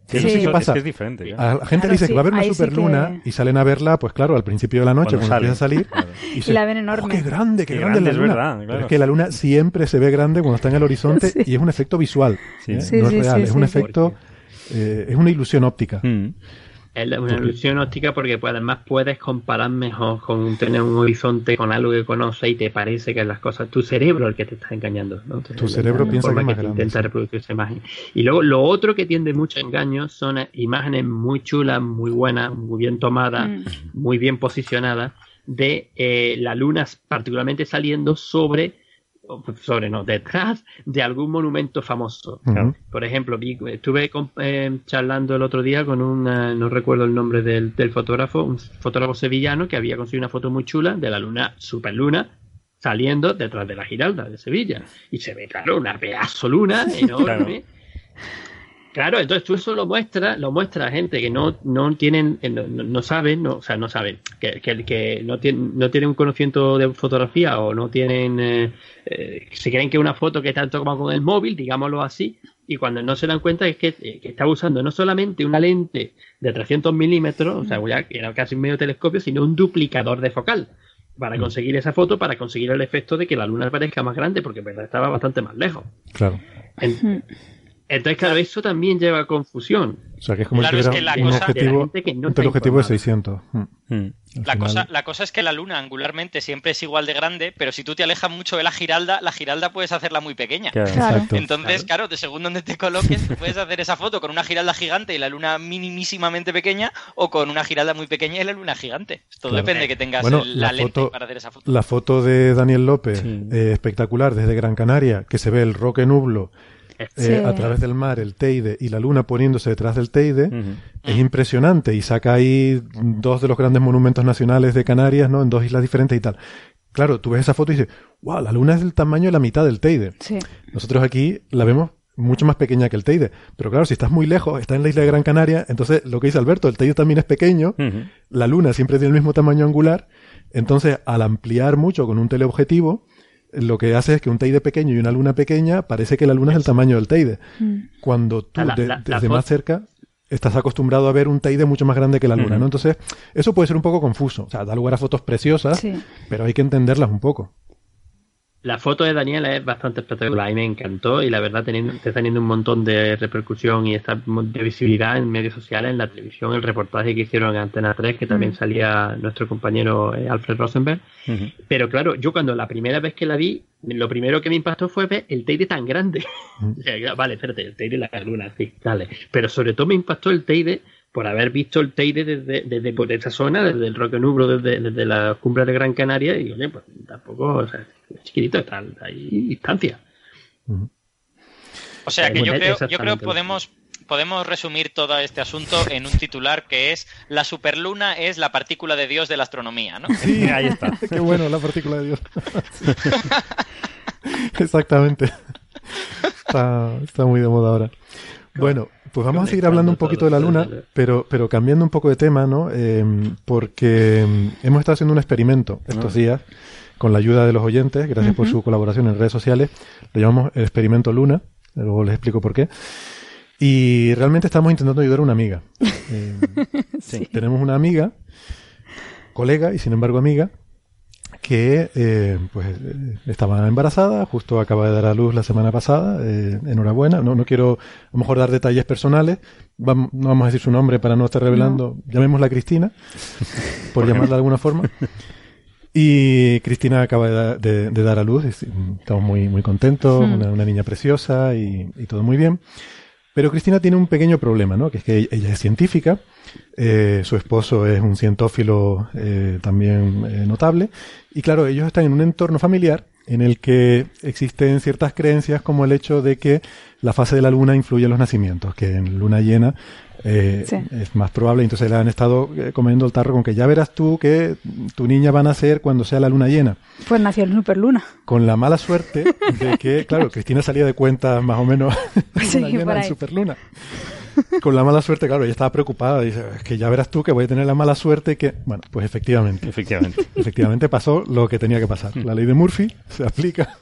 Que no sé qué pasa. Es, diferente. A la gente le dice que va a haber una superluna y salen a verla, pues claro, al principio de la noche, cuando, empieza a salir. Y, la ven enorme. Oh, ¡Qué grande, qué, grande, la luna! Es, verdad, es que la luna siempre se ve grande cuando está en el horizonte y es un efecto visual. ¿eh? no es real, es un efecto. Eh, es una ilusión óptica. Mm. Es una ilusión óptica porque pues, además puedes comparar mejor con tener un horizonte con algo que conoces y te parece que las cosas, tu cerebro el que te está engañando. tu cerebro piensa que, es intenta reproducir esa imagen. Y luego lo otro que tiende mucho engaños son imágenes muy chulas, muy buenas, muy bien tomadas, mm. muy bien posicionadas de eh, la luna particularmente saliendo sobre sobre no, detrás de algún monumento famoso. Por ejemplo, estuve eh, charlando el otro día con un, no recuerdo el nombre del, fotógrafo, un fotógrafo sevillano que había conseguido una foto muy chula de la luna, superluna, saliendo detrás de la Giralda de Sevilla. Y se ve, claro, una pedazo luna enorme. Claro, entonces tú eso lo muestras, lo muestra a gente que no, no tienen, eh, no, no saben, no, o sea, no saben, que, que, que no, tienen, no tienen un conocimiento de fotografía o no tienen, eh, eh, se creen que una foto que tanto como con el móvil, digámoslo así, y cuando no se dan cuenta es que, está usando no solamente una lente de 300 milímetros, o sea, ya era casi medio telescopio, sino un duplicador de focal para mm. conseguir esa foto, para conseguir el efecto de que la luna parezca más grande, porque verdad estaba bastante más lejos. Claro. Entonces, claro, eso también lleva a confusión. O sea, que es como si la un objetivo, el objetivo de 600. Mm. Mm. La, cosa, la cosa es que la luna angularmente siempre es igual de grande, pero si tú te alejas mucho de la giralda, la giralda puedes hacerla muy pequeña. Entonces, claro. de según donde te coloques, puedes hacer esa foto con una giralda gigante y la luna minimísimamente pequeña, o con una giralda muy pequeña y la luna gigante. Todo depende de que tengas la, lente para hacer esa foto. La foto de Daniel López, eh, espectacular, desde Gran Canaria, que se ve el roque nublo eh, a través del mar, el Teide y la luna poniéndose detrás del Teide, es impresionante y saca ahí dos de los grandes monumentos nacionales de Canarias, ¿no? En dos islas diferentes y tal. Claro, tú ves esa foto y dices, wow, la luna es del tamaño de la mitad del Teide. Nosotros aquí la vemos mucho más pequeña que el Teide. Pero claro, si estás muy lejos, está en la isla de Gran Canaria, entonces lo que dice Alberto, el Teide también es pequeño, la luna siempre tiene el mismo tamaño angular, entonces al ampliar mucho con un teleobjetivo, lo que hace es que un Teide pequeño y una luna pequeña, parece que la luna es el tamaño del Teide. Mm. Cuando tú desde más cerca estás acostumbrado a ver un Teide mucho más grande que la luna, ¿no? Entonces, eso puede ser un poco confuso. O sea, da lugar a fotos preciosas, pero hay que entenderlas un poco. La foto de Daniela es bastante espectacular y me encantó y la verdad teniendo, está teniendo un montón de repercusión y esta de visibilidad en medios sociales, en la televisión, el reportaje que hicieron en Antena 3, que también salía nuestro compañero eh, Alfred Rosenberg. Pero claro, yo cuando la primera vez que la vi, lo primero que me impactó fue ver el Teide tan grande. vale, espérate, el Teide la luna, sí, dale. Pero sobre todo me impactó el Teide por haber visto el Teide desde, desde, esa zona, desde el Roque Nublo, desde, desde la cumbre de Gran Canaria, y oye, pues tampoco, o sea, chiquitito, está ahí distancia. O sea que yo creo, yo creo podemos podemos resumir todo este asunto en un titular que es La superluna es la partícula de Dios de la astronomía, ¿no? Sí, ahí está. Qué bueno, la partícula de Dios. Exactamente. Está, está, muy de moda ahora. Bueno, pues vamos a seguir hablando un poquito de la Luna, pero, pero cambiando un poco de tema, ¿no? Em, porque em, hemos estado haciendo un experimento estos ah. días con la ayuda de los oyentes, gracias por su colaboración en redes sociales. Lo llamamos el experimento Luna, luego les explico por qué. Y realmente estamos intentando ayudar a una amiga. Em, sí. Tenemos una amiga, colega y sin embargo amiga, que eh, pues eh, estaba embarazada, justo acaba de dar a luz la semana pasada, eh, enhorabuena, no, no quiero a lo mejor dar detalles personales, Vam- no vamos a decir su nombre para no estar revelando, llamémosla Cristina, por llamarla de alguna forma. Y Cristina acaba de, da- de- de dar a luz, es- estamos muy, muy contentos, una, una niña preciosa y, y todo muy bien. Pero Cristina tiene un pequeño problema, ¿no? Que es que ella es científica, eh, su esposo es un cientófilo eh, también eh, notable, y claro, ellos están en un entorno familiar en el que existen ciertas creencias como el hecho de que la fase de la luna influye en los nacimientos, que en luna llena eh, Sí. es más probable, entonces le han estado eh, comiendo el tarro con que ya verás tú que tu niña va a nacer cuando sea la luna llena Pues nació en Superluna. con la mala suerte de que, claro, Cristina salía de cuenta más o menos Sí, luna llena en. Superluna. Con la mala suerte, claro, ella estaba preocupada. Dice, es que ya verás tú que voy a tener la mala suerte que... Bueno, pues efectivamente. Efectivamente. Efectivamente pasó lo que tenía que pasar. La ley de Murphy se aplica.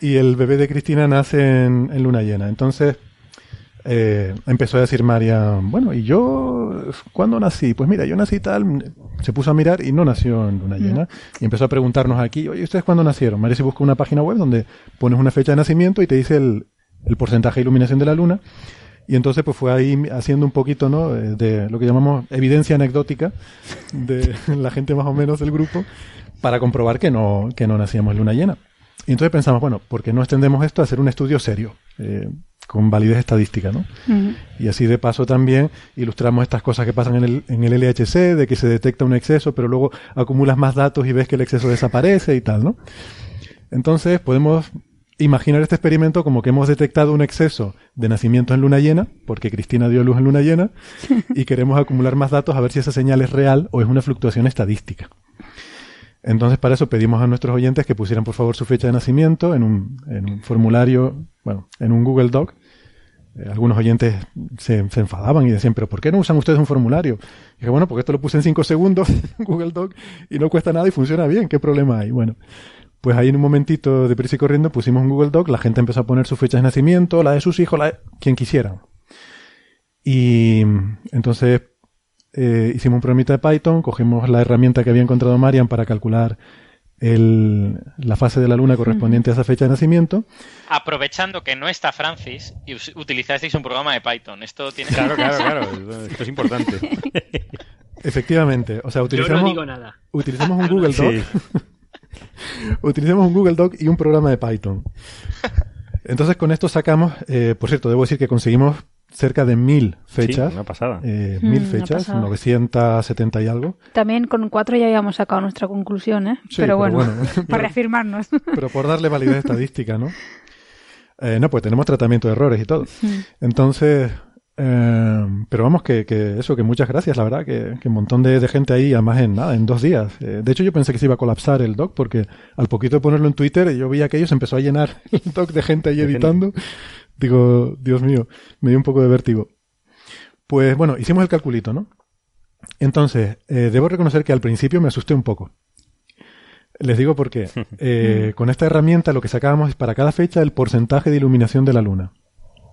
y el bebé de Cristina nace en, en luna llena. Entonces, eh, empezó a decir María, bueno, ¿y yo cuándo nací? Pues mira, yo nací tal, se puso a mirar y no nació en luna llena. Y empezó a preguntarnos aquí, oye, ¿ustedes cuándo nacieron? María se busca una página web donde pones una fecha de nacimiento y te dice el, el porcentaje de iluminación de la luna. Y entonces pues fue ahí haciendo un poquito, ¿no? Eh, De lo que llamamos evidencia anecdótica de la gente más o menos del grupo para comprobar que no, que no nacíamos en luna llena. Y entonces pensamos, bueno, ¿por qué no extendemos esto a hacer un estudio serio? eh, con validez estadística, ¿no? Y así de paso también ilustramos estas cosas que pasan en el, en el LHC, de que se detecta un exceso, pero luego acumulas más datos y ves que el exceso desaparece y tal, ¿no? Entonces podemos imaginar este experimento como que hemos detectado un exceso de nacimientos en luna llena, porque Cristina dio luz en luna llena, y queremos acumular más datos a ver si esa señal es real o es una fluctuación estadística. Entonces, para eso pedimos a nuestros oyentes que pusieran, por favor, su fecha de nacimiento en un, formulario, bueno, en un Google Doc. Eh, algunos oyentes se, enfadaban y decían, pero ¿por qué no usan ustedes un formulario? Y dije, bueno, porque esto lo puse en cinco segundos en Google Doc y no cuesta nada y funciona bien. ¿Qué problema hay? Bueno, pues ahí en un momentito de prisa y corriendo pusimos un Google Doc, la gente empezó a poner su fecha de nacimiento, la de sus hijos, la de quien quisieran. Y entonces eh, hicimos un programita de Python, cogimos la herramienta que había encontrado Marian para calcular el, la fase de la luna correspondiente a esa fecha de nacimiento. Aprovechando que no está Francis y utilizasteis un programa de Python. Esto tiene Claro, claro, claro. Esto es importante. Efectivamente, o sea, Yo utilizamos, no digo nada. utilizamos un Google Doc, Sí. utilizamos un Google Doc y un programa de Python. Entonces con esto sacamos, eh, por cierto, debo decir que conseguimos cerca de mil fechas, Sí, una pasada. eh, Mm, mil fechas, pasada. 970 y algo. También con cuatro ya habíamos sacado nuestra conclusión, ¿eh? Sí, pero pero bueno, bueno, para pero- reafirmarnos. pero por darle validez estadística, ¿no? Eh, no, pues tenemos tratamiento de errores y todo. Entonces, eh, pero vamos, que, que eso, que muchas gracias, la verdad, que, que un montón de, de gente ahí, además en nada, en dos días. Eh, de hecho, yo pensé que se iba a colapsar el doc, porque al poquito de ponerlo en Twitter, yo vi aquello, se empezó a llenar el doc de gente ahí editando. Digo, Dios mío, me dio un poco de vértigo. Pues bueno, hicimos el calculito, ¿no? Entonces, eh, debo reconocer que al principio me asusté un poco. Les digo por qué. Eh, con esta herramienta lo que sacábamos es para cada fecha el porcentaje de iluminación de la luna.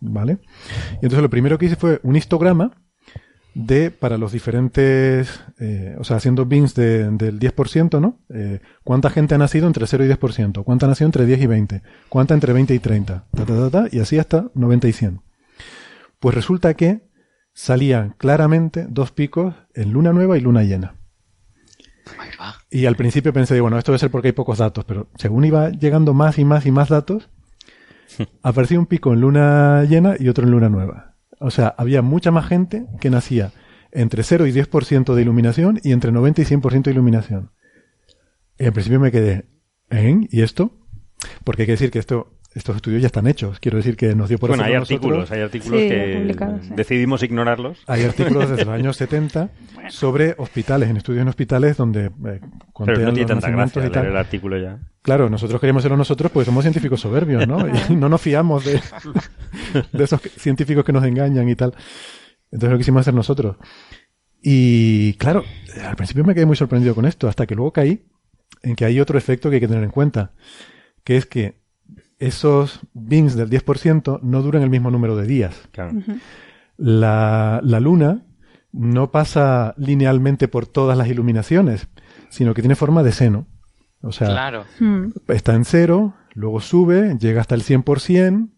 ¿Vale? Y entonces lo primero que hice fue un histograma de, para los diferentes, eh, o sea, haciendo bins de- del 10%, ¿no? Eh, ¿Cuánta gente ha nacido entre 0 y 10%? ¿Cuánta ha nacido entre 10 y 20? ¿Cuánta entre 20 y 30? Ta, ta, ta, ta, y así hasta 90 y 100. Pues resulta que salían claramente dos picos en luna nueva y luna llena. Y al principio pensé, bueno, esto debe ser porque hay pocos datos, pero según iba llegando más y más y más datos, aparecía un pico en luna llena y otro en luna nueva. O sea, había mucha más gente que nacía entre 0 y 10% de iluminación y entre 90 y 100% de iluminación. Y al principio me quedé, ¿en? ¿Y esto? Porque hay que decir que esto, estos estudios ya están hechos. Quiero decir que nos dio por Bueno, hay artículos, hay artículos Sí, que sí. decidimos ignorarlos. Hay artículos desde los años 70 sobre hospitales, en estudios en hospitales donde eh, Pero no tiene tanta gracia y tal. leer el artículo ya. Claro, nosotros queríamos serlo nosotros porque somos científicos soberbios, ¿no? Y no nos fiamos de, de esos científicos que nos engañan y tal. Entonces lo quisimos hacer nosotros. Y claro, al principio me quedé muy sorprendido con esto, hasta que luego caí en que hay otro efecto que hay que tener en cuenta, que es que esos bins del 10% no duran el mismo número de días. Claro. La, la luna no pasa linealmente por todas las iluminaciones, sino que tiene forma de seno. O sea, Claro. Mm. está en cero, luego sube, llega hasta el 100%,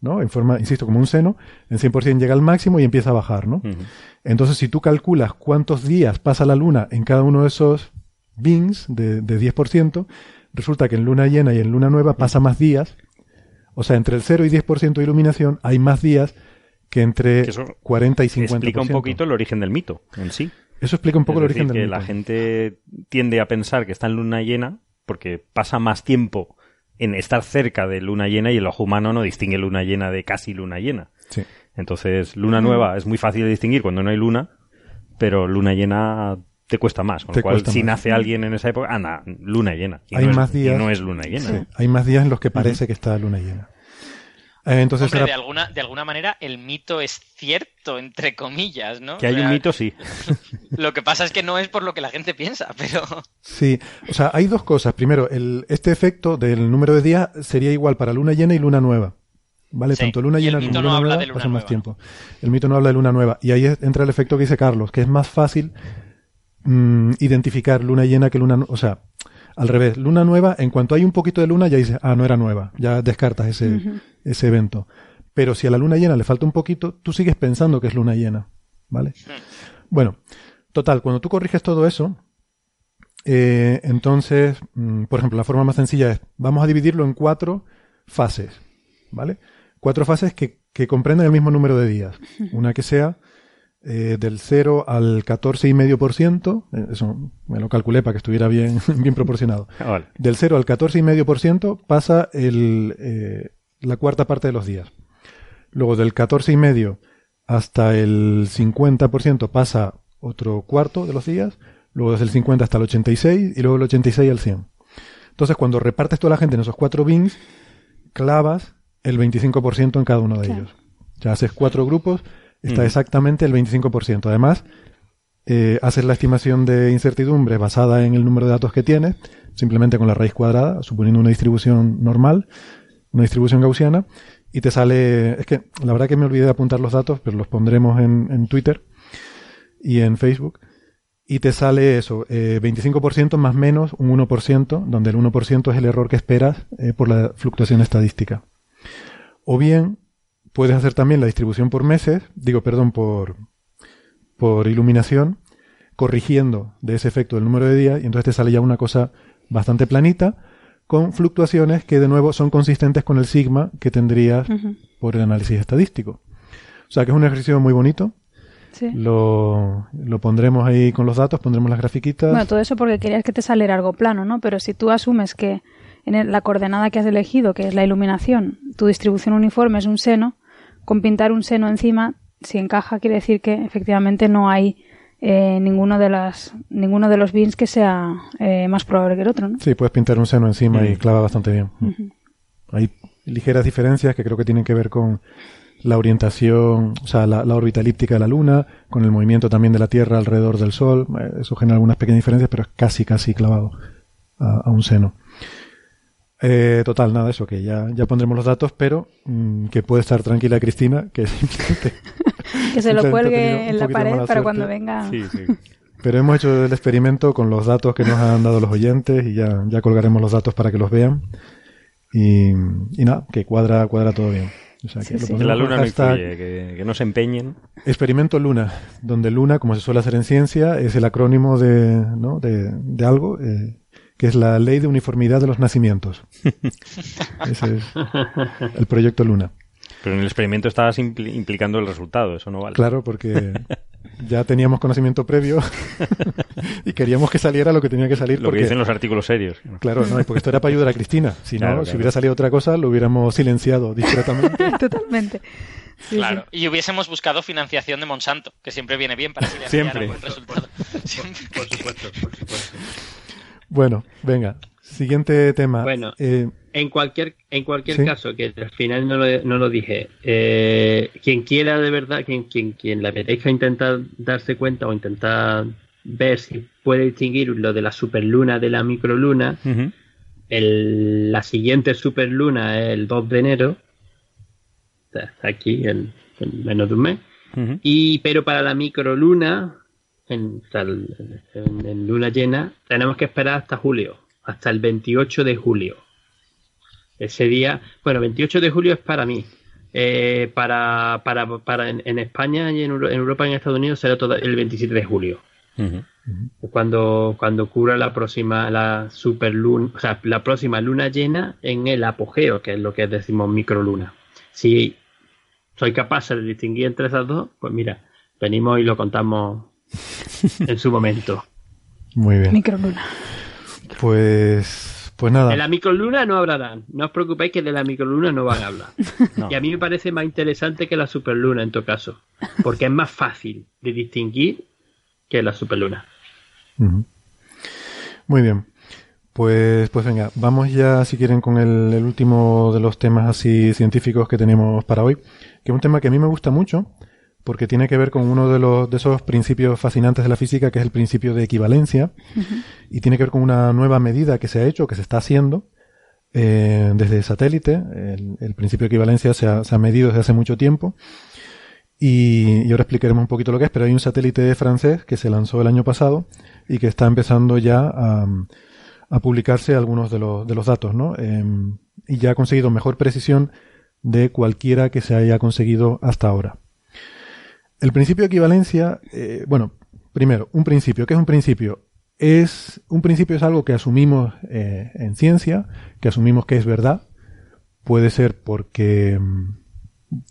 ¿no? En forma, insisto, como un seno, en 100% llega al máximo y empieza a bajar, ¿no? Entonces, si tú calculas cuántos días pasa la luna en cada uno de esos bins de, de 10%, resulta que en luna llena y en luna nueva pasa más días. O sea, entre el 0 y 10% de iluminación hay más días que entre Que eso 40 y 50%. Explica un poquito el origen del mito en sí. Eso explica un poco Es el decir, origen del que mito. la gente tiende a pensar que está en luna llena porque pasa más tiempo en estar cerca de luna llena y el ojo humano no distingue luna llena de casi luna llena. Sí. Entonces, luna nueva es muy fácil de distinguir cuando no hay luna, pero luna llena te cuesta más. Con Te lo cual, si más. nace alguien en esa época, anda, luna llena. Y Hay no es- más días. Y no es luna llena. Sí, Hay más días en los que parece que está luna llena. Eh, entonces Hombre, era- de alguna, de alguna manera el mito es cierto, entre comillas, ¿no? Que hay O sea, un mito, sí. Lo que pasa es que no es por lo que la gente piensa, pero... Sí, o sea, hay dos cosas. Primero, el, este efecto del número de días sería igual para luna llena y luna nueva. ¿Vale? Sí, Tanto luna llena como no luna habla nueva de luna pasan más tiempo. El mito no habla de luna nueva. Y ahí es- entra el efecto que dice Carlos, que es más fácil mm, identificar luna llena que luna... O sea, al revés, luna nueva, en cuanto hay un poquito de luna, ya dices, ah, no era nueva. Ya descartas ese, ese evento. Pero si a la luna llena le falta un poquito, tú sigues pensando que es luna llena. ¿Vale? Bueno, total, cuando tú corriges todo eso, eh, entonces, mm, por ejemplo, la forma más sencilla es, vamos a dividirlo en cuatro fases, ¿vale? Cuatro fases que, que comprenden el mismo número de días. Una que sea eh, del 0 al 14,5%, eh, eso me lo calculé para que estuviera bien, bien proporcionado. Ah, vale. Del 0 al 14,5% pasa el, eh, la cuarta parte de los días. Luego del 14,5% hasta el 50% pasa otro cuarto de los días. Luego desde el 50 hasta el 86 y luego el 86 al 100. Entonces cuando repartes toda la gente en esos cuatro bins, clavas el 25% en cada uno de Claro. ellos. Ya haces cuatro grupos, está Mm. exactamente el 25%. Además, eh, haces la estimación de incertidumbre basada en el número de datos que tienes, simplemente con la raíz cuadrada, suponiendo una distribución normal, una distribución gaussiana, y te sale, es que la verdad que me olvidé de apuntar los datos, pero los pondremos en, en Twitter y en Facebook, y te sale eso, eh, 25% más menos un 1%, donde el 1% es el error que esperas eh, por la fluctuación estadística. O bien, puedes hacer también la distribución por meses, digo, perdón, por, por iluminación, corrigiendo de ese efecto el número de días, y entonces te sale ya una cosa bastante planita, con fluctuaciones que de nuevo son consistentes con el sigma que tendrías por el análisis estadístico. O sea que es un ejercicio muy bonito. Sí. Lo, lo pondremos ahí con los datos, pondremos las grafiquitas. Bueno, todo eso porque querías que te saliera algo plano, ¿no? Pero si tú asumes que en el- la coordenada que has elegido, que es la iluminación, tu distribución uniforme es un seno, con pintar un seno encima, si encaja, quiere decir que efectivamente no hay eh, ninguno de las ninguno de los bins que sea eh, más probable que el otro, ¿no? Sí, puedes pintar un seno encima y clava bastante bien. Hay ligeras diferencias que creo que tienen que ver con la orientación, o sea, la, la órbita elíptica de la Luna, con el movimiento también de la Tierra alrededor del Sol. Eh, Eso genera algunas pequeñas diferencias, pero es casi, casi clavado a, a un seno. Eh, total, nada, eso, que ya, ya pondremos los datos, pero mm, que puede estar tranquila Cristina, que simplemente... Que se lo cuelgue en la pared para suerte. cuando venga. Sí, sí. Pero hemos hecho el experimento con los datos que nos han dado los oyentes y ya, ya colgaremos los datos para que los vean. Y, y nada, que cuadra, cuadra todo bien. O sea, que Sí, lo sí. Que pondremos la luna no influye, que, que no se empeñen. Experimento Luna, donde Luna, como se suele hacer en ciencia, es el acrónimo de, ¿no? de, de algo, eh, que es la Ley de Uniformidad de los Nacimientos. Ese es el proyecto Luna. Pero en el experimento estabas impli- implicando el resultado, eso no vale. Claro, porque ya teníamos conocimiento previo y queríamos que saliera lo que tenía que salir. Lo porque, que dicen los artículos serios. Claro, no, y porque esto era para ayudar a Cristina. Si no, Claro, si hubiera salido otra cosa, lo hubiéramos silenciado discretamente. Totalmente. Sí, Claro, sí. y hubiésemos buscado financiación de Monsanto, que siempre viene bien para silenciar Siempre. algún resultado. Siempre. Por supuesto, por supuesto. Bueno, venga. Siguiente tema. Bueno. Eh, En cualquier, en cualquier Sí. caso, que al final no lo, no lo dije, eh, quien quiera de verdad, quien, quien, quien le apetezca intentar darse cuenta o intentar ver si puede distinguir lo de la superluna de la microluna, el, la siguiente superluna es el 2 de enero, aquí en, en menos de un mes, y pero para la microluna en, en, luna llena, tenemos que esperar hasta julio, hasta el 28 de julio. Ese día, bueno, 28 de julio es para mí. Eh, para, para, para en, España y en, Europa y en Estados Unidos será todo el 27 de julio. Cuando, cuando ocurra la próxima, la superluna, o sea, la próxima luna llena en el apogeo, que es lo que decimos microluna. Si soy capaz de distinguir entre esas dos, pues mira, venimos y lo contamos en su momento. Muy bien. Microluna. Pues, pues nada. De la microluna no hablarán. No os preocupéis que de la microluna no van a hablar. Y a mí me parece más interesante que la superluna en todo caso. Porque es más fácil de distinguir que la superluna. Muy bien. Pues, pues venga, vamos ya, si quieren, con el, el, último de los temas así científicos que tenemos para hoy, que es un tema que a mí me gusta mucho, porque tiene que ver con uno de, los, de esos principios fascinantes de la física, que es el principio de equivalencia, y tiene que ver con una nueva medida que se ha hecho, que se está haciendo eh, desde satélite. El, principio de equivalencia se ha, medido desde hace mucho tiempo. Y, ahora explicaremos un poquito lo que es, pero hay un satélite francés que se lanzó el año pasado y que está empezando ya a, publicarse algunos de los, de los datos, ¿no? Em, y ya ha conseguido mejor precisión de cualquiera que se haya conseguido hasta ahora. El principio de equivalencia, eh, bueno, primero, un principio. ¿Qué es un principio? Es, un principio es algo que asumimos eh, en ciencia, que asumimos que es verdad. Puede ser porque mm,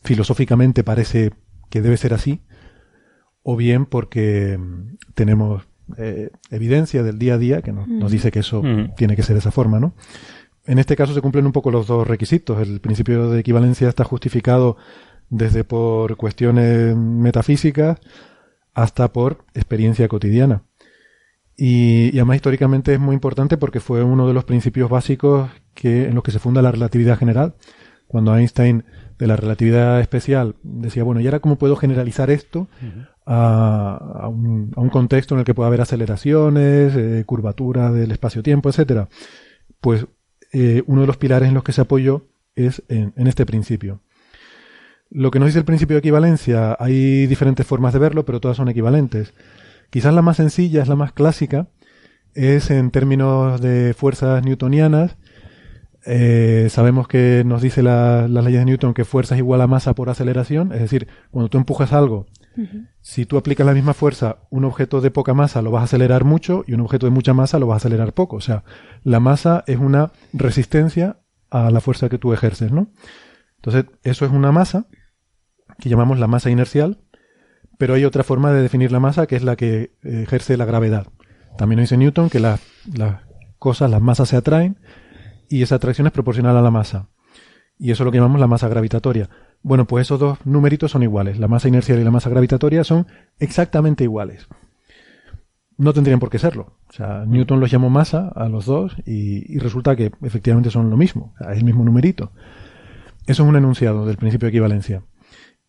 filosóficamente parece que debe ser así, o bien porque mm, tenemos eh, evidencia del día a día que nos, nos dice que eso tiene que ser de esa forma, ¿no? En este caso se cumplen un poco los dos requisitos. El principio de equivalencia está justificado desde por cuestiones metafísicas hasta por experiencia cotidiana. Y, además históricamente es muy importante porque fue uno de los principios básicos que, en los que se funda la relatividad general. Cuando Einstein de la relatividad especial decía, bueno, ¿y ahora cómo puedo generalizar esto a, un, contexto en el que pueda haber aceleraciones, eh, curvatura del espacio-tiempo, etcétera? Pues eh, uno de los pilares en los que se apoyó es en este principio. Lo que nos dice el principio de equivalencia, hay diferentes formas de verlo, pero todas son equivalentes. Quizás la más sencilla, es la más clásica, es en términos de fuerzas newtonianas. Eh, sabemos que nos dice la, las leyes de Newton que fuerza es igual a masa por aceleración, es decir, cuando tú empujas algo, si tú aplicas la misma fuerza, un objeto de poca masa lo vas a acelerar mucho y un objeto de mucha masa lo vas a acelerar poco. O sea, la masa es una resistencia a la fuerza que tú ejerces, ¿no? Entonces, eso es una masa que llamamos la masa inercial, pero hay otra forma de definir la masa que es la que ejerce la gravedad. También dice Newton que las cosas, las masas se atraen y esa atracción es proporcional a la masa. Y eso es lo que llamamos la masa gravitatoria. Bueno, pues esos dos numeritos son iguales. La masa inercial y la masa gravitatoria son exactamente iguales. No tendrían por qué serlo. O sea, Newton los llamó masa a los dos y, y resulta que efectivamente son lo mismo. es el mismo numerito. Eso es un enunciado del principio de equivalencia.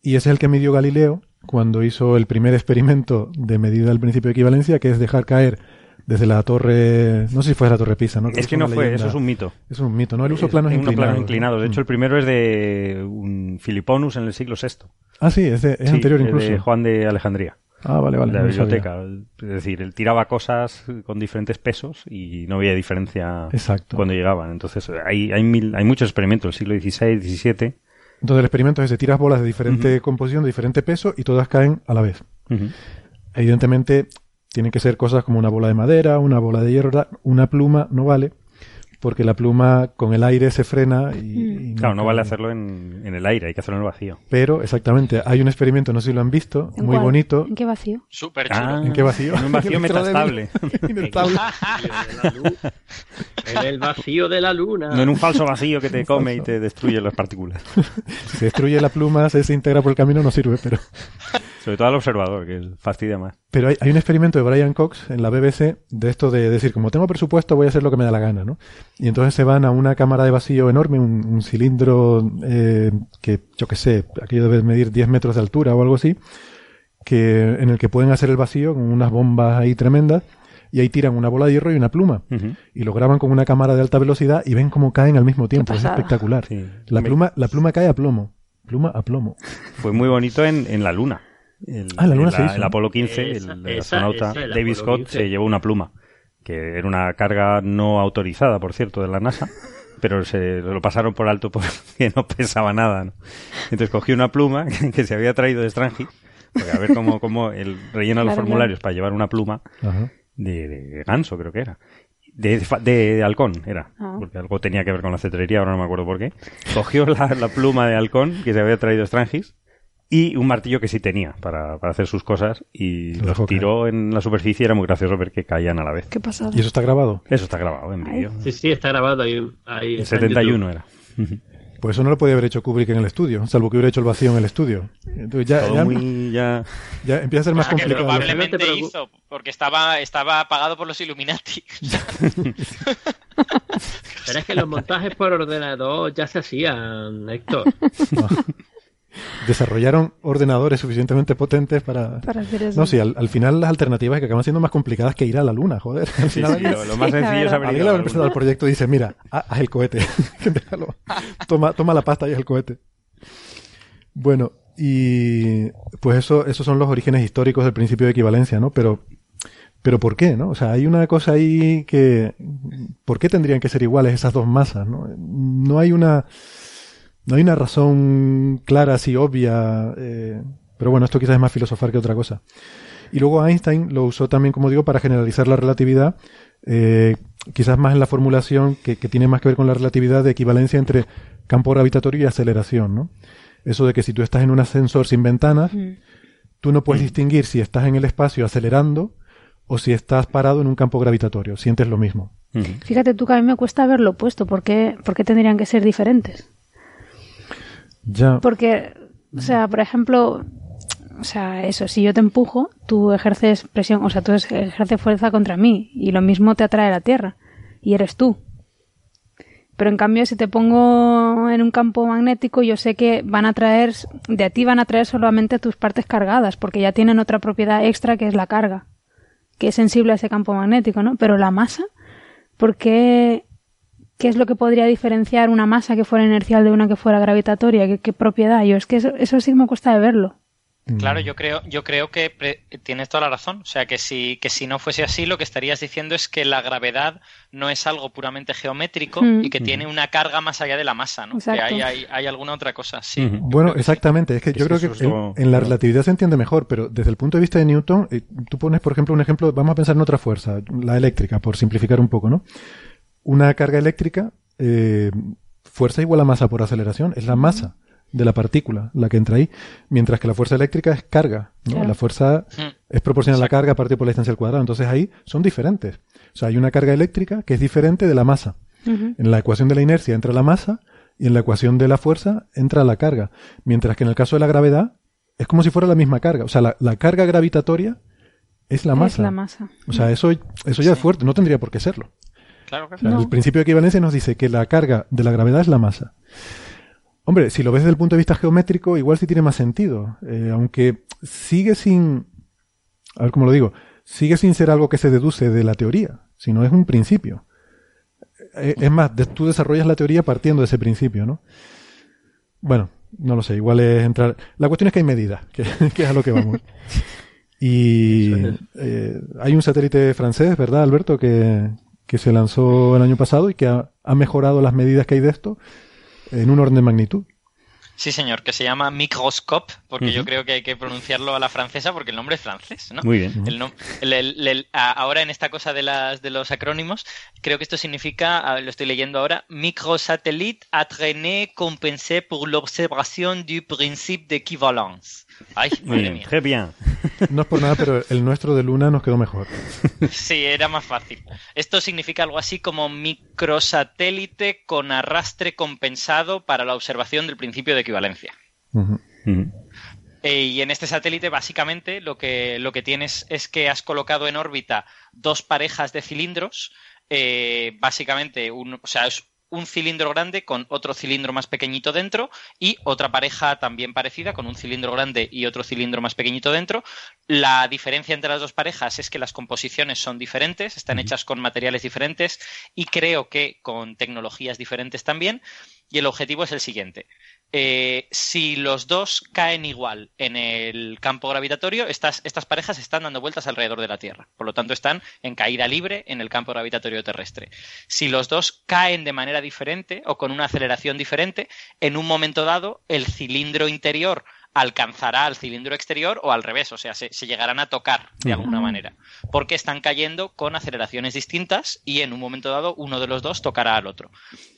Y ese es el que midió Galileo cuando hizo el primer experimento de medida del principio de equivalencia, que es dejar caer desde la torre, no sé si fue la torre Pisa, ¿no? es que no fue, eso es un mito. Es un mito, ¿no? El uso plano inclinado. De hecho, el primero es de un Filiponus en el siglo VI. Ah, sí, es, anterior incluso. de Juan de Alejandría. Ah, vale, vale. De la biblioteca. Es decir, él tiraba cosas con diferentes pesos y no había diferencia cuando llegaban. Entonces, hay, hay, mil, hay muchos experimentos del siglo XVI, XVII entonces el experimento es de tiras bolas de diferente composición, de diferente peso y todas caen a la vez. Evidentemente tienen que ser cosas como una bola de madera, una bola de hierro, una pluma no vale porque la pluma con el aire se frena y... Mm. claro, no vale hacerlo en, el aire, hay que hacerlo en el vacío. Pero, exactamente, hay un experimento, no sé si lo han visto, muy bonito. ¿En qué vacío? Súper chulo. Ah, ¿En qué vacío? En un vacío metastable. en el vacío de la luna. No en un falso vacío que te come y te destruye las partículas. si destruye la pluma, se integra por el camino, no sirve, pero... Sobre todo al observador, que fastidia más. Pero hay, un experimento de Brian Cox en la BBC de esto de decir, como tengo presupuesto, voy a hacer lo que me da la gana, ¿no? Y entonces se van a una cámara de vacío enorme, un, cilindro eh, que, yo qué sé, aquello debe medir 10 metros de altura o algo así, que, en el que pueden hacer el vacío con unas bombas ahí tremendas y ahí tiran una bola de hierro y una pluma y lo graban con una cámara de alta velocidad y ven cómo caen al mismo tiempo. Es espectacular. La pluma, la pluma cae a plomo. Pluma a plomo. Fue muy bonito en, en la luna. El, Ah, la Luna el- se hizo. el Apolo 15, Esa- el, esa- astronauta esa, el David Scott 15. se llevó una pluma, que era una carga no autorizada, por cierto, de la NASA, pero se lo pasaron por alto porque no pesaba nada. ¿no? Entonces cogió una pluma que, que se había traído de Strange, porque a ver cómo, cómo él rellena los formularios para llevar una pluma de, de ganso, creo que era. De, fa- de halcón era, Ah. porque algo tenía que ver con la cetrería, ahora no me acuerdo por qué. Cogió la, la pluma de halcón que se había traído Strangis y un martillo que sí tenía para, para hacer sus cosas y Lo los tiró en la superficie. Era muy gracioso ver que caían a la vez. Qué pasada. ¿Y eso está grabado? Eso está grabado en vídeo. Sí, sí, está grabado ahí. ahí El está en 71 YouTube. era. Pues eso no lo podía haber hecho Kubrick en el estudio, salvo que hubiera hecho el vacío en el estudio. Entonces ya, Todo ya, muy ya... ya empieza a ser más que complicado. probablemente Pero- hizo, porque estaba, estaba pagado por los Illuminati. Pero es que los montajes por ordenador ya se hacían, Héctor. Desarrollaron ordenadores suficientemente potentes para... Para hacer eso. No, sí, al, al final las alternativas que acaban siendo más complicadas que ir a la luna, joder. Al Sí, final sí, alguien- lo, lo más Sí, la sencillo es haber alguien empezado el proyecto y dice, mira, ha- haz el cohete. Déjalo. Toma, toma la pasta y haz el cohete. Bueno, y pues eso, esos son los orígenes históricos del principio de equivalencia, ¿no? Pero, pero ¿por qué, no? O sea, hay una cosa ahí que, ¿por qué tendrían que ser iguales esas dos masas, no? No hay una, no hay una razón clara, así obvia, eh, pero bueno, esto quizás es más filosofar que otra cosa. Y luego Einstein lo usó también, como digo, para generalizar la relatividad, eh, quizás más en la formulación que, que tiene más que ver con la relatividad de equivalencia entre campo gravitatorio y aceleración, ¿no? Eso de que si tú estás en un ascensor sin ventanas, tú no puedes distinguir si estás en el espacio acelerando o si estás parado en un campo gravitatorio. Sientes lo mismo. Fíjate tú que a mí me cuesta verlo puesto. ¿Por qué, por qué tendrían que ser diferentes? Ya. Porque, o sea, por ejemplo, o sea, eso, si yo te empujo, tú ejerces presión, o sea, tú es- ejerces fuerza contra mí y lo mismo te atrae la Tierra y eres tú. Pero en cambio, si te pongo en un campo magnético, yo sé que van a traer, de ti van a traer solamente tus partes cargadas, porque ya tienen otra propiedad extra que es la carga, que es sensible a ese campo magnético, ¿no? Pero la masa, ¿por qué? ¿Qué es lo que podría diferenciar una masa que fuera inercial de una que fuera gravitatoria? ¿Qué, qué propiedad? Yo es que eso, eso sí que me cuesta de verlo. Claro, yo creo, yo creo que pre- tienes toda la razón. O sea, que si, que si no fuese así, lo que estarías diciendo es que la gravedad no es algo puramente geométrico Mm. y que tiene una carga más allá de la masa, ¿no? Exacto. Que hay, hay, hay alguna otra cosa, sí. Bueno, exactamente. Es que yo creo que en, en la relatividad se entiende mejor, pero desde el punto de vista de Newton, eh, tú pones, por ejemplo, un ejemplo, vamos a pensar en otra fuerza, la eléctrica, por simplificar un poco, ¿no? Una carga eléctrica, eh, fuerza igual a masa por aceleración, es la masa de la partícula la que entra ahí, mientras que la fuerza eléctrica es carga, ¿no? Claro. La fuerza es proporcional a la carga partido por la distancia al cuadrado, entonces ahí son diferentes. O sea, hay una carga eléctrica que es diferente de la masa. En la ecuación de la inercia entra la masa y en la ecuación de la fuerza entra la carga. Mientras que en el caso de la gravedad es como si fuera la misma carga. O sea, la, la carga gravitatoria es la masa. Es la masa. O sea, eso, eso ya es fuerte, no tendría por qué serlo. Claro, O claro. sea, No. El principio de equivalencia nos dice que la carga de la gravedad es la masa. Hombre, si lo ves desde el punto de vista geométrico, igual sí tiene más sentido. Eh, aunque sigue sin. A ver cómo lo digo. Sigue sin ser algo que se deduce de la teoría, sino es un principio. Eh, es más, de- tú desarrollas la teoría partiendo de ese principio, ¿no? Bueno, no lo sé, igual es entrar. La cuestión es que hay medidas, que, que es a lo que vamos. Y eh, hay un satélite francés, ¿verdad, Alberto? Que, que se lanzó el año pasado y que ha, ha mejorado las medidas que hay de esto en un orden de magnitud. Sí, señor, que se llama Microscope, porque yo creo que hay que pronunciarlo a la francesa porque el nombre es francés, ¿no? Muy bien. El nom- el- el- el- a- ahora en esta cosa de las de los acrónimos, creo que esto significa, lo estoy leyendo ahora, microsatellite entraîné compensé pour l'observation du principe d'équivalence. Ay, Muy madre bien. mía. Très bien. No es por nada, pero el nuestro de Luna nos quedó mejor. Sí, era más fácil. Esto significa algo así como microsatélite con arrastre compensado para la observación del principio de equivalencia. Eh, y en este satélite, básicamente, lo que, lo que tienes es que has colocado en órbita dos parejas de cilindros. eh, básicamente, un, o sea, es un cilindro grande con otro cilindro más pequeñito dentro y otra pareja también parecida con un cilindro grande y otro cilindro más pequeñito dentro. La diferencia entre las dos parejas es que las composiciones son diferentes, están hechas con materiales diferentes y creo que con tecnologías diferentes también. Y el objetivo es el siguiente. eh, si los dos caen igual en el campo gravitatorio, estas, estas parejas están dando vueltas alrededor de la Tierra. Por lo tanto, están en caída libre en el campo gravitatorio terrestre. Si los dos caen de manera diferente o con una aceleración diferente, en un momento dado, el cilindro interior alcanzará al cilindro exterior o al revés, o sea, se, llegarán a tocar de alguna manera, porque están cayendo con aceleraciones distintas y en un momento dado uno de los dos tocará al otro.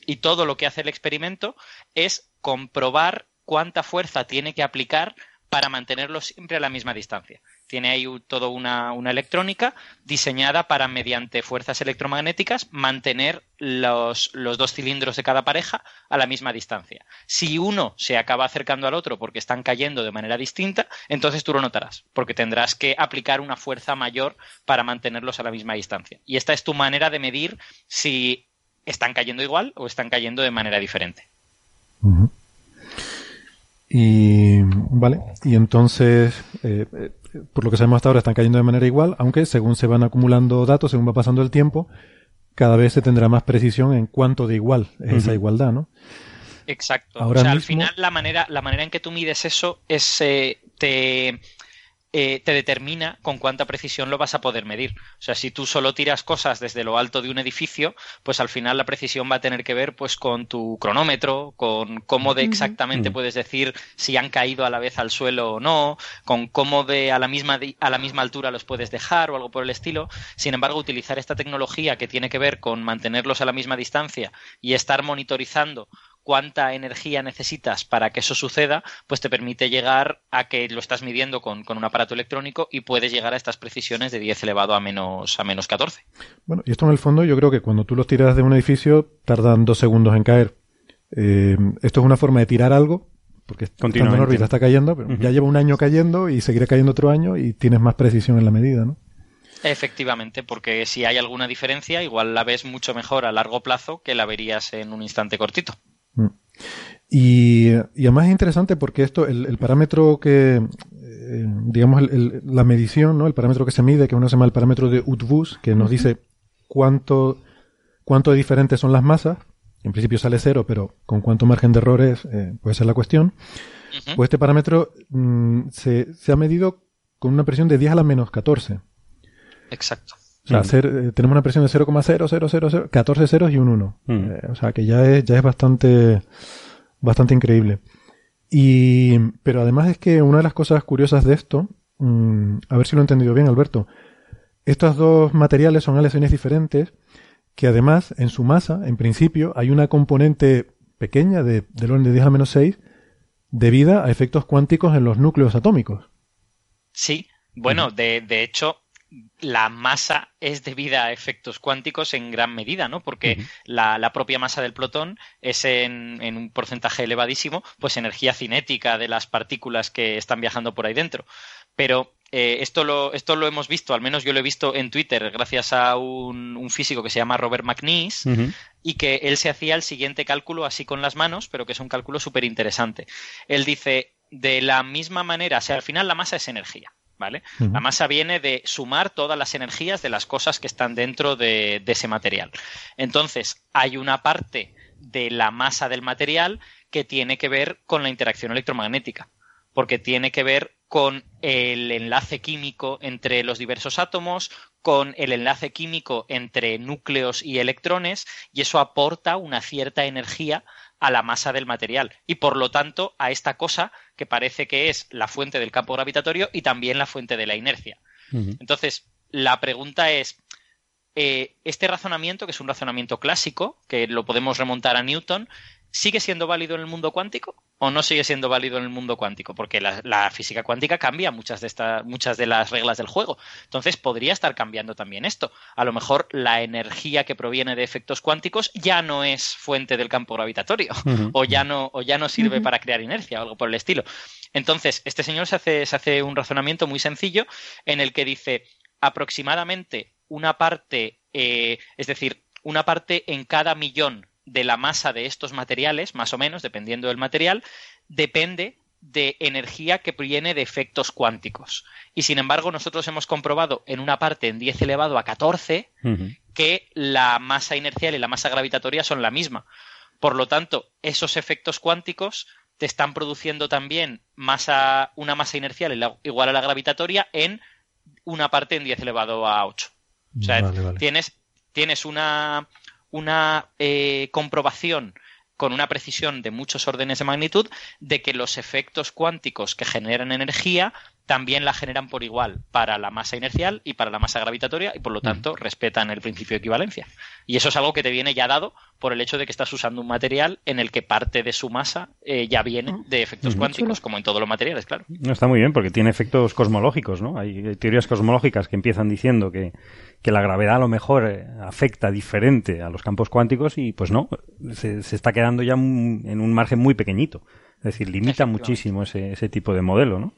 Y todo lo que hace el experimento es comprobar cuánta fuerza tiene que aplicar para mantenerlo siempre a la misma distancia. Tiene ahí toda una, electrónica diseñada para, mediante fuerzas electromagnéticas, mantener los, dos cilindros de cada pareja a la misma distancia. Si uno se acaba acercando al otro porque están cayendo de manera distinta, entonces tú lo notarás, porque tendrás que aplicar una fuerza mayor para mantenerlos a la misma distancia. Y esta es tu manera de medir si están cayendo igual o están cayendo de manera diferente. Y vale, y entonces, eh, eh, por lo que sabemos hasta ahora, están cayendo de manera igual, aunque según se van acumulando datos, según va pasando el tiempo, cada vez se tendrá más precisión en cuánto de igual es esa igualdad, ¿no? Exacto. o sea, al final la manera, la manera en que tú mides eso es eh, te eh, te determina con cuánta precisión lo vas a poder medir. O sea, si tú solo tiras cosas desde lo alto de un edificio, pues al final la precisión va a tener que ver pues con tu cronómetro, con cómo de exactamente puedes decir si han caído a la vez al suelo o no, con cómo de a la misma a la misma altura los puedes dejar o algo por el estilo. Sin embargo, utilizar esta tecnología que tiene que ver con mantenerlos a la misma distancia y estar monitorizando cuánta energía necesitas para que eso suceda, pues te permite llegar a que lo estás midiendo con, un aparato electrónico y puedes llegar a estas precisiones de 10 elevado a menos, a menos 14. Bueno, y esto en el fondo yo creo que cuando tú los tiras de un edificio tardan dos segundos en caer. Eh, esto es una forma de tirar algo, porque estando en órbita está cayendo, pero ya lleva un año cayendo y seguirá cayendo otro año y tienes más precisión en la medida, ¿no? Efectivamente, porque si hay alguna diferencia, igual la ves mucho mejor a largo plazo que la verías en un instante cortito. Mm. Y, además es interesante porque esto, el, parámetro que, eh, digamos, la medición, ¿no? El parámetro que se mide, que uno se llama el parámetro de Utbus, que nos dice cuánto, cuánto diferentes son las masas. En principio sale cero, pero con cuánto margen de errores eh, puede ser la cuestión. Pues este parámetro mm, se, se, ha medido con una presión de 10 a la menos 14. Exacto. Hacer, eh, tenemos una presión de 0,0000, 14 ceros y un 1. Mm. Eh, o sea, que ya es, ya es bastante, bastante increíble. Y, pero además es que una de las cosas curiosas de esto, mm, a ver si lo he entendido bien, Alberto, estos dos materiales son aleaciones diferentes que además en su masa, en principio, hay una componente pequeña de, del orden de 10 a menos 6 debida a efectos cuánticos en los núcleos atómicos. Sí, bueno, de, de hecho, la masa es debida a efectos cuánticos en gran medida, ¿no? Porque la, propia masa del protón es en, un porcentaje elevadísimo, pues energía cinética de las partículas que están viajando por ahí dentro. Pero eh, esto, lo, esto lo hemos visto, al menos yo lo he visto en Twitter, gracias a un, físico que se llama Robert McNeese, y que él se hacía el siguiente cálculo así con las manos, pero que es un cálculo súper interesante. Él dice, de la misma manera, o sea, al final la masa es energía. La masa viene de sumar todas las energías de las cosas que están dentro de, ese material. Entonces, hay una parte de la masa del material que tiene que ver con la interacción electromagnética, porque tiene que ver con el enlace químico entre los diversos átomos, con el enlace químico entre núcleos y electrones, y eso aporta una cierta energía a la masa del material y por lo tanto a esta cosa que parece que es la fuente del campo gravitatorio y también la fuente de la inercia. Entonces, la pregunta es, eh, este razonamiento, que es un razonamiento clásico, que lo podemos remontar a Newton, ¿sigue siendo válido en el mundo cuántico o no sigue siendo válido en el mundo cuántico? Porque la, física cuántica cambia muchas de, estas, muchas de las reglas del juego. Entonces podría estar cambiando también esto. A lo mejor la energía que proviene de efectos cuánticos ya no es fuente del campo gravitatorio o, ya no, o ya no sirve para crear inercia o algo por el estilo. Entonces, este señor se hace, se hace un razonamiento muy sencillo en el que dice aproximadamente una parte, eh, es decir, una parte en cada millón de la masa de estos materiales, más o menos, dependiendo del material, depende de energía que proviene de efectos cuánticos. Y sin embargo, nosotros hemos comprobado en una parte en 10 elevado a 14 que la masa inercial y la masa gravitatoria son la misma. Por lo tanto, esos efectos cuánticos te están produciendo también masa, una masa inercial igual a la gravitatoria en una parte en 10 elevado a 8. O sea, tienes, tienes una, una eh, comprobación con una precisión de muchos órdenes de magnitud de que los efectos cuánticos que generan energía también la generan por igual para la masa inercial y para la masa gravitatoria y por lo tanto respetan el principio de equivalencia. Y eso es algo que te viene ya dado por el hecho de que estás usando un material en el que parte de su masa eh, ya viene de efectos cuánticos, como en todos los materiales, claro. No, está muy bien porque tiene efectos cosmológicos, ¿no? Hay teorías cosmológicas que empiezan diciendo que, que la gravedad a lo mejor eh, afecta diferente a los campos cuánticos y pues no, se, está quedando ya en un margen muy pequeñito. Es decir, limita muchísimo ese, ese tipo de modelo, ¿no?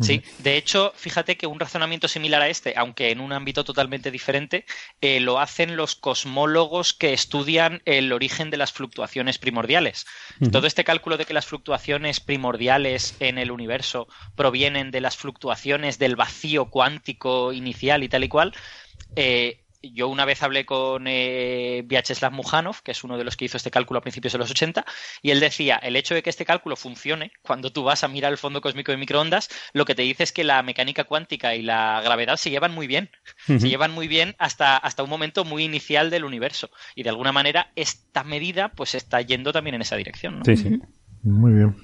Sí, de hecho, fíjate que un razonamiento similar a este, aunque en un ámbito totalmente diferente, eh, lo hacen los cosmólogos que estudian el origen de las fluctuaciones primordiales. Todo este cálculo de que las fluctuaciones primordiales en el universo provienen de las fluctuaciones del vacío cuántico inicial y tal y cual, eh, yo una vez hablé con eh, Vyacheslav Mujanov, que es uno de los que hizo este cálculo a principios de los 80, y él decía, el hecho de que este cálculo funcione, cuando tú vas a mirar el fondo cósmico de microondas, lo que te dice es que la mecánica cuántica y la gravedad se llevan muy bien, se llevan muy bien hasta, hasta un momento muy inicial del universo, y de alguna manera esta medida pues está yendo también en esa dirección. Sí, sí. Muy bien.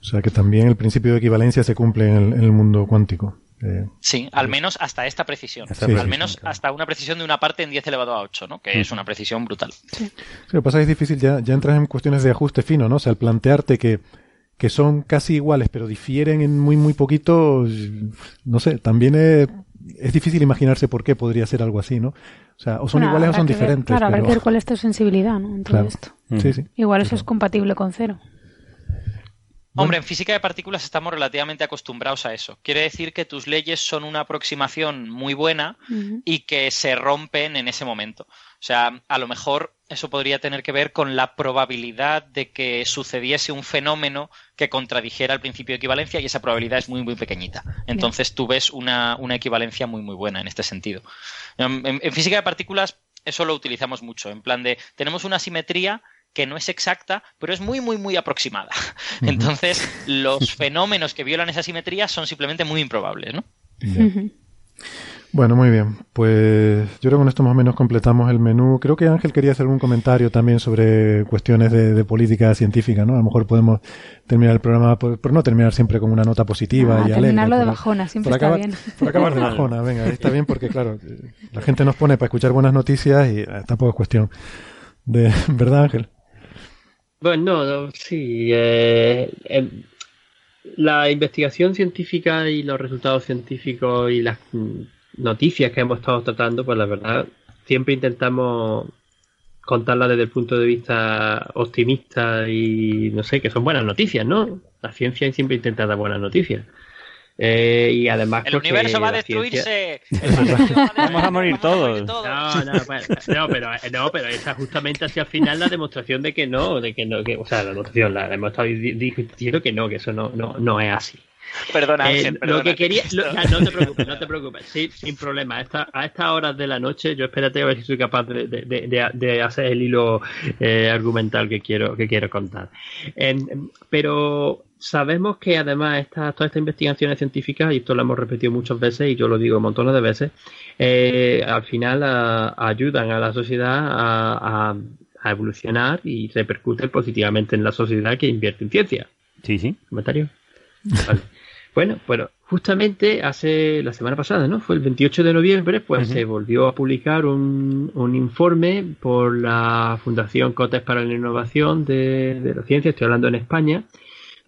O sea que también el principio de equivalencia se cumple en el mundo cuántico. Eh, sí, al menos hasta esta precisión. al menos hasta una precisión de una parte en 10 elevado a 8, ¿no? Que es una precisión brutal. Sí. lo que pasa es que es difícil, ya, ya entras en cuestiones de ajuste fino, ¿no? O sea, al plantearte que, que son casi iguales, pero difieren en muy, muy poquito, no sé, también es, es difícil imaginarse por qué podría ser algo así, ¿no? O sea, o son iguales o son diferentes. claro, habrá que ver cuál es tu sensibilidad, ¿no? En todo esto. Sí, sí. Igual eso es compatible con cero. Hombre, en física de partículas estamos relativamente acostumbrados a eso. Quiere decir que tus leyes son una aproximación muy buena y que se rompen en ese momento. O sea, a lo mejor eso podría tener que ver con la probabilidad de que sucediese un fenómeno que contradijera el principio de equivalencia y esa probabilidad es muy, muy pequeñita. Entonces tú ves una, equivalencia muy, muy buena en este sentido. en física de partículas eso lo utilizamos mucho, en plan de tenemos una simetría que no es exacta, pero es muy, muy, muy aproximada. Entonces, los fenómenos que violan esa simetría son simplemente muy improbables, ¿no? Bueno, muy bien. Pues yo creo que con esto más o menos completamos el menú. Creo que Ángel quería hacer algún comentario también sobre cuestiones de, política científica, ¿no? A lo mejor podemos terminar el programa por, no terminar siempre con una nota positiva ah, y terminarlo de bajona, siempre está bien. Por acabar de bajona, venga, está bien porque, claro, la gente nos pone para escuchar buenas noticias y eh, tampoco es cuestión de... ¿Verdad, Ángel? Bueno, no, sí. Eh, em, la investigación científica y los resultados científicos y las noticias que hemos estado tratando, pues la verdad, siempre intentamos contarlas desde el punto de vista optimista y no sé, que son buenas noticias, ¿no? La ciencia siempre intenta dar buenas noticias. Eh, y además el universo va a destruirse. Vamos a morir todos. No, no, pues, no, pero no, pero esa justamente hacia el final la demostración de que no, de que no, que, o sea, la demostración, la hemos estado diciendo que no, que eso no, no, no es así. Perdona, eh, Lo que quería, no te preocupes, no te preocupes, sí, sin problema. A, esta, a estas horas de la noche, yo espérate a ver si soy capaz de, de, de, hacer el hilo eh, argumental que quiero, que quiero contar. pero sabemos que además esta, todas estas investigaciones científicas, y esto lo hemos repetido muchas veces y yo lo digo montones de veces, eh, al final ayudan a la sociedad a, evolucionar y repercuten positivamente en la sociedad que invierte en ciencia. Sí, sí. ¿Comentario? Bueno, bueno, justamente hace la semana pasada, ¿no? Fue el 28 de noviembre, pues se volvió a publicar un, un, informe por la Fundación Cotes para la Innovación de, de la Ciencia, estoy hablando en España,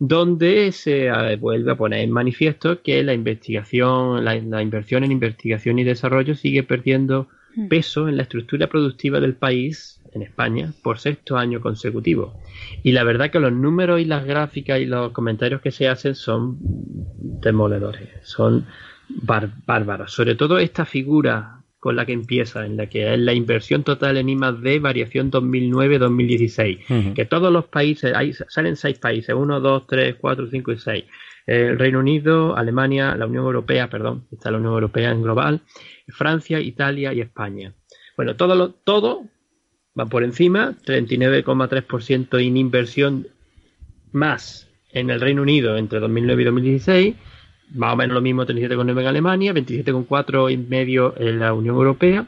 donde se eh, vuelve a poner en manifiesto que la investigación, la, inversión en investigación y desarrollo sigue perdiendo mm. peso en la estructura productiva del país, en España, por sexto año consecutivo. Y la verdad que los números y las gráficas y los comentarios que se hacen son demoledores, son bárbaros. Sobre todo esta figura con la que empieza, en la que es la inversión total en I D variación 2009-2016, que todos los países, hay, salen seis países, 1, 2, 3, 4, 5 y 6. El Reino Unido, Alemania, la Unión Europea, perdón, está la Unión Europea en global, Francia, Italia y España. Bueno, todo, lo, todo va por encima, 39,3% en inversión más en el Reino Unido entre 2009 y 2016, más o menos lo mismo 37,9 en Alemania, 27,4 y medio en la Unión Europea,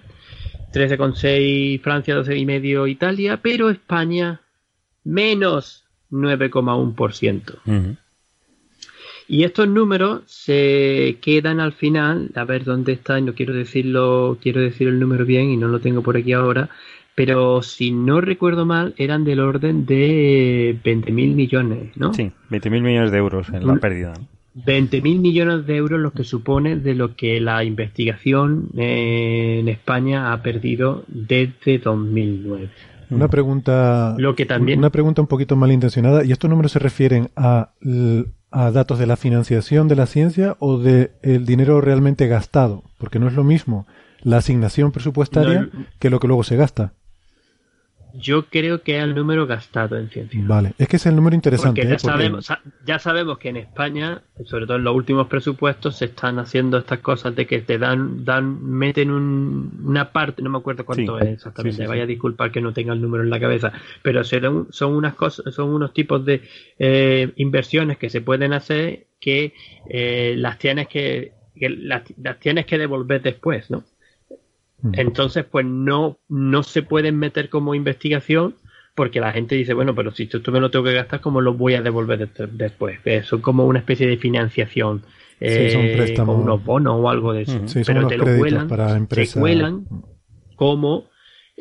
13,6 Francia, 12 y medio Italia, pero España menos 9,1%. Y estos números se quedan al final, a ver dónde está, no quiero decirlo, quiero decir el número bien y no lo tengo por aquí ahora, pero si no recuerdo mal, eran del orden de 20.000 millones, ¿no? Sí, 20.000 millones de euros en la pérdida. 20.000 millones de euros lo que supone de lo que la investigación en España ha perdido desde 2009. Una pregunta, lo que también... una pregunta un poquito malintencionada. ¿Y estos números se refieren a, a datos de la financiación de la ciencia o del el dinero realmente gastado? Porque no es lo mismo la asignación presupuestaria que lo que luego se gasta. Yo creo que es el número gastado en ciencia. Vale, es que es el número interesante. Porque ya, ¿eh? sabemos, ya sabemos que en España, sobre todo en los últimos presupuestos, se están haciendo estas cosas de que te dan, dan meten una parte, no me acuerdo cuánto es exactamente, vaya a disculpar que no tenga el número en la cabeza, pero son, son unas cosas, son unos tipos de eh, inversiones que se pueden hacer que eh, las tienes que, las tienes que devolver después, ¿no? Entonces, pues no, no se pueden meter como investigación porque la gente dice, bueno, pero si esto me lo tengo que gastar, ¿cómo lo voy a devolver después? Son como una especie de financiación. Eh, como unos bonos o algo de eso. pero te lo cuelan, para te cuelan como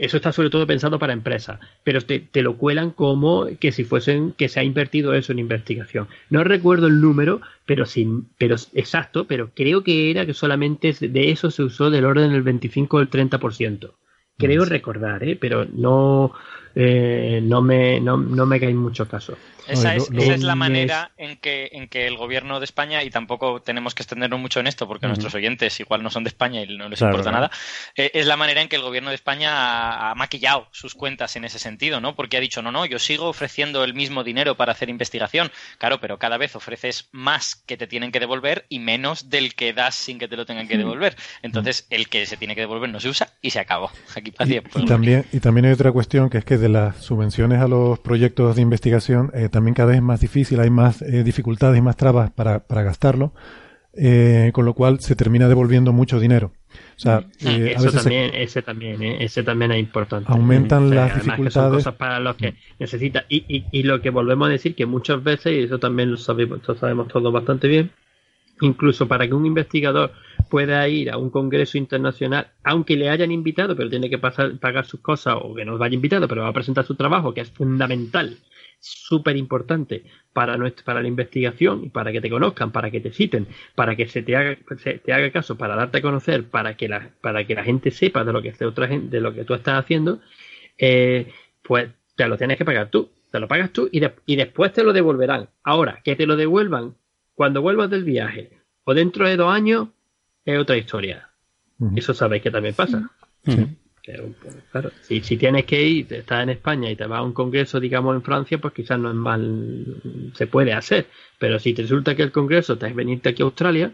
eso está sobre todo pensado para empresas, pero te, lo cuelan como que si fuesen que se ha invertido eso en investigación. No recuerdo el número, pero sin, pero exacto, pero creo que era que solamente de eso se usó del orden del 25 o el 30%. Creo recordar, ¿eh? pero no, eh, no, me, no, no me cae mucho caso. Esa, es, esa es, la manera en que, en que el gobierno de España, y tampoco tenemos que extendernos mucho en esto porque nuestros oyentes igual no son de España y no les importa nada, eh, es la manera en que el gobierno de España ha, maquillado sus cuentas en ese sentido, ¿no? Porque ha dicho, no, no, yo sigo ofreciendo el mismo dinero para hacer investigación. Claro, pero cada vez ofreces más que te tienen que devolver y menos del que das sin que te lo tengan que devolver. Entonces, el que se tiene que devolver no se usa y se acabó. Aquí y, y también, y también hay otra cuestión que es que de las subvenciones a los proyectos de investigación eh, también cada vez es más difícil, hay más eh, dificultades y más trabas para, para gastarlo, eh, con lo cual se termina devolviendo mucho dinero. O sea, eh, Eso también, ese también, ese también es importante. Aumentan las dificultades. cosas para los que necesita. Y, y, y, lo que volvemos a decir, que muchas veces, y eso también lo sabemos, lo sabemos todos bastante bien, incluso para que un investigador pueda ir a un congreso internacional, aunque le hayan invitado, pero tiene que pasar, pagar sus cosas, o que no vaya invitado, pero va a presentar su trabajo, que es fundamental súper importante para, para la investigación para que te conozcan, para que te citen, para que se te haga, se te haga caso, para darte a conocer, para que la, para que la gente sepa de lo que otra gente, de lo que tú estás haciendo, eh, pues te lo tienes que pagar tú. Te lo pagas tú y, y después te lo devolverán. Ahora, que te lo devuelvan cuando vuelvas del viaje o dentro de dos años es otra historia. Eso sabéis que también pasa. Claro, si, si tienes que ir, estás en España y te vas a un congreso, digamos, en Francia, pues quizás no es mal, se puede hacer. Pero si te resulta que el congreso te es venirte aquí a Australia,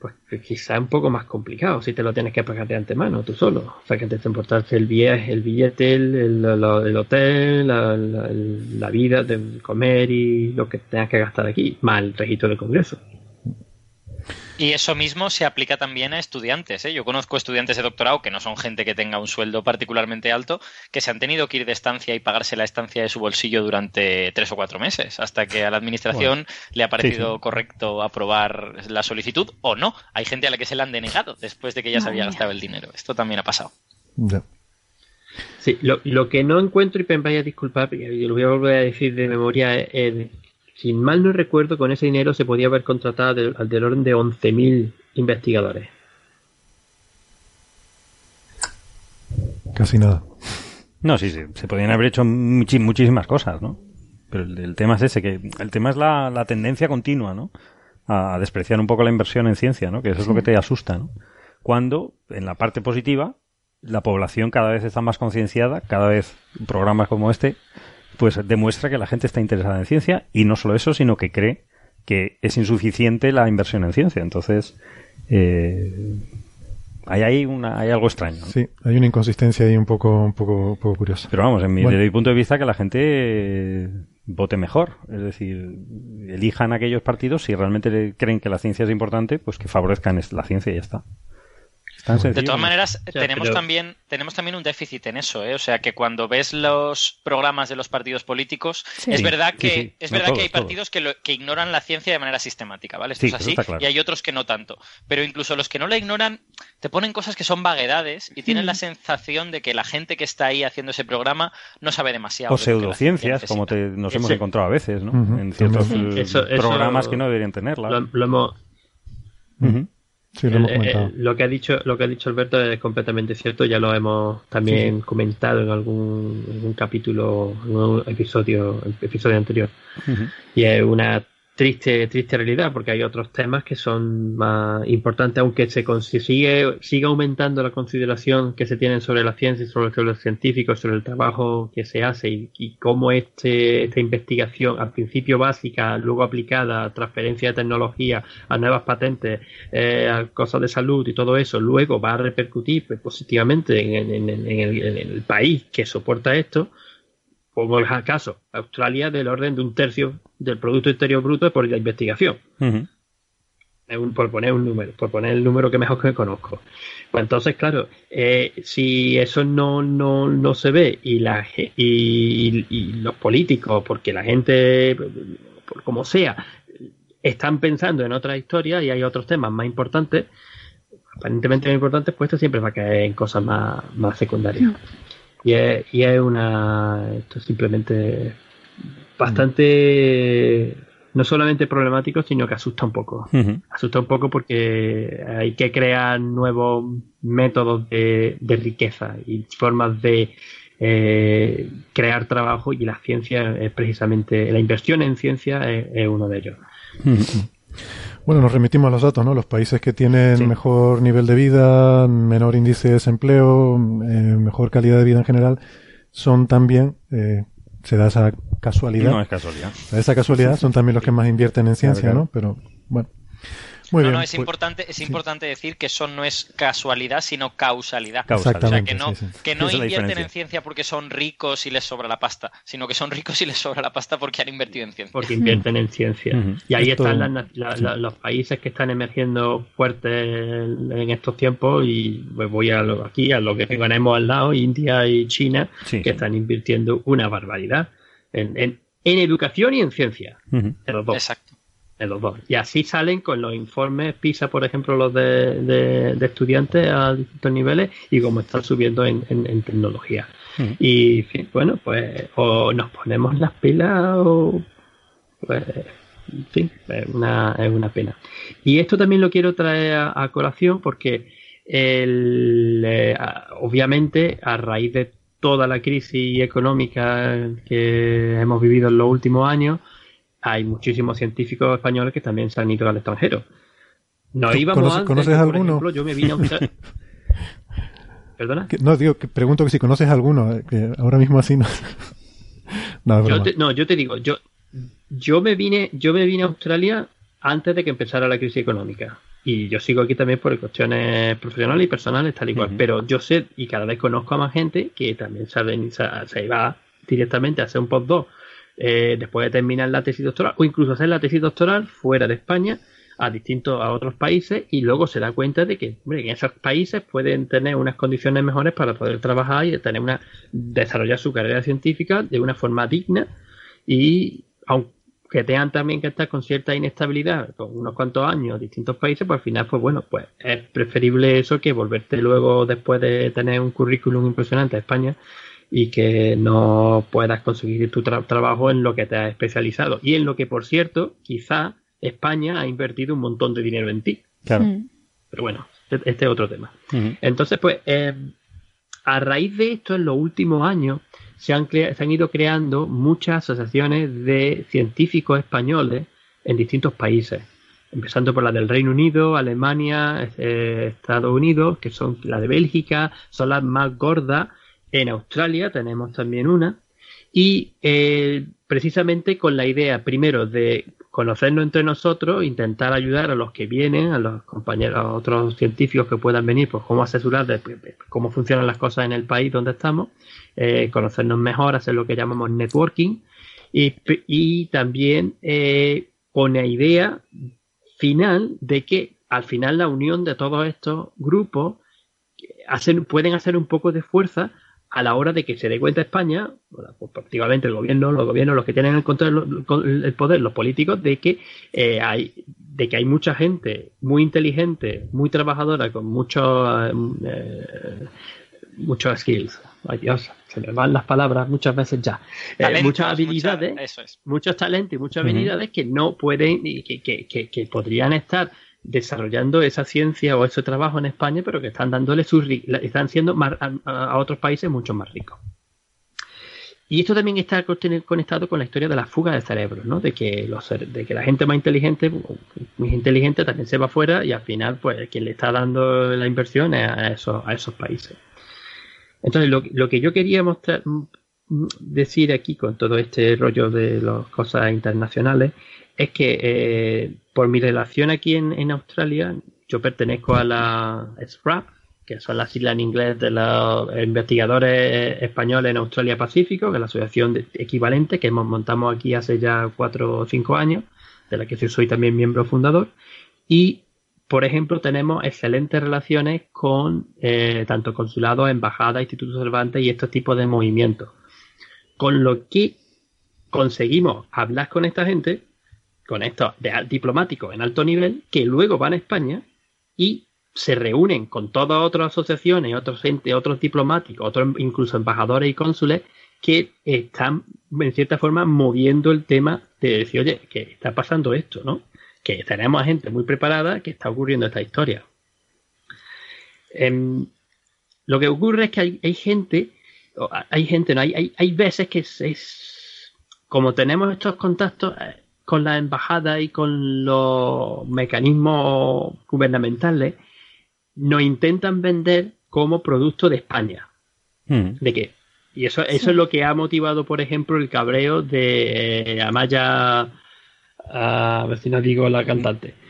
pues quizás es un poco más complicado si te lo tienes que pagar de antemano tú solo. O sea, que te importarse el viaje, el billete, el, el, hotel, la, la, vida, de comer y lo que tengas que gastar aquí, más el registro del congreso. Y eso mismo se aplica también a estudiantes. ¿eh? Yo conozco estudiantes de doctorado que no son gente que tenga un sueldo particularmente alto, que se han tenido que ir de estancia y pagarse la estancia de su bolsillo durante tres o cuatro meses, hasta que a la administración le ha parecido correcto aprobar la solicitud o no. Hay gente a la que se la han denegado después de que ya se había gastado el dinero. Esto también ha pasado. Sí, lo, que no encuentro, y me vaya a disculpar, y lo voy a volver a decir de memoria, es si mal no recuerdo, con ese dinero se podía haber contratado al del orden de 11.000 investigadores. Casi nada. No, sí, sí, se podían haber hecho muchísimas cosas, ¿no? Pero el, tema es ese, que el tema es la, tendencia continua, ¿no? A, despreciar un poco la inversión en ciencia, ¿no? Que eso es lo que te asusta, ¿no? Cuando, en la parte positiva, la población cada vez está más concienciada, cada vez programas como este pues demuestra que la gente está interesada en ciencia y no solo eso, sino que cree que es insuficiente la inversión en ciencia. Entonces, eh, hay, hay, una, hay algo extraño. Sí, hay una inconsistencia ahí un poco, un poco, poco curiosa. Pero vamos, en mi, desde mi punto de vista, que la gente vote mejor. Es decir, elijan aquellos partidos si realmente creen que la ciencia es importante, pues que favorezcan la ciencia y ya está. De todas maneras, tenemos, también, tenemos también un déficit en eso, ¿eh? O sea, que cuando ves los programas de los partidos políticos, es verdad que, es verdad que hay partidos que, que, ignoran la ciencia de manera sistemática, ¿vale? Esto es así, y hay otros que no tanto. Pero incluso los que no la ignoran, te ponen cosas que son vaguedades y tienen la sensación de que la gente que está ahí haciendo ese programa no sabe demasiado. O pseudociencias, como nos hemos encontrado a veces, ¿no? En ciertos programas que no deberían tenerla. Lo, hemos... eh, lo, que ha dicho lo que ha dicho Alberto es completamente cierto ya lo hemos también comentado en algún, capítulo en un episodio episodio anterior. Y es una triste, triste realidad, porque hay otros temas que son más importantes, aunque se sigue, siga aumentando la consideración que se tiene sobre la ciencia, sobre los científicos, sobre el trabajo que se hace y, cómo este, esta investigación, al principio básica, luego aplicada a transferencia de tecnología, a nuevas patentes, eh, a cosas de salud y todo eso, luego va a repercutir pues, positivamente en, el, país que soporta esto, como el caso, Australia del orden de un tercio del Producto Interior Bruto por la investigación. por poner un número, por poner el número que mejor que conozco. Pues entonces, claro, eh, si eso no, no, no se ve y, la, y, los políticos, porque la gente, por como sea, están pensando en otra historia y hay otros temas más importantes, aparentemente más importantes, pues esto siempre va a caer en cosas más, más secundarias. Y es, y es una. Esto es simplemente bastante. No solamente problemático, sino que asusta un poco. Asusta un poco porque hay que crear nuevos métodos de, de riqueza y formas de eh, crear trabajo y la ciencia es precisamente, la inversión en ciencia es, uno de ellos. Bueno, nos remitimos a los datos, ¿no? Los países que tienen mejor nivel de vida, menor índice de desempleo, eh, mejor calidad de vida en general, son también, eh, se da esa casualidad. No es casualidad. Esa casualidad son también los que más invierten en ciencia, ¿no? Pero, bueno no, no, es, pues, importante, es importante decir que eso no es casualidad, sino causalidad. Exactamente, o sea, que no, que no invierten en ciencia porque son ricos y les sobra la pasta, sino que son ricos y les sobra la pasta porque han invertido en ciencia. Porque invierten en ciencia. Y ahí están los países que están emergiendo fuertes en estos tiempos y pues voy a aquí, a lo que tenemos al lado, India y China, que están invirtiendo una barbaridad en, en, educación y en ciencia. Exacto los dos. Y así salen con los informes PISA, por ejemplo, los de, estudiantes a distintos niveles y como están subiendo en, tecnología. Hmm. Y bueno, pues o nos ponemos las pilas o pues en fin, es una, es una pena. Y esto también lo quiero traer a, colación porque el, eh, obviamente a raíz de toda la crisis económica que hemos vivido en los últimos años, hay muchísimos científicos españoles que también se han ido al extranjero. No íbamos ¿Conoces, alguno? yo me vine a ¿Perdona? no, digo, que pregunto que si conoces alguno, eh, que ahora mismo así no. no, yo te, no, yo te digo, yo, yo me vine, yo me vine a Australia antes de que empezara la crisis económica. Y yo sigo aquí también por cuestiones profesionales y personales, tal y cual. Pero yo sé, y cada vez conozco a más gente que también se, se, iba directamente a hacer un postdoc eh, después de terminar la tesis doctoral o incluso hacer la tesis doctoral fuera de España a distintos a otros países y luego se da cuenta de que, en esos países pueden tener unas condiciones mejores para poder trabajar y tener una desarrollar su carrera científica de una forma digna y aunque tengan también que estar con cierta inestabilidad con unos cuantos años distintos países, pues al final pues bueno, pues es preferible eso que volverte luego después de tener un currículum impresionante a España y que no puedas conseguir tu trabajo en lo que te has especializado. Y en lo que, por cierto, quizá España ha invertido un montón de dinero en ti. Claro. Mm. Pero bueno, este, este es otro tema. Entonces, pues, eh, a raíz de esto, en los últimos años, se han, se han ido creando muchas asociaciones de científicos españoles en distintos países empezando por la del Reino Unido, Alemania, eh, Estados Unidos, que son la de Bélgica, son las más gordas en Australia tenemos también una. Y eh, precisamente con la idea, primero, de conocernos entre nosotros, intentar ayudar a los que vienen, a los compañeros, a otros científicos que puedan venir, pues cómo asesorar de, cómo funcionan las cosas en el país donde estamos, eh, conocernos mejor, hacer lo que llamamos networking Y, y también eh, con la idea final de que al final la unión de todos estos grupos hacen, pueden hacer un poco de fuerza a la hora de que se dé cuenta España, pues, prácticamente el gobierno, los gobiernos, los que tienen el control, el poder, los políticos, de que eh, hay, de que hay mucha gente muy inteligente, muy trabajadora, con muchos eh, muchos skills. Ay Dios, se me van las palabras muchas veces ya. Eh, muchas habilidades, muchos talentos y muchas habilidades que no pueden y que, que, que, que podrían estar desarrollando esa ciencia o ese trabajo en España, pero que están dándole sus están siendo a, otros países mucho más ricos. Y esto también está conectado con la historia de la fuga de cerebros, ¿no? De que los de que la gente más inteligente, muy inteligente, también se va fuera y al final, pues, quien le está dando la inversión es a esos, países. Entonces, lo, lo que yo quería mostrar, decir aquí con todo este rollo de las cosas internacionales es que eh, por mi relación aquí en, Australia, yo pertenezco a la SRAP, que son las siglas en inglés de los investigadores españoles en Australia Pacífico, que es la asociación equivalente que montamos aquí hace ya cuatro o cinco años, de la que soy también miembro fundador. Y, por ejemplo, tenemos excelentes relaciones con eh, tanto consulados, embajadas, institutos Cervantes y estos tipos de movimientos. Con lo que conseguimos hablar con esta gente con estos diplomáticos en alto nivel que luego van a España y se reúnen con todas otras asociaciones, otros gente, otros diplomáticos, otros incluso embajadores y cónsules que están en cierta forma moviendo el tema de decir, oye, que está pasando esto, ¿no? Que tenemos a gente muy preparada que está ocurriendo esta historia. Em, lo que ocurre es que hay, gente, hay gente, no, hay, hay, hay veces que es, como tenemos estos contactos, eh, con la embajada y con los mecanismos gubernamentales, nos intentan vender como producto de España. Hmm. ¿De qué? Y eso, eso es lo que ha motivado, por ejemplo, el cabreo de eh, Amaya, a ver si no digo la cantante.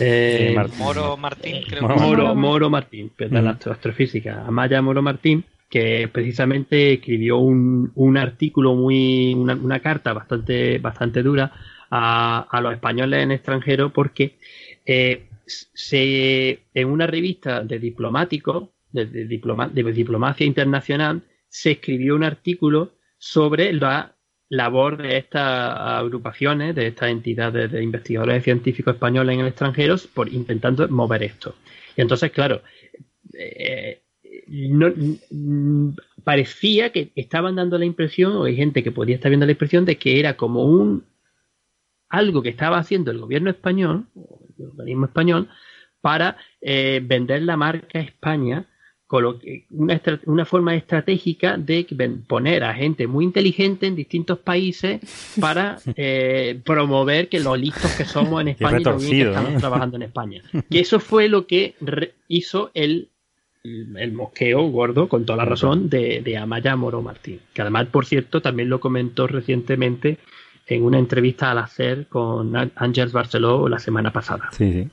Eh, Moro Martín, creo que Moro, Moro Martín, de la hmm. astrofísica. Amaya Moro Martín, que precisamente escribió un, un artículo muy, una, una, carta bastante, bastante dura a, los españoles en extranjero porque eh, se, en una revista de diplomáticos, de, de, diplomacia internacional, se escribió un artículo sobre la labor de estas agrupaciones, de estas entidades de investigadores científicos españoles en el extranjero, por intentando mover esto. Y entonces, claro, eh, no, parecía que estaban dando la impresión, o hay gente que podía estar viendo la impresión de que era como un algo que estaba haciendo el gobierno español, el organismo español, para eh, vender la marca España con una, una, forma estratégica de poner a gente muy inteligente en distintos países para eh, promover que los listos que somos en España y lo bien que estamos trabajando en España. Que eso fue lo que hizo el, el mosqueo gordo, con toda la razón, de, de Amaya Moro Martín. Que además, por cierto, también lo comentó recientemente en una entrevista al hacer con Ángels Barceló la semana pasada. Sí, sí.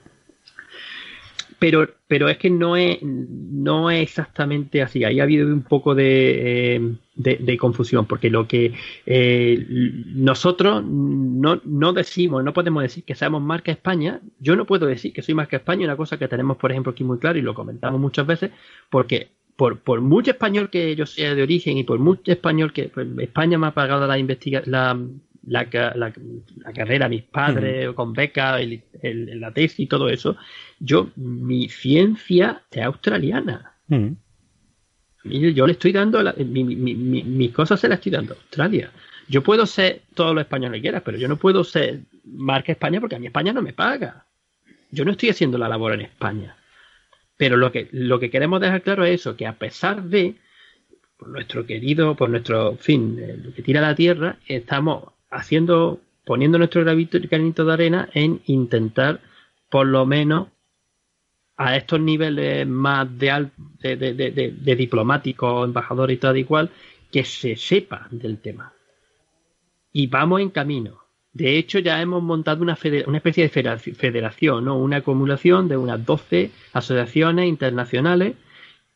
Pero, pero es que no es, no es exactamente así. Ahí ha habido un poco de, eh, de, confusión, porque lo que eh, nosotros no, no decimos, no podemos decir que seamos marca España. Yo no puedo decir que soy marca España, una cosa que tenemos, por ejemplo, aquí muy claro y lo comentamos muchas veces, porque por, por mucho español que yo sea de origen y por mucho español que pues, España me ha pagado la, investiga la, la, la, la carrera, mis padres, con beca, el, la tesis y todo eso, yo, mi ciencia es australiana. Yo le estoy dando, mi, mi, mis cosas se las estoy dando a Australia. Yo puedo ser todo lo español que quieras, pero yo no puedo ser marca España porque a mí España no me paga. Yo no estoy haciendo la labor en España. Pero lo que, lo que queremos dejar claro es eso, que a pesar de por nuestro querido, por nuestro fin, lo que tira la tierra, estamos haciendo, poniendo nuestro granito de arena en intentar, por lo menos, a estos niveles más de, de, de, diplomáticos, embajadores y tal igual, que se sepa del tema. Y vamos en camino. De hecho, ya hemos montado una, una especie de federación, ¿no? una acumulación de unas 12 asociaciones internacionales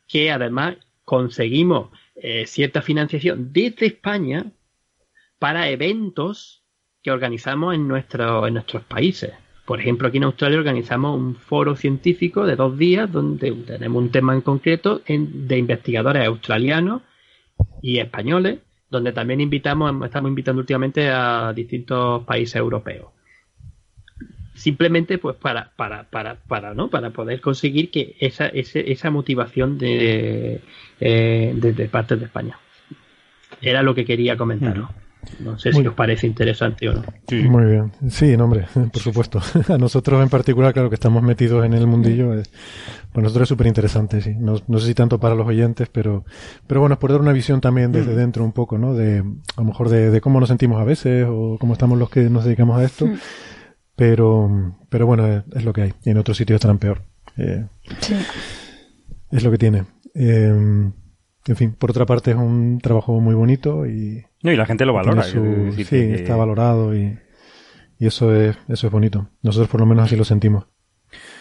que además conseguimos eh, cierta financiación desde España para eventos que organizamos en, nuestro, en nuestros países. Por ejemplo, aquí en Australia organizamos un foro científico de dos días donde tenemos un tema en concreto de investigadores australianos y españoles, donde también invitamos, estamos invitando últimamente a distintos países europeos. Simplemente pues para, para, para, para, ¿no? para poder conseguir que esa, esa motivación de, eh, de, parte de España. Era lo que quería comentaros. No sé si os parece interesante o no. Muy bien. Sí, hombre, por supuesto. A nosotros en particular, claro que estamos metidos en el mundillo, es, para nosotros es súper interesante, sí. No, no, sé si tanto para los oyentes, pero, pero bueno, es por dar una visión también desde mm. dentro un poco, ¿no? De, a lo mejor de, cómo nos sentimos a veces o cómo estamos los que nos dedicamos a esto. Mm. Pero, pero bueno, es, lo que hay. Y en otros sitios estarán peor. Eh, sí. Es lo que tiene. Eh, en fin, por otra parte es un trabajo muy bonito y... No, y la gente lo valora. sí, está valorado y, y, eso, es, eso es bonito. Nosotros por lo menos así lo sentimos.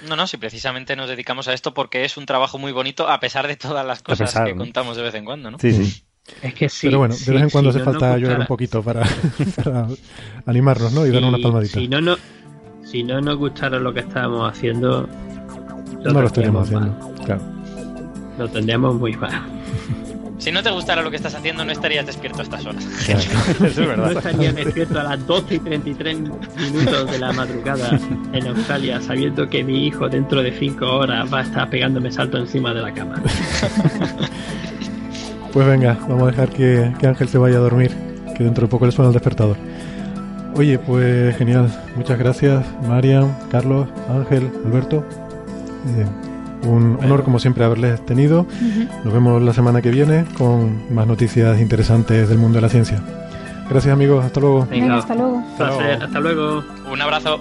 No, no, si precisamente nos dedicamos a esto porque es un trabajo muy bonito a pesar de todas las cosas que contamos de vez en cuando, ¿no? Sí, sí. Es que sí. Pero bueno, de vez en cuando hace falta llorar un poquito para, animarnos, ¿no? Y dar una palmadita. Si no, no, si no nos gustara lo que estábamos haciendo, no lo estaríamos haciendo. Claro. Lo tendríamos muy mal. Si no te gustara lo que estás haciendo, no estarías despierto a estas horas. Eso es verdad. No estarías despierto a las 12 y 33 minutos de la madrugada en Australia, sabiendo que mi hijo dentro de 5 horas va a estar pegándome salto encima de la cama. Pues venga, vamos a dejar que, Ángel se vaya a dormir, que dentro de poco le suena el despertador. Oye, pues genial. Muchas gracias, Marian, Carlos, Ángel, Alberto. Eh, un honor, como siempre, haberles tenido. Nos vemos la semana que viene con más noticias interesantes del mundo de la ciencia. Gracias, amigos. Hasta luego. hasta luego. Hasta luego. Un abrazo.